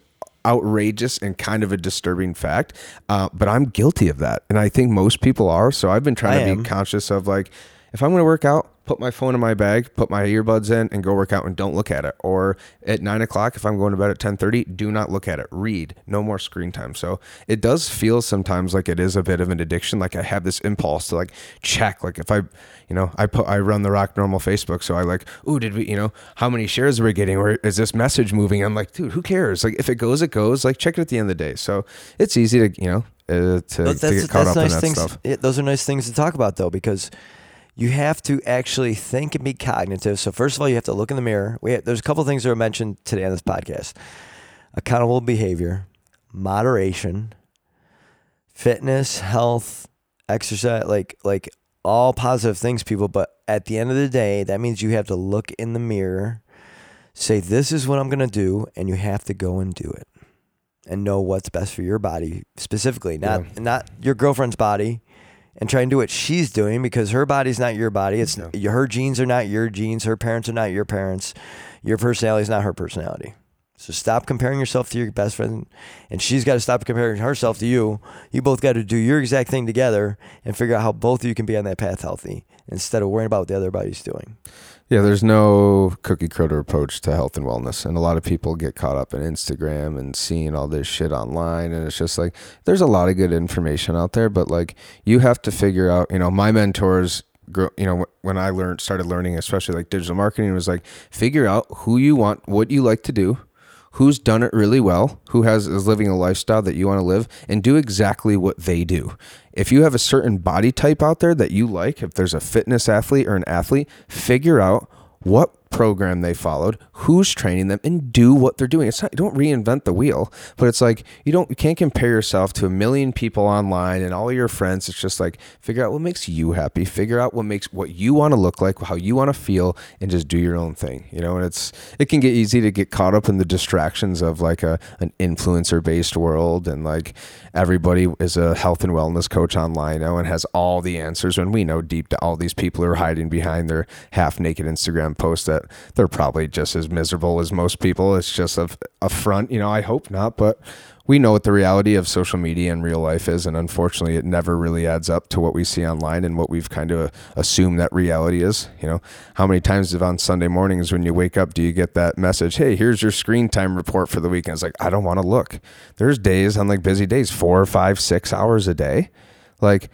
outrageous and kind of a disturbing fact. Uh, but I'm guilty of that. And I think most people are. So I've been trying I to am. be conscious of like, if I'm going to work out, put my phone in my bag, put my earbuds in, and go work out and don't look at it. Or at nine o'clock, if I'm going to bed at ten thirty, do not look at it. Read. No more screen time. So it does feel sometimes like it is a bit of an addiction. Like I have this impulse to like check. Like if I, you know, I put I run the ROC NORML Facebook, so I like, oh, did we, you know, how many shares are we getting? Or is this message moving? I'm like, dude, who cares? Like if it goes, it goes. Like check it at the end of the day. So it's easy to you know uh, to, to, get caught up nice in that things, stuff. It, those are nice things to talk about though because you have to actually think and be cognitive. So first of all, you have to look in the mirror. We have, there's a couple things that are mentioned today on this podcast: accountable behavior, moderation, fitness, health, exercise, like like all positive things, people. But at the end of the day, that means you have to look in the mirror, say, "This is what I'm going to do," and you have to go and do it, and know what's best for your body specifically, not yeah. not your girlfriend's body and try and do what she's doing because her body's not your body. It's mm-hmm. yeah. her genes are not your genes. Her parents are not your parents. Your personality is not her personality. So stop comparing yourself to your best friend, and she's got to stop comparing herself to you. You both got to do your exact thing together and figure out how both of you can be on that path healthy instead of worrying about what the other body's doing. Yeah, there's no cookie cutter approach to health and wellness. And a lot of people get caught up in Instagram and seeing all this shit online. And it's just like, there's a lot of good information out there, but like, you have to figure out, you know, my mentors, you know, when I learned, started learning, especially like digital marketing, was like, figure out who you want, what you like to do, who's done it really well, who has is living a lifestyle that you want to live, and do exactly what they do. If you have a certain body type out there that you like, if there's a fitness athlete or an athlete, figure out what program they followed, who's training them, and do what they're doing. It's not don't reinvent the wheel, but it's like you don't you can't compare yourself to a million people online and all your friends. It's just like figure out what makes you happy, figure out what makes what you want to look like, how you want to feel, and just do your own thing. You know, and it's it can get easy to get caught up in the distractions of like a an influencer based world and like everybody is a health and wellness coach online now and has all the answers when we know deep all these people are hiding behind their half naked Instagram posts that they're probably just as miserable as most people. It's just a, a front, you know, I hope not, but we know what the reality of social media and real life is. And unfortunately, it never really adds up to what we see online and what we've kind of assumed that reality is. You know, how many times on Sunday mornings when you wake up do you get that message, hey, here's your screen time report for the weekend? It's like, I don't want to look. There's days on like busy days, four, five, six hours a day. Like,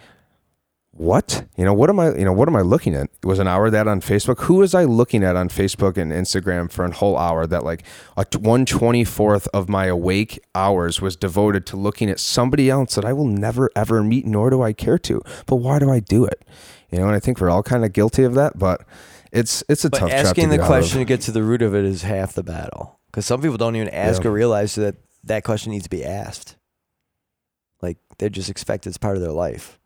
what? You know what am i you know what am i looking at? It was an hour that on facebook? Who was i looking at on facebook and instagram for a whole hour that like a 124th of my awake hours was devoted to looking at somebody else that i will never ever meet nor do i care to? But why do i do it? You know and i think we're all kind of guilty of that but it's it's a but tough asking to the question to get to the root of it is half the battle because some people don't even ask Yeah. or realize that that question needs to be asked. Like they just expect it's part of their life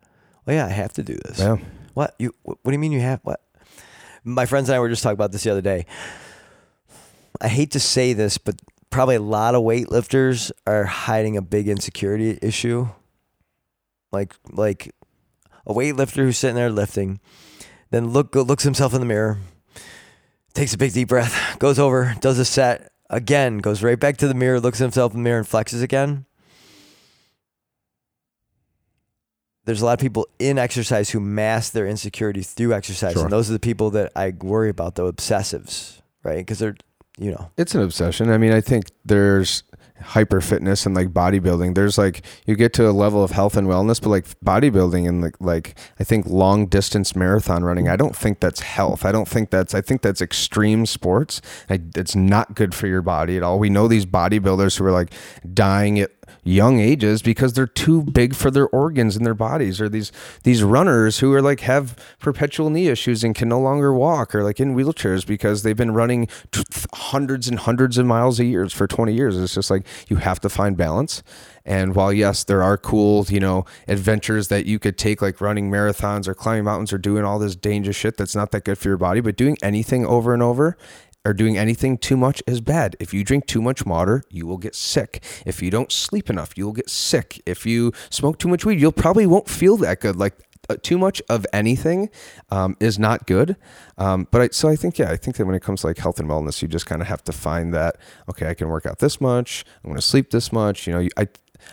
well yeah i have to do this yeah What you? What do you mean you have what? My friends and I were just talking about this the other day. I hate to say this, but probably a lot of weightlifters are hiding a big insecurity issue. Like like a weightlifter who's sitting there lifting, then look looks himself in the mirror, takes a big deep breath, goes over, does a set again, goes right back to the mirror, looks at himself in the mirror, and flexes again. There's a lot of people in exercise who mask their insecurity through exercise, Sure. and those are the people that I worry about, the obsessives, right? Because they're, you know, it's an obsession. I mean, I think there's hyper fitness and like bodybuilding. There's like you get to a level of health and wellness, but like bodybuilding and like like I think long distance marathon running. I don't think that's health. I don't think that's. I think that's extreme sports. I, it's not good for your body at all. We know these bodybuilders who are like dying at young ages because they're too big for their organs in their bodies. Or these these runners who are like have perpetual knee issues and can no longer walk or like in wheelchairs because they've been running hundreds and hundreds of miles a year for 20 years. It's just like you have to find balance. And while yes there are cool you know adventures that you could take like running marathons or climbing mountains or doing all this dangerous shit that's not that good for your body but doing anything over and over or doing anything too much is bad. If you drink too much water, you will get sick. If you don't sleep enough, you will get sick. If you smoke too much weed, you'll probably won't feel that good. Like uh, too much of anything um, is not good. Um, but I, so I think yeah, I think that when it comes to like health and wellness, you just kind of have to find that okay, I can work out this much. I'm going to sleep this much. You know, I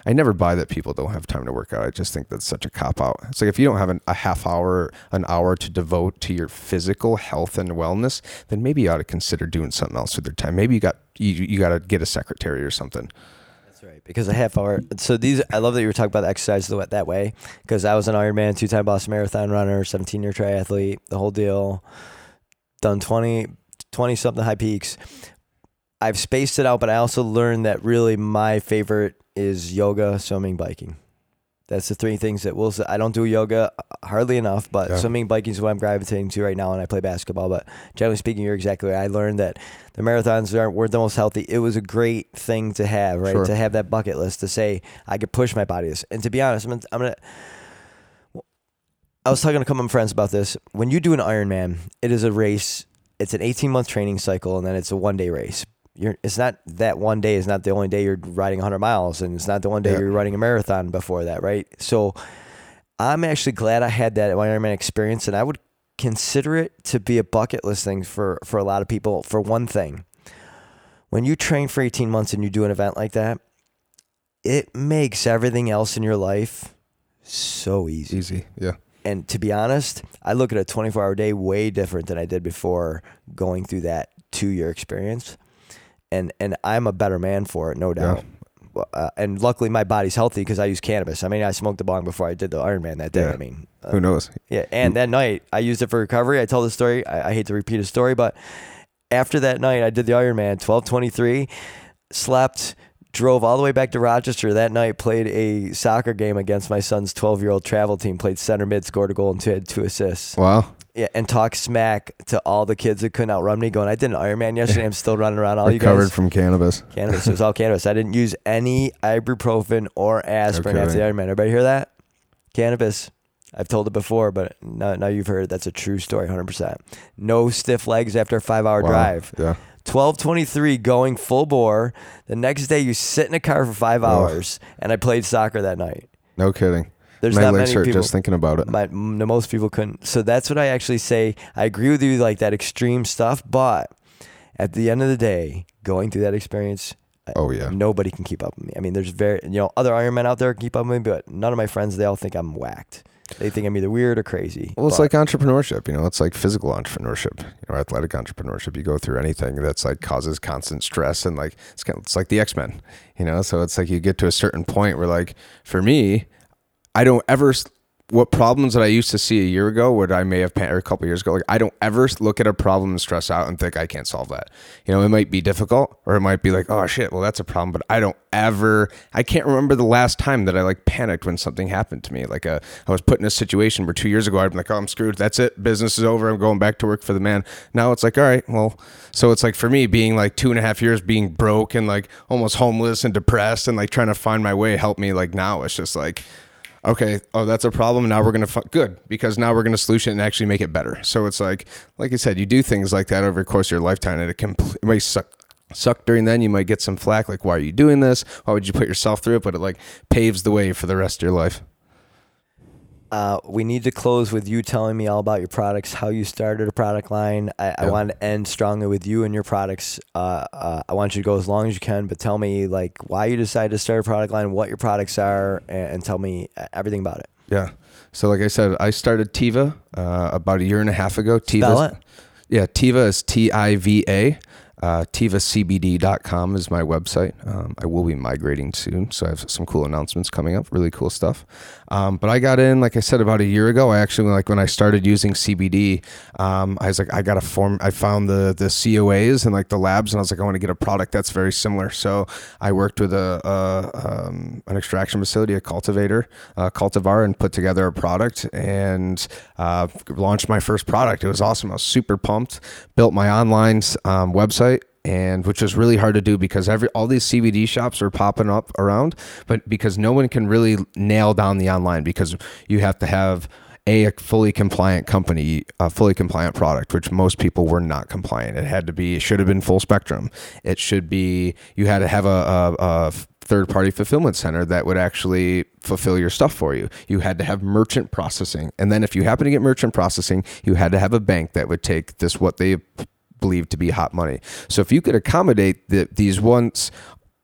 I never buy that people don't have time to work out. I just think that's such a cop out. It's like if you don't have an, a half hour, an hour to devote to your physical health and wellness, then maybe you ought to consider doing something else with your time. Maybe you got you, you got to get a secretary or something. That's right. Because a half hour. So these, I love that you were talking about the exercise the- that way. Because I was an Ironman, two time Boston Marathon runner, 17 year triathlete, the whole deal. Done 20, 20 something high peaks. I've spaced it out, but I also learned that really my favorite is yoga, swimming, biking. That's the three things that will. I don't do yoga hardly enough, but Yeah. swimming, biking is what I'm gravitating to right now, and I play basketball. But generally speaking, you're exactly right. I learned that the marathons aren't weren't the most healthy. It was a great thing to have, right? Sure. To have that bucket list to say I could push my body. this. And to be honest, I'm gonna, I'm gonna. I was talking to a couple of friends about this. When you do an Ironman, it is a race. It's an 18 month training cycle, and then it's a one day race. You're, it's not that one day is not the only day you're riding 100 miles, and it's not the one day Yeah. you're running a marathon before that, right? So, I'm actually glad I had that Ironman experience, and I would consider it to be a bucket list thing for for a lot of people. For one thing, when you train for 18 months and you do an event like that, it makes everything else in your life so easy. Easy, yeah. And to be honest, I look at a 24 hour day way different than I did before going through that two year experience. And and I'm a better man for it, no doubt. Uh, and luckily, my body's healthy because I use cannabis. I mean, I smoked the bong before I did the Ironman that day. Yeah. I mean, uh, Who knows? yeah, and that night I used it for recovery. I tell the story. I, I hate to repeat a story, but after that night, I did the Ironman, twelve twenty three, slept, drove all the way back to Rochester that night, played a soccer game against my son's twelve year old travel team, played center mid, scored a goal, and two, had two assists. Wow. Yeah, and talk smack to all the kids that couldn't outrun me. Going, I did an Ironman yesterday. I'm still running around all you Recovered guys. from cannabis. cannabis. It was all cannabis. I didn't use any ibuprofen or aspirin after the. Ironman. Everybody hear that? Cannabis. I've told it before, but now, now you've heard. it. That's a true story, 100%. No stiff legs after a five hour Wow. drive. Yeah. 1223 going full bore. The next day, you sit in a car for five hours, and I played soccer that night. No kidding. There's My not legs many hurt people. just thinking about it. The most people couldn't. So that's what I actually say. I agree with you, like that extreme stuff. But at the end of the day, going through that experience, uh, Oh, yeah. nobody can keep up with me. I mean, there's very, you know, other Ironmen out there can keep up with me, but none of my friends, they all think I'm whacked. They think I'm either weird or crazy. Well, it's But like entrepreneurship, you know, it's like physical entrepreneurship, you know, athletic entrepreneurship. You go through anything that's like causes constant stress and like it's kind of, it's like the X Men, you know. So it's like you get to a certain point where like for me, I don't ever what problems that I used to see a year ago, what I may have or a couple years ago, like I don't ever look at a problem and stress out and think I can't solve that. You know, it might be difficult or it might be like, oh shit, well that's a problem, but I don't ever, I can't remember the last time that I like panicked when something happened to me. Like uh, I was put in a situation where two years ago I'd be like, oh I'm screwed, that's it, business is over, I'm going back to work for the man. Now it's like, all right, well, so it's like for me being like two and a half years being broke and like almost homeless and depressed and like trying to find my way helped me. Like now it's just like okay, oh, that's a problem. Now we're gonna fu- good because now we're gonna solution it and actually make it better. So it's like, like I said, you do things like that over the course of your lifetime, and it can it might suck. Suck during then, you might get some flack, like, why are you doing this? Why would you put yourself through it? But it like paves the way for the rest of your life. Uh, we need to close with you telling me all about your products, how you started a product line. I, I want to end strongly with you and your products. Uh, uh, I want you to go as long as you can, but tell me like why you decided to start a product line, what your products are, and, and tell me uh, everything about it. Yeah. So like I said, I started Tiva uh, about a year and a half ago. Tiva. Yeah, Tiva is T I V A. Uh, TivaCBD.com is my website. Um, I will be migrating soon, so I have some cool announcements coming up. Really cool stuff. Um, but I got in, like I said, about a year ago. I actually like when I started using CBD. Um, I was like, I got to form. I found the the COAs and like the labs, and I was like, I want to get a product that's very similar. So I worked with a, a um, an extraction facility, a cultivator, a cultivar, and put together a product and uh, launched my first product. It was awesome. I was super pumped. Built my online um, website and which was really hard to do because every all these CBD shops are popping up around, but because no one can really nail down the online because you have to have a, a fully compliant company, a fully compliant product, which most people were not compliant. It had to be, it should have been full spectrum. It should be, you had to have a, a, a third party fulfillment center that would actually fulfill your stuff for you. You had to have merchant processing. And then if you happen to get merchant processing, you had to have a bank that would take this, what they believed to be hot money. So if you could accommodate the, these once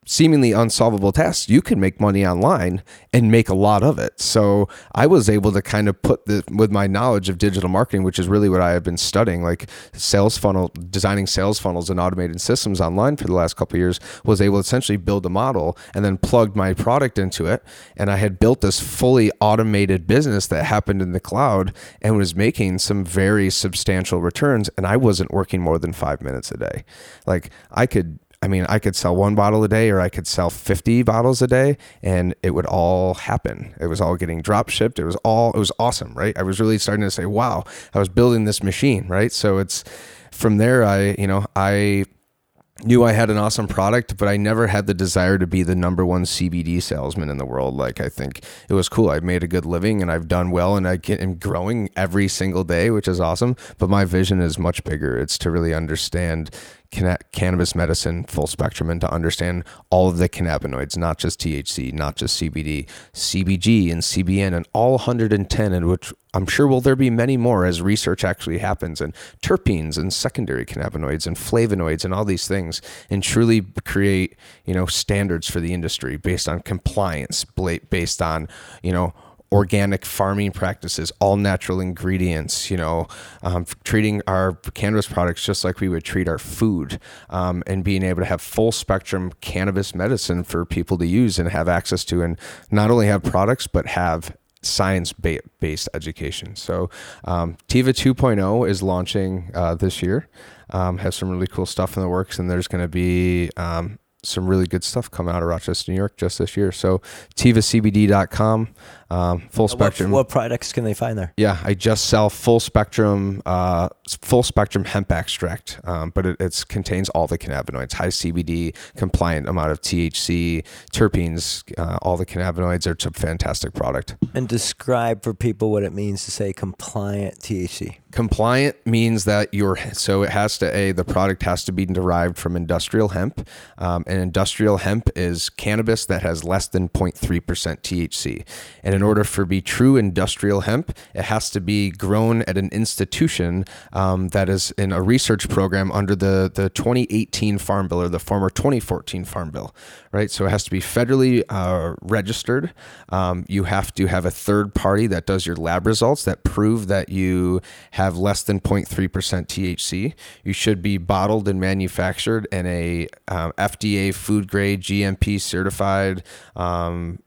seemingly unsolvable tasks, you can make money online and make a lot of it. So I was able to kind of put the with my knowledge of digital marketing, which is really what I have been studying, like sales funnel, designing sales funnels and automated systems online for the last couple years, was able to essentially build a model and then plugged my product into it. And I had built this fully automated business that happened in the cloud and was making some very substantial returns. And I wasn't working more than five minutes a day. Like I could I mean, I could sell one bottle a day or I could sell 50 bottles a day and it would all happen. It was all getting drop shipped. It was all, it was awesome, right? I was really starting to say, wow, I was building this machine, right? So it's from there, I, you know, I knew I had an awesome product, but I never had the desire to be the number one CBD salesman in the world. Like I think it was cool. I've made a good living and I've done well and I get am growing every single day, which is awesome. But my vision is much bigger. It's to really understand canna- cannabis medicine full spectrum and to understand all of the cannabinoids, not just THC, not just CBD, CBG and CBN and all 110 and which I'm sure will there be many more as research actually happens and terpenes and secondary cannabinoids and flavonoids and all these things and truly create, you know, standards for the industry based on compliance, based on, you know, organic farming practices, all natural ingredients, you know, um, treating our cannabis products just like we would treat our food, um, and being able to have full spectrum cannabis medicine for people to use and have access to, and not only have products, but have science ba- based education. So, um, Tiva 2.0 is launching uh, this year, um, has some really cool stuff in the works, and there's going to be um, some really good stuff coming out of Rochester, New York just this year. So TivaCBD.com. um, full What, spectrum. what products can they find there? Yeah, I just sell full spectrum, uh, full spectrum hemp extract, um, but it it's, contains all the cannabinoids, high CBD, compliant amount of THC, terpenes, uh, all the cannabinoids. It's a fantastic product. And describe for people what it means to say compliant THC. Compliant means that you're so it has to a the product has to be derived from industrial hemp, um, and industrial hemp is cannabis that has less than 0.3 percent THC. And in order for be true industrial hemp, it has to be grown at an institution um, that is in a research program under the the 2018 Farm Bill or the former 2014 Farm Bill, right? So it has to be federally uh, registered. Um, you have to have a third party that does your lab results that prove that you have less than 0.3% THC. You should be bottled and manufactured in a um, FDA food grade, GMP certified um,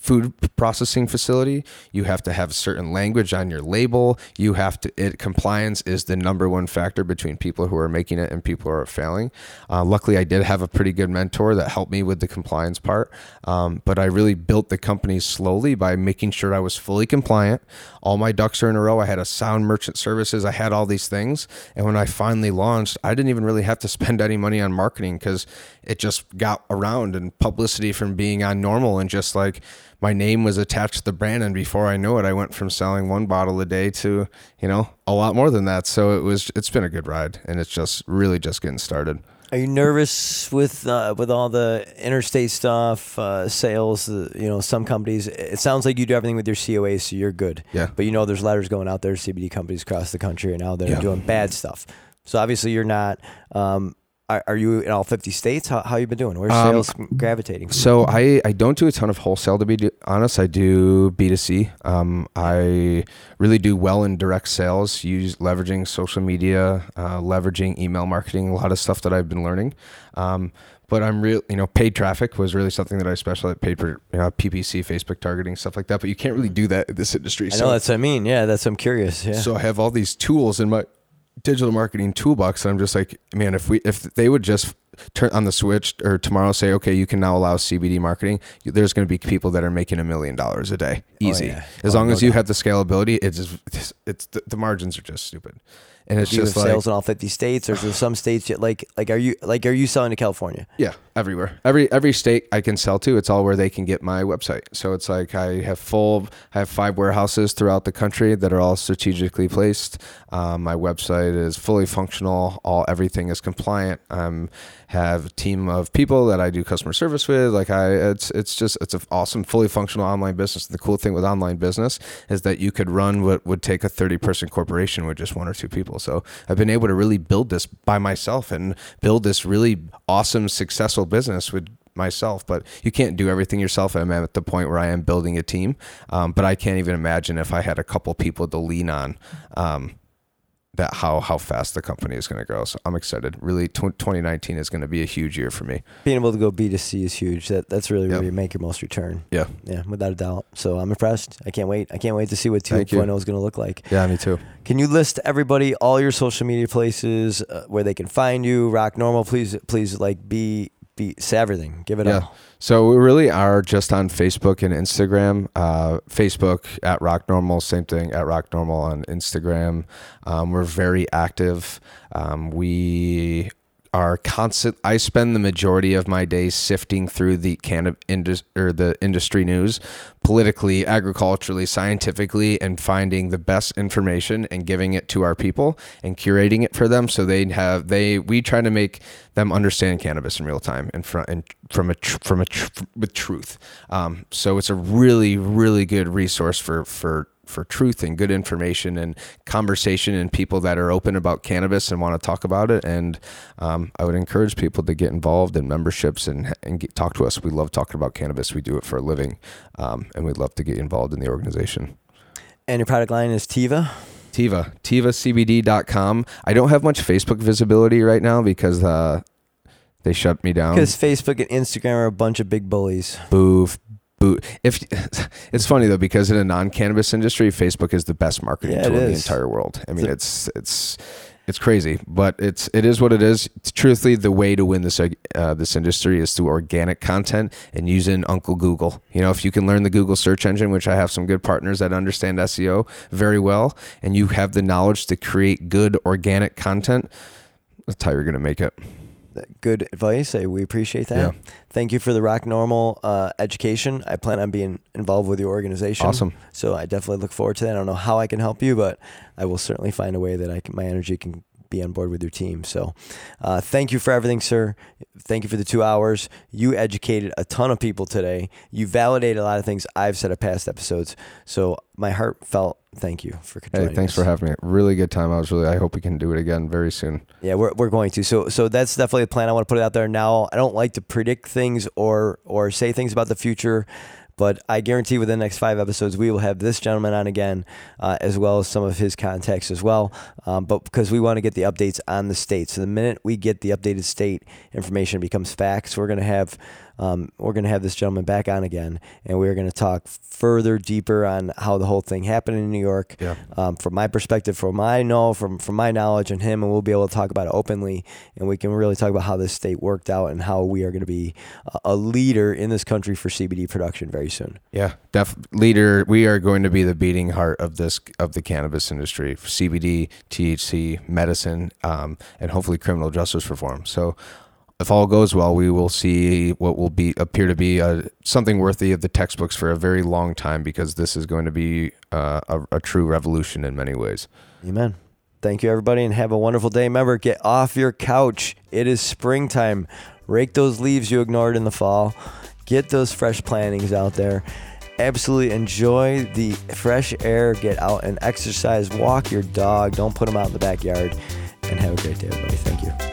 food processing facility. You have to have certain language on your label. You have to, it compliance is the number one factor between people who are making it and people who are failing. Uh, luckily, I did have a pretty good mentor that helped me with the compliance part. Um, but I really built the company slowly by making sure I was fully compliant. All my ducks are in a row. I had a sound merchant services. I had all these things. And when I finally launched, I didn't even really have to spend any money on marketing because it just got around and publicity from being on NORML and just like, my name was attached to the brand and before I knew it I went from selling one bottle a day to you know a lot more than that so it was it's been a good ride and it's just really just getting started Are you nervous with uh, with all the interstate stuff, uh, sales? Uh, you know, some companies. It sounds like you do everything with your COA, so you're good. Yeah. But you know, there's letters going out there to CBD companies across the country and now that Yeah. doing bad stuff. So obviously, you're not. Um, are, are you in all 50 states? How how you been doing? Where's Um, sales gravitating? So I, I don't do a ton of wholesale to be honest. I do B2C. Um, I really do well in direct sales, use leveraging social media, uh, leveraging email marketing, a lot of stuff that I've been learning. Um, but I'm real, you know, paid traffic was really something that I specialized paid for, you know, PPC, Facebook targeting, stuff like that. But you can't really do that in this industry. I know that's what I mean. Yeah, that's I'm curious. Yeah. So I have all these tools in my digital marketing toolbox, and I'm just like, man, if we if they would just turn on the switch or tomorrow say, okay, you can now allow CBD marketing, there's going to be people that are making a million dollars a day, oh, easy. yeah. As Oh, long no as you doubt. have the scalability, it's just, it's, it's the, the margins are just stupid, and it's do you have just like sales in all 50 states, or is there some states? Like, like are you like are you selling to California? Yeah, everywhere. Every every state I can sell to, it's all where they can get my website. So it's like I have full, I have five warehouses throughout the country that are all strategically placed. Um, my website is fully functional. All everything is compliant. Um, have a team of people that I do customer service with. Like I, it's it's just it's an awesome, fully functional online business. The cool thing with online business is that you could run what would take a thirty person corporation with just one or two people. So I've been able to really build this by myself and build this really awesome, successful business with myself. But you can't do everything yourself. I'm at the point where I am building a team. Um, but I can't even imagine if I had a couple people to lean on. Um, that how how fast the company is going to grow. So I'm excited. Really, tw 2019 is going to be a huge year for me. Being able to go B2C is huge. That that's really where you make your most return. Yeah, Yeah, without a doubt. So I'm impressed. I can't wait. I can't wait to see what 2.0 is going to look like. yeah, me too. Can you list everybody all your social media places uh, where they can find you? ROC NORML, please, please, like be be say everything. Give it Yeah. all. So we really are just on Facebook and Instagram. Uh, Facebook at ROC NORML, same thing at ROC NORML on Instagram. Um, we're very active. Um, we are constant. I spend the majority of my day sifting through the cannabis indus- or the industry news, politically, agriculturally, scientifically, and finding the best information and giving it to our people and curating it for them so they have they we try to make them understand cannabis in real time and from and from a from a with truth. Um, so it's a really really good resource for for for truth and good information and conversation and people that are open about cannabis and want to talk about it. And um, I would encourage people to get involved in memberships and, and get, talk to us. We love talking about cannabis. We do it for a living, um, and we'd love to get involved in the organization. And your product line is Tiva. Tiva, TivaCBD.com. I don't have much Facebook visibility right now because uh, they shut me down. Because Facebook and Instagram are a bunch of big bullies. boo boo if it's funny though because in a non-cannabis industry facebook is the best marketing Yeah, tool in the entire world i mean it's it's It's crazy, but it's it is what it is. Truthfully, the way to win this uh, this industry is through organic content and using Uncle Google. You know, if you can learn the Google search engine, which I have some good partners that understand SEO very well, and you have the knowledge to create good organic content, that's how you're going to make it good advice. I, we appreciate that. Yeah. Thank you for the ROC NORML uh, education. I plan on being involved with your organization. Awesome. So I definitely look forward to that. I don't know how I can help you, but I will certainly find a way that I can, my energy can be on board with your team. So, uh, thank you for everything, sir. Thank you for the two hours. You educated a ton of people today. You validated a lot of things I've said in past episodes. So, my heartfelt thank you for. Hey, thanks us. for having me. Really good time. I was really. I hope we can do it again very soon. Yeah, we're, we're going to. So so that's definitely the plan. I want to put it out there now. I don't like to predict things or or say things about the future. But I guarantee within the next five episodes, we will have this gentleman on again, uh, as well as some of his contacts as well. Um, but because we want to get the updates on the state. So the minute we get the updated state information becomes facts, we're going to have um, we're going to have this gentleman back on again, and we're going to talk further, deeper on how the whole thing happened in New York. Yeah. Um, from my perspective, from my know, from from my knowledge, and him, and we'll be able to talk about it openly, and we can really talk about how this state worked out and how we are going to be a, a leader in this country for CBD production very soon. Yeah, def leader. We are going to be the beating heart of this of the cannabis industry, CBD, THC, medicine, um, and hopefully criminal justice reform. So if all goes well, we will see what will be appear to be a, uh, something worthy of the textbooks for a very long time because this is going to be uh, a, a true revolution in many ways. Amen. Thank you, everybody, and have a wonderful day. Remember, get off your couch. It is springtime. Rake those leaves you ignored in the fall. Get those fresh plantings out there. Absolutely enjoy the fresh air. Get out and exercise. Walk your dog. Don't put them out in the backyard. And have a great day, everybody. Thank you.